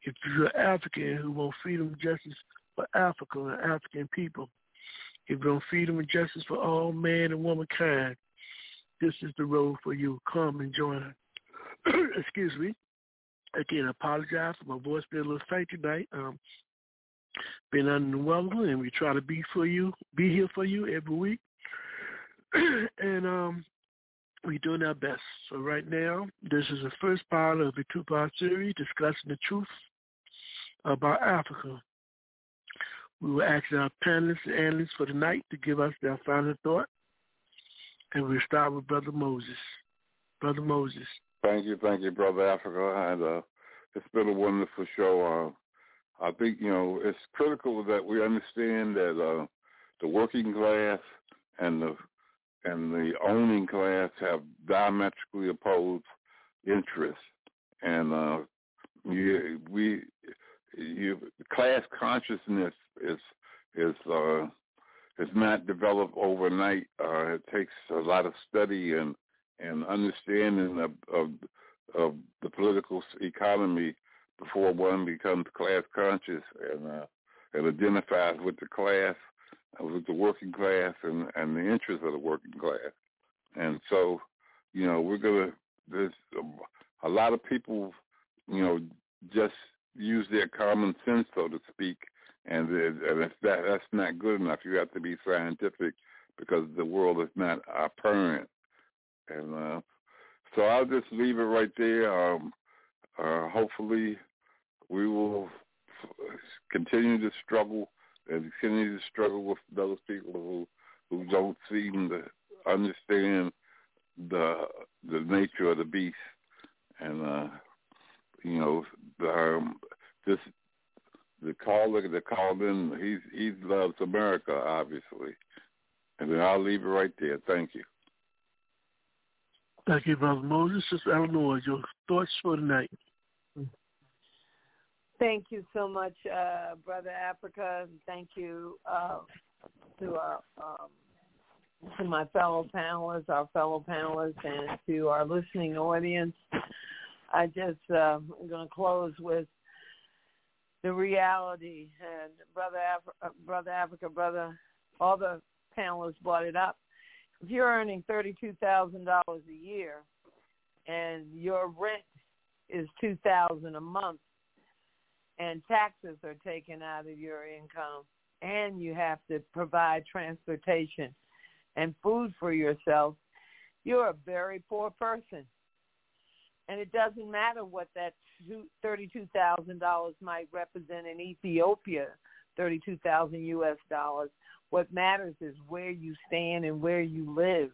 if you're an African who wants freedom and justice for Africa and African people, if you want freedom and justice for all man and womankind, this is the road for you. Come and join us. Excuse me. Again, I apologize for my voice being a little faint tonight. Um, been weather, and we try to be for you, be here for you every week. and um, we're doing our best. So right now, this is the first part of a two-part series discussing the truth about Africa. We will ask our panelists and analysts for tonight to give us their final thought. And we'll start with Brother Moses. Brother Moses. Thank you, thank you, Brother Africa. And uh, it's been a wonderful show. Uh, I think, you know, it's critical that we understand that uh, the working class and the and the owning class have diametrically opposed interests. And uh, you, we, you, class consciousness is is uh, is not developed overnight. Uh, it takes a lot of study and and understanding of, of of the political economy before one becomes class conscious and uh, and identifies with the class, uh, with the working class, and and the interests of the working class. And so, you know, we're gonna. There's a lot of people, you know, just use their common sense, so to speak, and, and if that that's not good enough. You have to be scientific because the world is not apparent. And uh, so I'll just leave it right there. Um, uh, hopefully, we will continue to struggle and continue to struggle with those people who who don't seem to understand the the nature of the beast. And uh, you know, the, um, this the caller that called in, he he loves America, obviously. And then I'll leave it right there. Thank you. Thank you, Brother Moses. Sister Eleanor, your thoughts for tonight. Thank you so much, uh, Brother Africa. Thank you uh, to our um, to my fellow panelists, our fellow panelists, and to our listening audience. I just uh, I'm going to close with the reality, and Brother Af- uh, Brother Africa, Brother, all the panelists brought it up if you're earning thirty-two thousand dollars a year, and your rent is two thousand a month, and taxes are taken out of your income, and you have to provide transportation and food for yourself, you're a very poor person. And it doesn't matter what that thirty-two thousand dollars might represent in Ethiopia, thirty-two thousand U.S. dollars what matters is where you stand and where you live.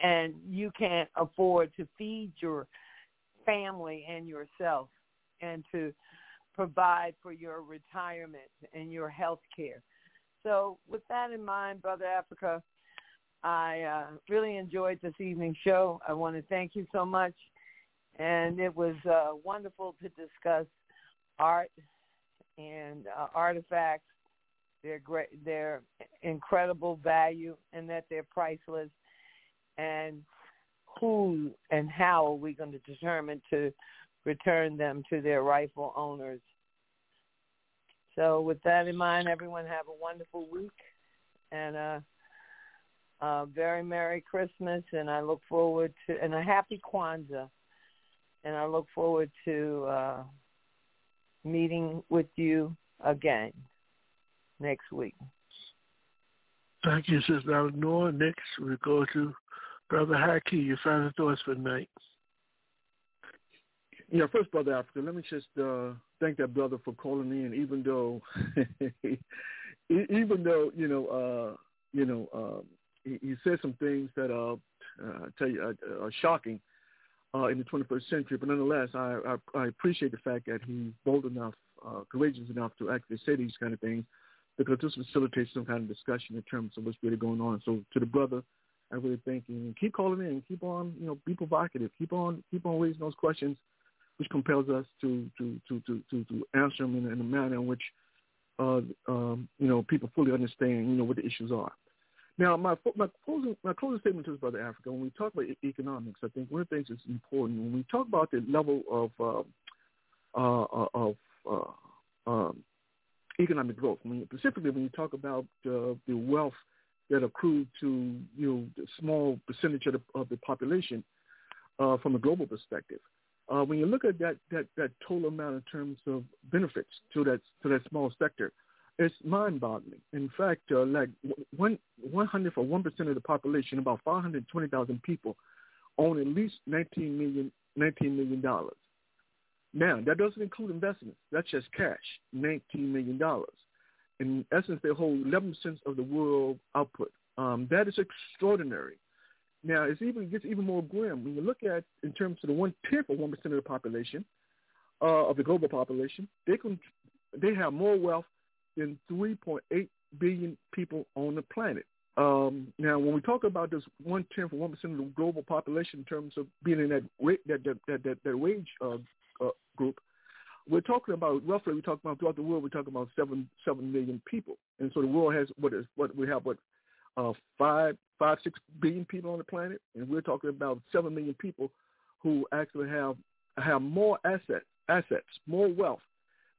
And you can't afford to feed your family and yourself and to provide for your retirement and your health care. So with that in mind, Brother Africa, I uh, really enjoyed this evening's show. I want to thank you so much. And it was uh, wonderful to discuss art and uh, artifacts, their great, their incredible value, and that they're priceless. And who and how are we going to determine to return them to their rightful owners? So, with that in mind, everyone have a wonderful week and a, a very Merry Christmas. And I look forward to and a Happy Kwanzaa. And I look forward to uh, meeting with you again next week. Thank you, Sister Eleanor. Next, we go to Brother Haki. Your final thoughts for tonight. Yeah, first, Brother Africa, let me just uh, thank that brother for calling in, even though, even though you know, uh, you know, uh, he, he said some things that uh, uh, tell you uh, are shocking uh, in the 21st century. But nonetheless, I, I, I appreciate the fact that he's bold enough, uh, courageous enough to actually say these kind of things, because this facilitates some kind of discussion in terms of what's really going on. So to the brother, I really thank you. And keep calling in, keep on, you know, be provocative, keep on, keep on raising those questions, which compels us to to to to to, answer them in, in a manner in which, uh, um, you know, people fully understand, you know, what the issues are. Now, my my closing my closing statement to this, Brother Africa, when we talk about economics, I think one of the things that's important when we talk about the level of uh, uh, of uh, um, economic growth, when, specifically when you talk about uh, the wealth that accrued to you know the small percentage of the, of the population uh, from a global perspective. Uh, when you look at that, that that total amount in terms of benefits to that to that small sector, it's mind-boggling. In fact, uh, like one one hundred for one percent of the population, about five hundred twenty thousand people, own at least 19 million 19 million dollars. Now that doesn't include investments. That's just cash, nineteen million dollars. In essence, they hold eleven percent of the world output. Um, that is extraordinary. Now it's even it gets even more grim when you look at in terms of the one tenth of one percent of the population uh, of the global population. They can they have more wealth than 3.8 billion people on the planet. Um, now, when we talk about this one tenth or one percent of the global population in terms of being in that that that that, that, that wage uh, uh, group, we're talking about roughly. We're talking about throughout the world. We're talking about seven seven million people, and so the world has what is what we have what uh, five five six billion people on the planet, and we're talking about seven million people who actually have have more assets assets more wealth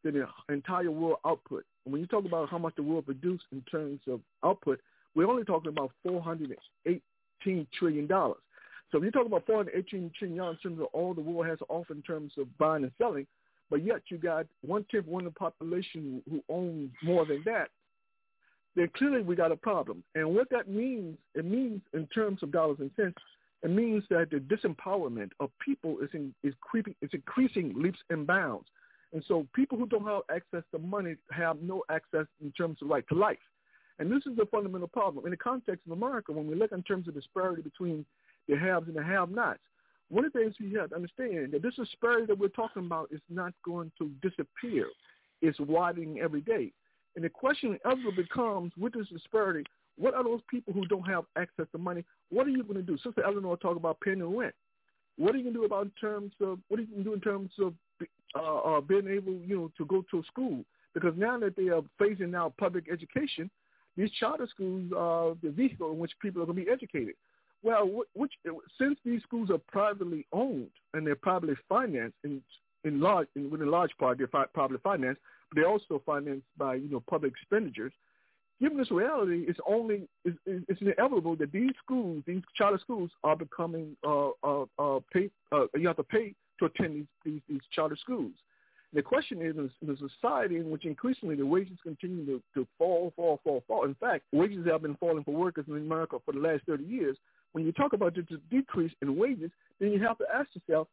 than the entire world output when you talk about how much the world produced in terms of output, we're only talking about $418 trillion. So if you talk about $418 trillion in terms of all the world has offer in terms of buying and selling, but yet you got one-tenth one of the population who owns more than that, then clearly we got a problem. And what that means, it means in terms of dollars and cents, it means that the disempowerment of people is, in, is, creeping, is increasing leaps and bounds. And so people who don't have access to money have no access in terms of right to life. And this is the fundamental problem. In the context of America, when we look in terms of disparity between the haves and the have-nots, one of the things we have to understand that this disparity that we're talking about is not going to disappear. It's widening every day. And the question ever becomes, with this disparity, what are those people who don't have access to money? What are you going to do? Sister Eleanor talked about paying the rent. What are you going to do about in terms of what are you going to do in terms of uh, uh, being able, you know, to go to a school because now that they are phasing out public education, these charter schools are the vehicle in which people are going to be educated. Well, which since these schools are privately owned and they're privately financed in in large in, within large part they're privately financed, they're also financed by you know public expenditures. Given this reality, it's only it's, it's inevitable that these schools, these charter schools, are becoming uh, uh, uh, pay. Uh, you have to pay to attend these, these, these charter schools. The question is, in a society in which increasingly the wages continue to, to fall, fall, fall, fall. In fact, wages have been falling for workers in America for the last 30 years. When you talk about the decrease in wages, then you have to ask yourself,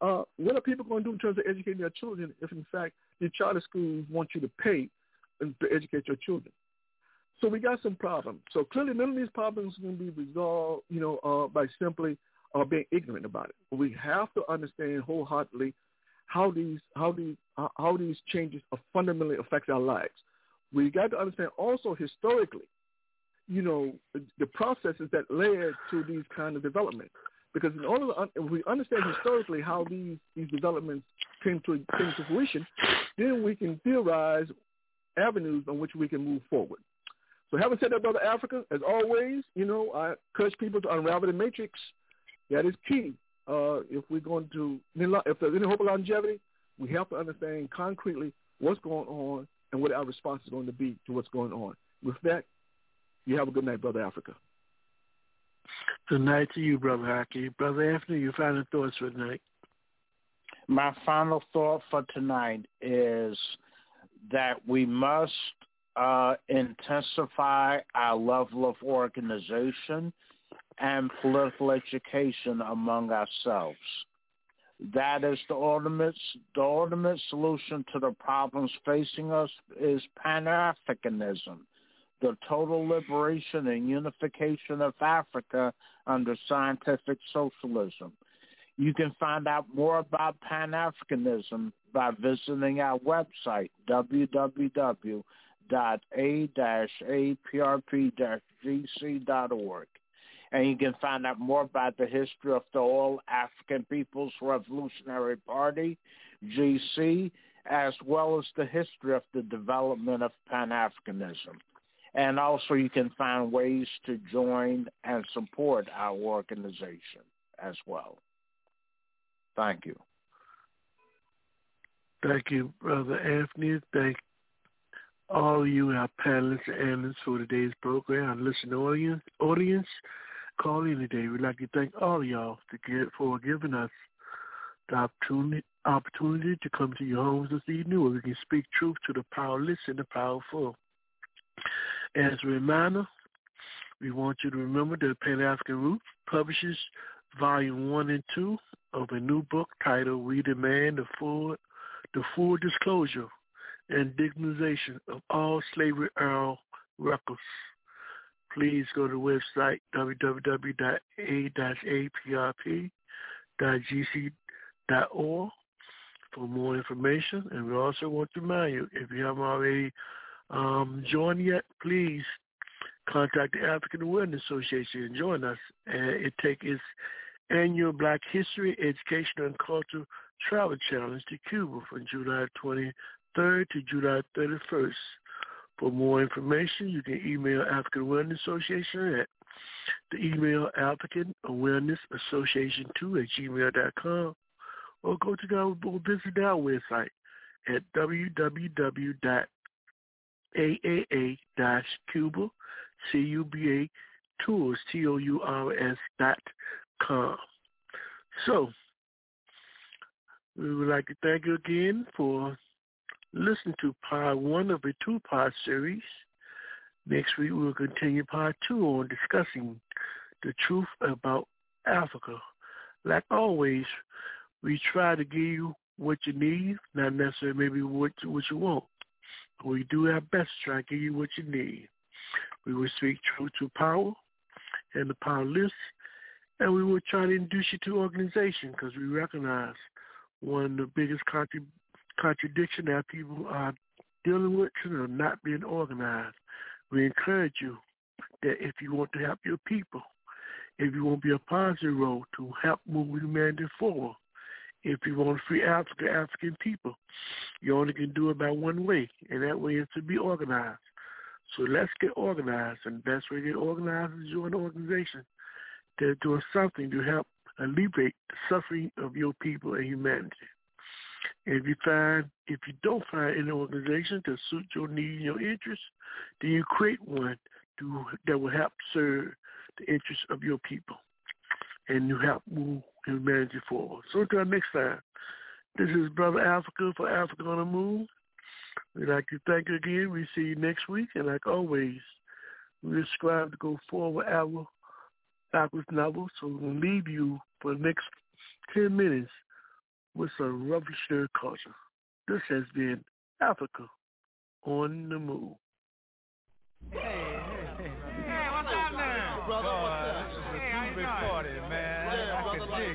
uh, what are people going to do in terms of educating their children if, in fact, the charter schools want you to pay to educate your children? So we got some problems. So clearly, none of these problems to be resolved, you know, uh, by simply or being ignorant about it. We have to understand wholeheartedly how these how these how these changes fundamentally affect our lives. We got to understand also historically, you know, the processes that led to these kind of developments. Because in order to, if we understand historically how these these developments came to came to fruition, then we can theorize avenues on which we can move forward. So having said that, Brother Africa, as always, you know, I encourage people to unravel the matrix. That is key. Uh, if we're going to, if there's any hope of longevity, we have to understand concretely what's going on and what our response is going to be to what's going on. With that, you have a good night, Brother Africa. Good night to you, Brother Haki. Brother Anthony, your final thoughts for tonight. My final thought for tonight is that we must uh, intensify our level of organization and political education among ourselves. That is the ultimate, the ultimate solution to the problems facing us is Pan-Africanism, the total liberation and unification of Africa under scientific socialism. You can find out more about Pan-Africanism by visiting our website, www.a-aprp-gc.org. And you can find out more about the history of the All African People's Revolutionary Party, GC, as well as the history of the development of Pan-Africanism. And also you can find ways to join and support our organization as well. Thank you. Thank you, Brother Anthony. Thank all you, our panelists and analysts for today's program, our listening audience, audience calling today. We'd like to thank all y'all get, for giving us the opportunity, opportunity to come to your homes this evening where we can speak truth to the powerless and the powerful. As a reminder, we want you to remember that Pan-African Roots publishes Volume 1 and 2 of a new book titled We Demand the Full, the full Disclosure and Digitization of All Slavery Era Records please go to the website www.a-aprp.gc.org for more information. And we also want to remind you, if you haven't already um, joined yet, please contact the African Awareness Association and join us. It takes its annual Black History, Education, and Cultural Travel Challenge to Cuba from July 23rd to July 31st. For more information, you can email African Awareness Association at the email African Awareness Association 2 at gmail.com or go to our visit our website at www.aaa-cuba, C-U-B-A, tours, T-O-U-R-S dot com. So, we would like to thank you again for listen to part one of a two-part series. Next week we'll continue part two on discussing the truth about Africa. Like always, we try to give you what you need, not necessarily maybe what what you want. We do our best to try to give you what you need. We will speak truth to power and the powerless, and we will try to induce you to organization because we recognize one of the biggest contrib- contradiction that people are dealing with are not being organized. We encourage you that if you want to help your people, if you want to be a positive role to help move humanity forward, if you want to free Africa, African people, you only can do it by one way, and that way is to be organized. So let's get organized, and the best way to get organized is join an organization that's doing something to help alleviate the suffering of your people and humanity. If you find, if you don't find an organization to suit your needs and your interests, then you create one to, that will help serve the interests of your people and you help move humanity forward. So until next time, this is Brother Africa for Africa on the Move. We'd like to thank you again. We see you next week. And like always, we strive to go forward our backwards novel. So we're going to leave you for the next 10 minutes with some revolutionary culture. This has been Africa on the move. Hey, hey, hey. Hey, what's up now? Brother,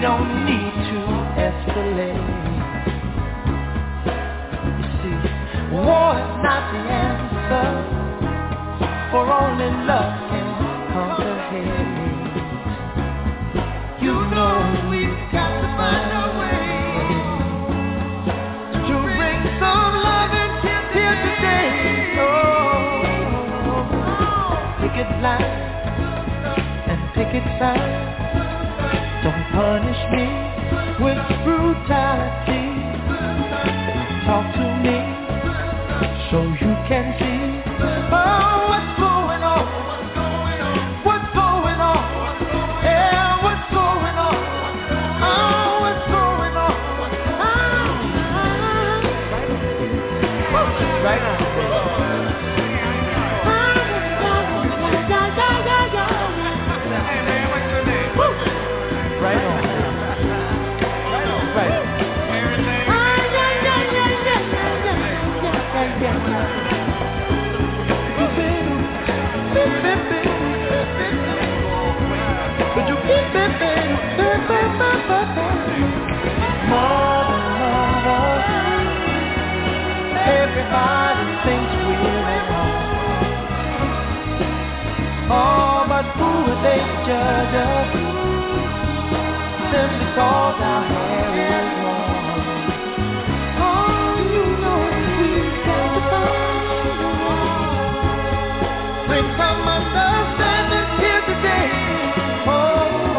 don't need to escalate. You see, war is not the answer, for only love can conquer hate. You know we've got to find a way to bring some love oh, and tears here today. Oh, picket line and picket signs punish me with brutality. Everybody thinks we're at home. Oh, but who would they judge us? Simply cause our hair is long. Oh, you know we've got to find a way. Bring some understanding here today. Oh,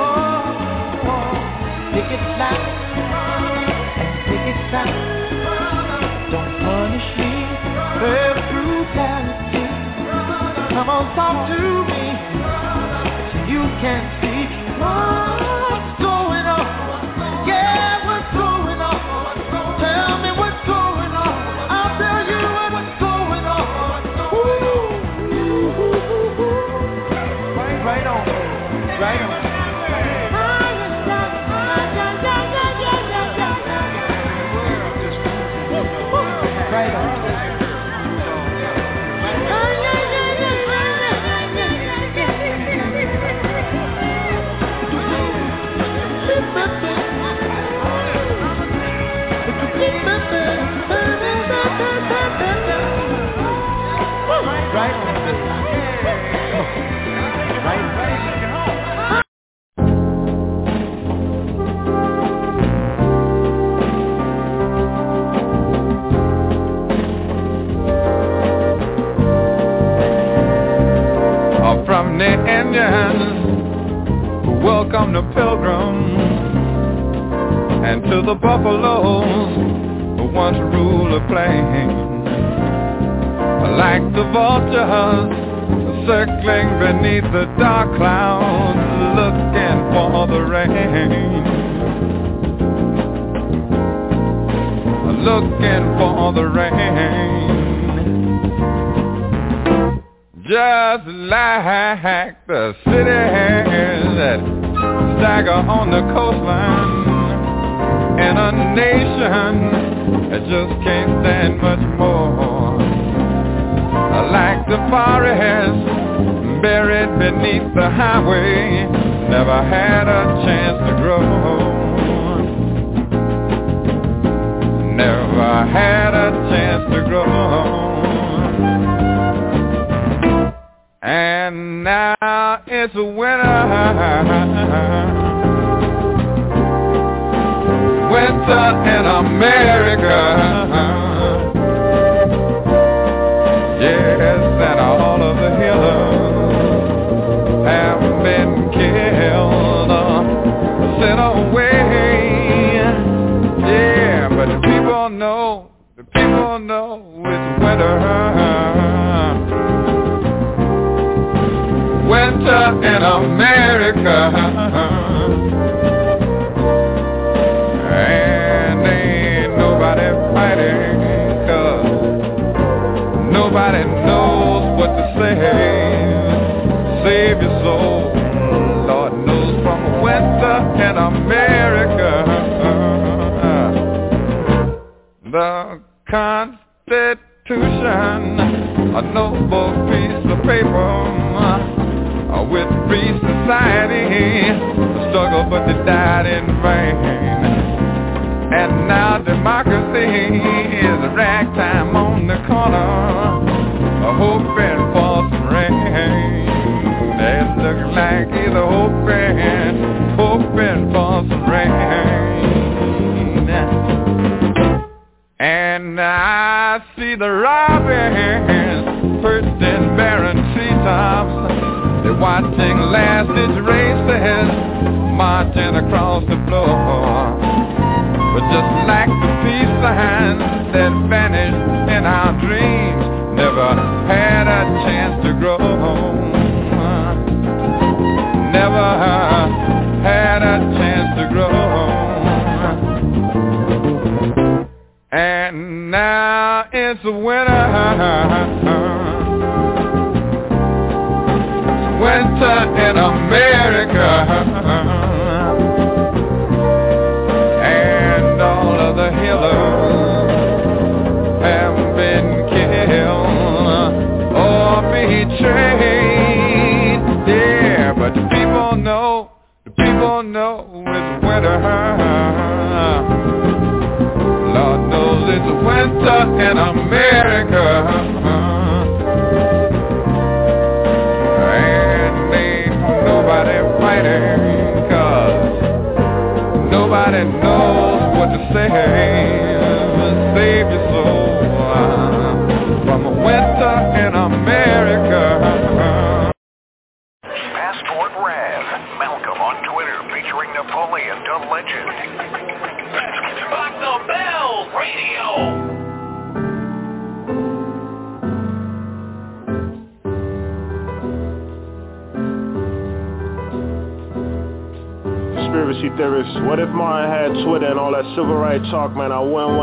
oh, oh. Pick it loud. Pick it loud. Come on, talk to me. You can never had.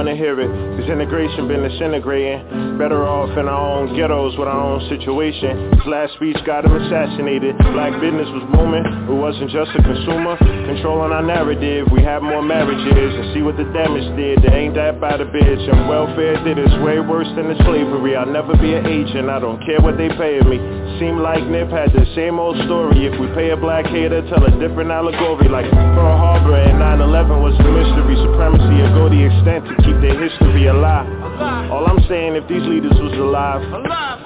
To hear it. Cause integration been disintegrating. Better off in our own ghettos with our own situation. His last speech got him assassinated. Black business was booming. It wasn't just a consumer. Controlling our narrative. We have more marriages and see what the damage did. They ain't that bad a bitch. And welfare did it's way worse than the slavery. I'll never be an agent. I don't care what they pay me. Seem like Nip had the same old story. If we pay a black hater, tell a different allegory. Like Pearl Harbor and 9-11 was a mystery Supremacy will go the extent to their history alive All I'm saying if these leaders was alive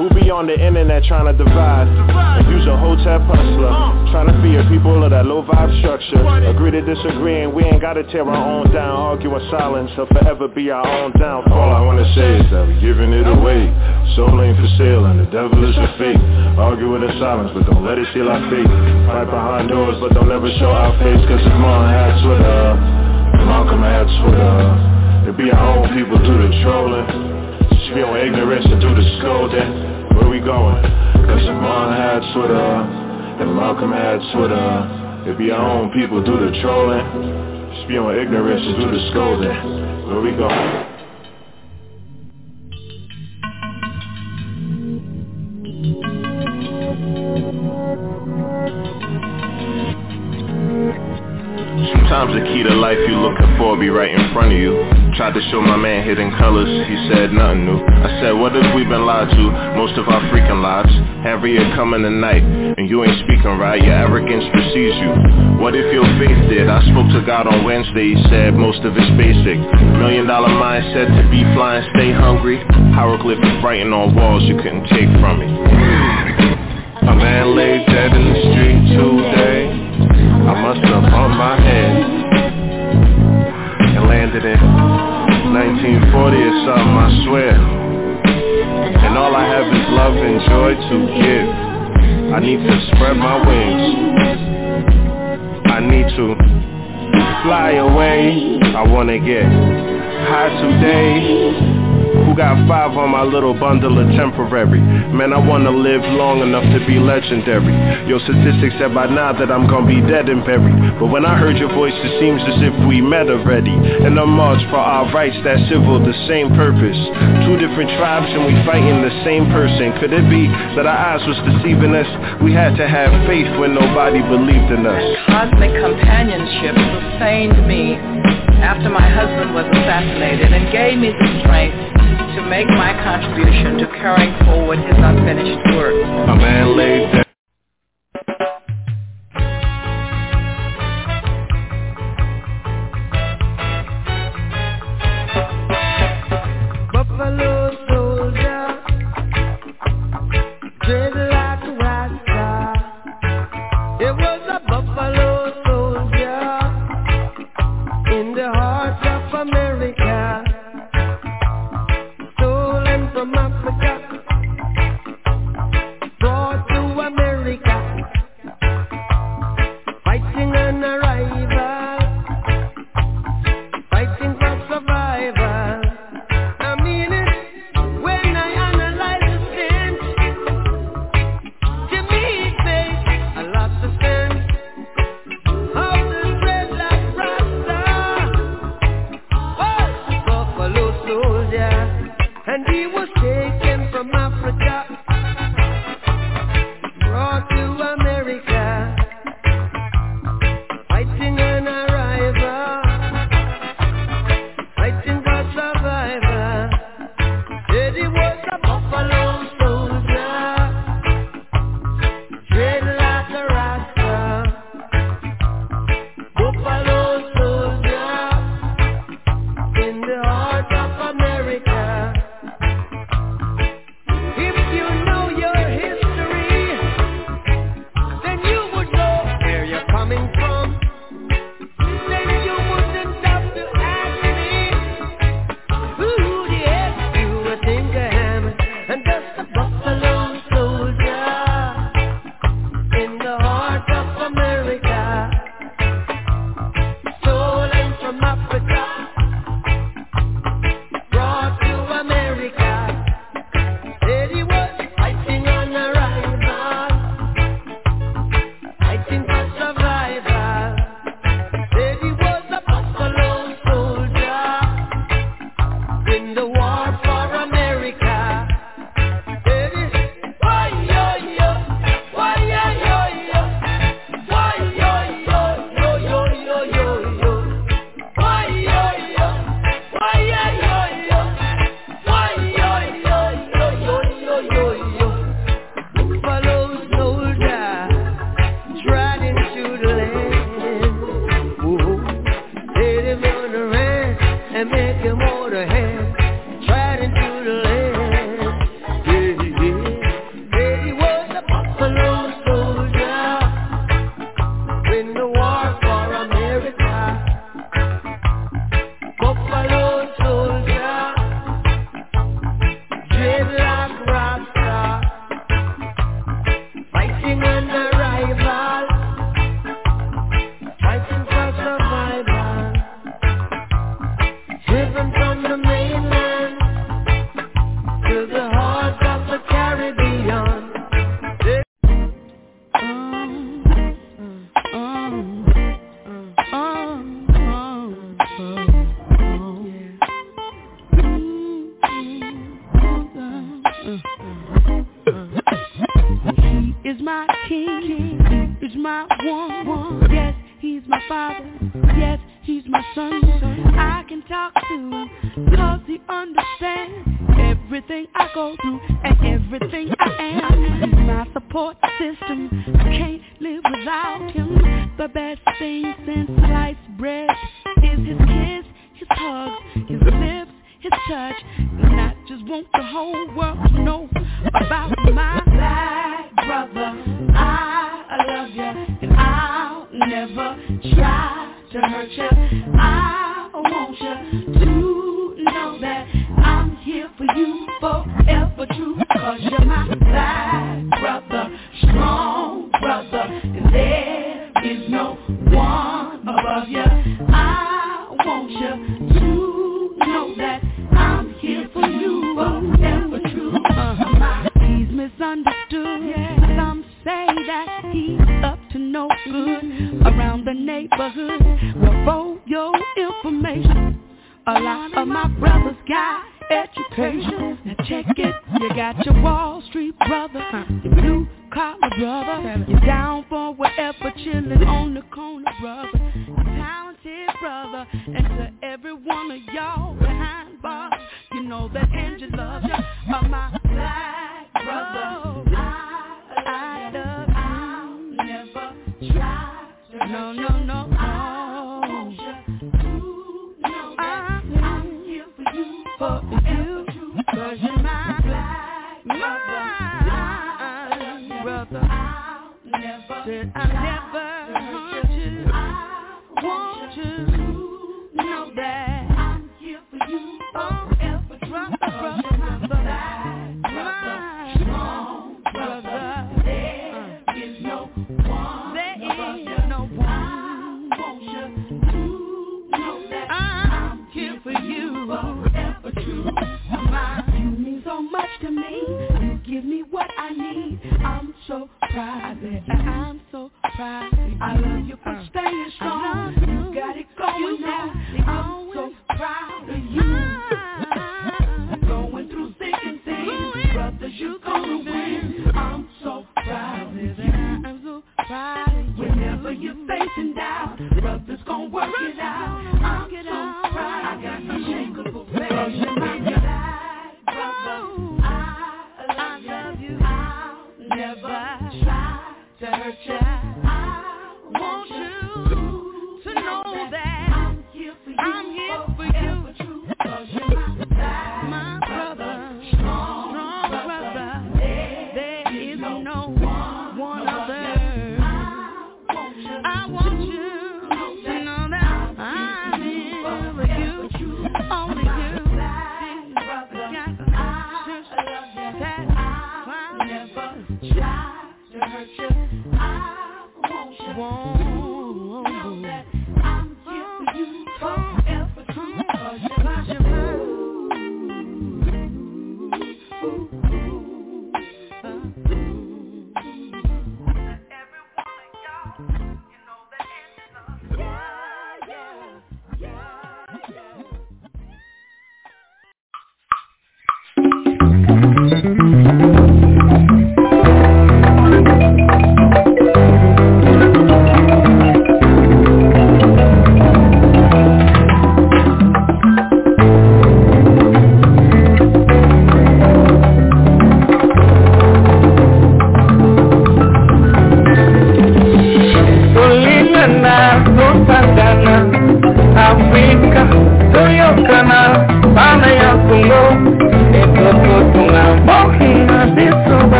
Who be on the internet trying to divide. And use a hotel hustler Trying to fear people of that low vibe structure Agree to disagree and we ain't gotta tear our own down. Argue in silence or forever be our own downfall All I wanna say is that we giving it away. Soul ain't for sale and the devil is a fake. Argue in the silence but don't let it steal our faith. Fight behind doors but don't ever show our face Cause if Martin had Twitter Malcolm had Twitter It be our own people do the trolling. Spew on ignorance and do the scolding. Where we going? Cause Martin had Twitter And Malcolm had Twitter. It be our own people do the trolling. Spew on ignorance and do the scolding. Where we going? Tried to show my man hidden colors, he said nothing new. I said what if we been lied to? Most of our freaking lives Harriet coming tonight. And you ain't speaking right, your arrogance precedes you. What if your faith did? I spoke to God on Wednesday, he said most of it's basic. Million dollar mindset to be flying, stay hungry. Hieroglyphic writing on walls you couldn't take from me. A man lay dead in the street. Today and joy to give. I need to spread my wings. I need to fly away. I wanna get high today got five on my little bundle of temporary. Man, I wanna live long enough to be legendary. Your statistics said by now that I'm gonna be dead and buried. But when I heard your voice, it seems as if we met already. In a march for our rights, that civil, the same purpose. Two different tribes and we fighting the same person. Could it be that our eyes was deceiving us? We had to have faith when nobody believed in us. Cosmic companionship sustained me after my husband was assassinated and gave me the strength make my contribution to carrying forward his unfinished work. A man laid down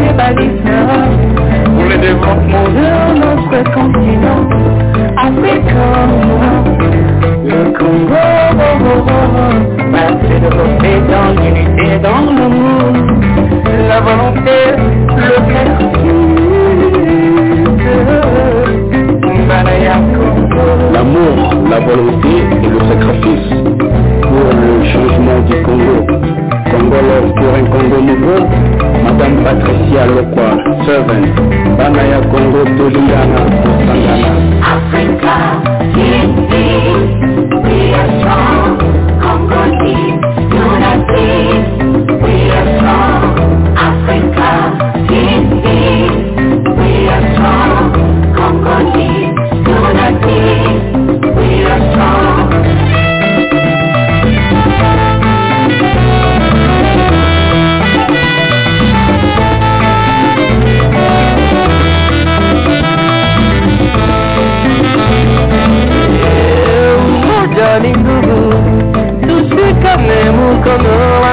les balises pour les développements de notre continent africain. Le Congo, oh, oh, de beauté dans l'unité, dans l'amour, la volonté, le vertige. L'amour, la volonté et le sacrifice pour le changement du Congo. kongolo turenkondoluko madame patricia lokwa tolingana africa we are strong congo team united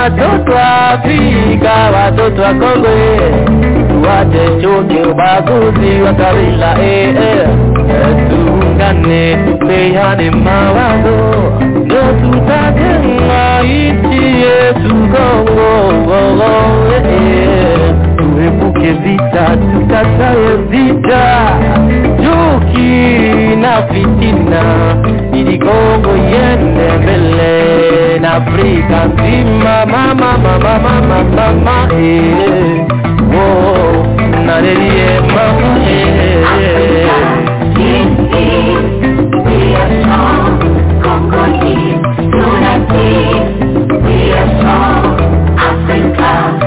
watoto Afrika, watoto wa Kongwe, tuache chuki, ubaguzi wa kabila. Eh, eh, tuungane, tupeane mawazo, ndio tutajenga nchi yetu Kongo. Oh, oh, eh, eh. hombre buquevita, tu tata evita Yuki na fitina, iligongo yene mbele Na Afrika nzima, mama, mama, mama, mama, eh. Mama, eh We are strong, Congolese, we are strong, Africa.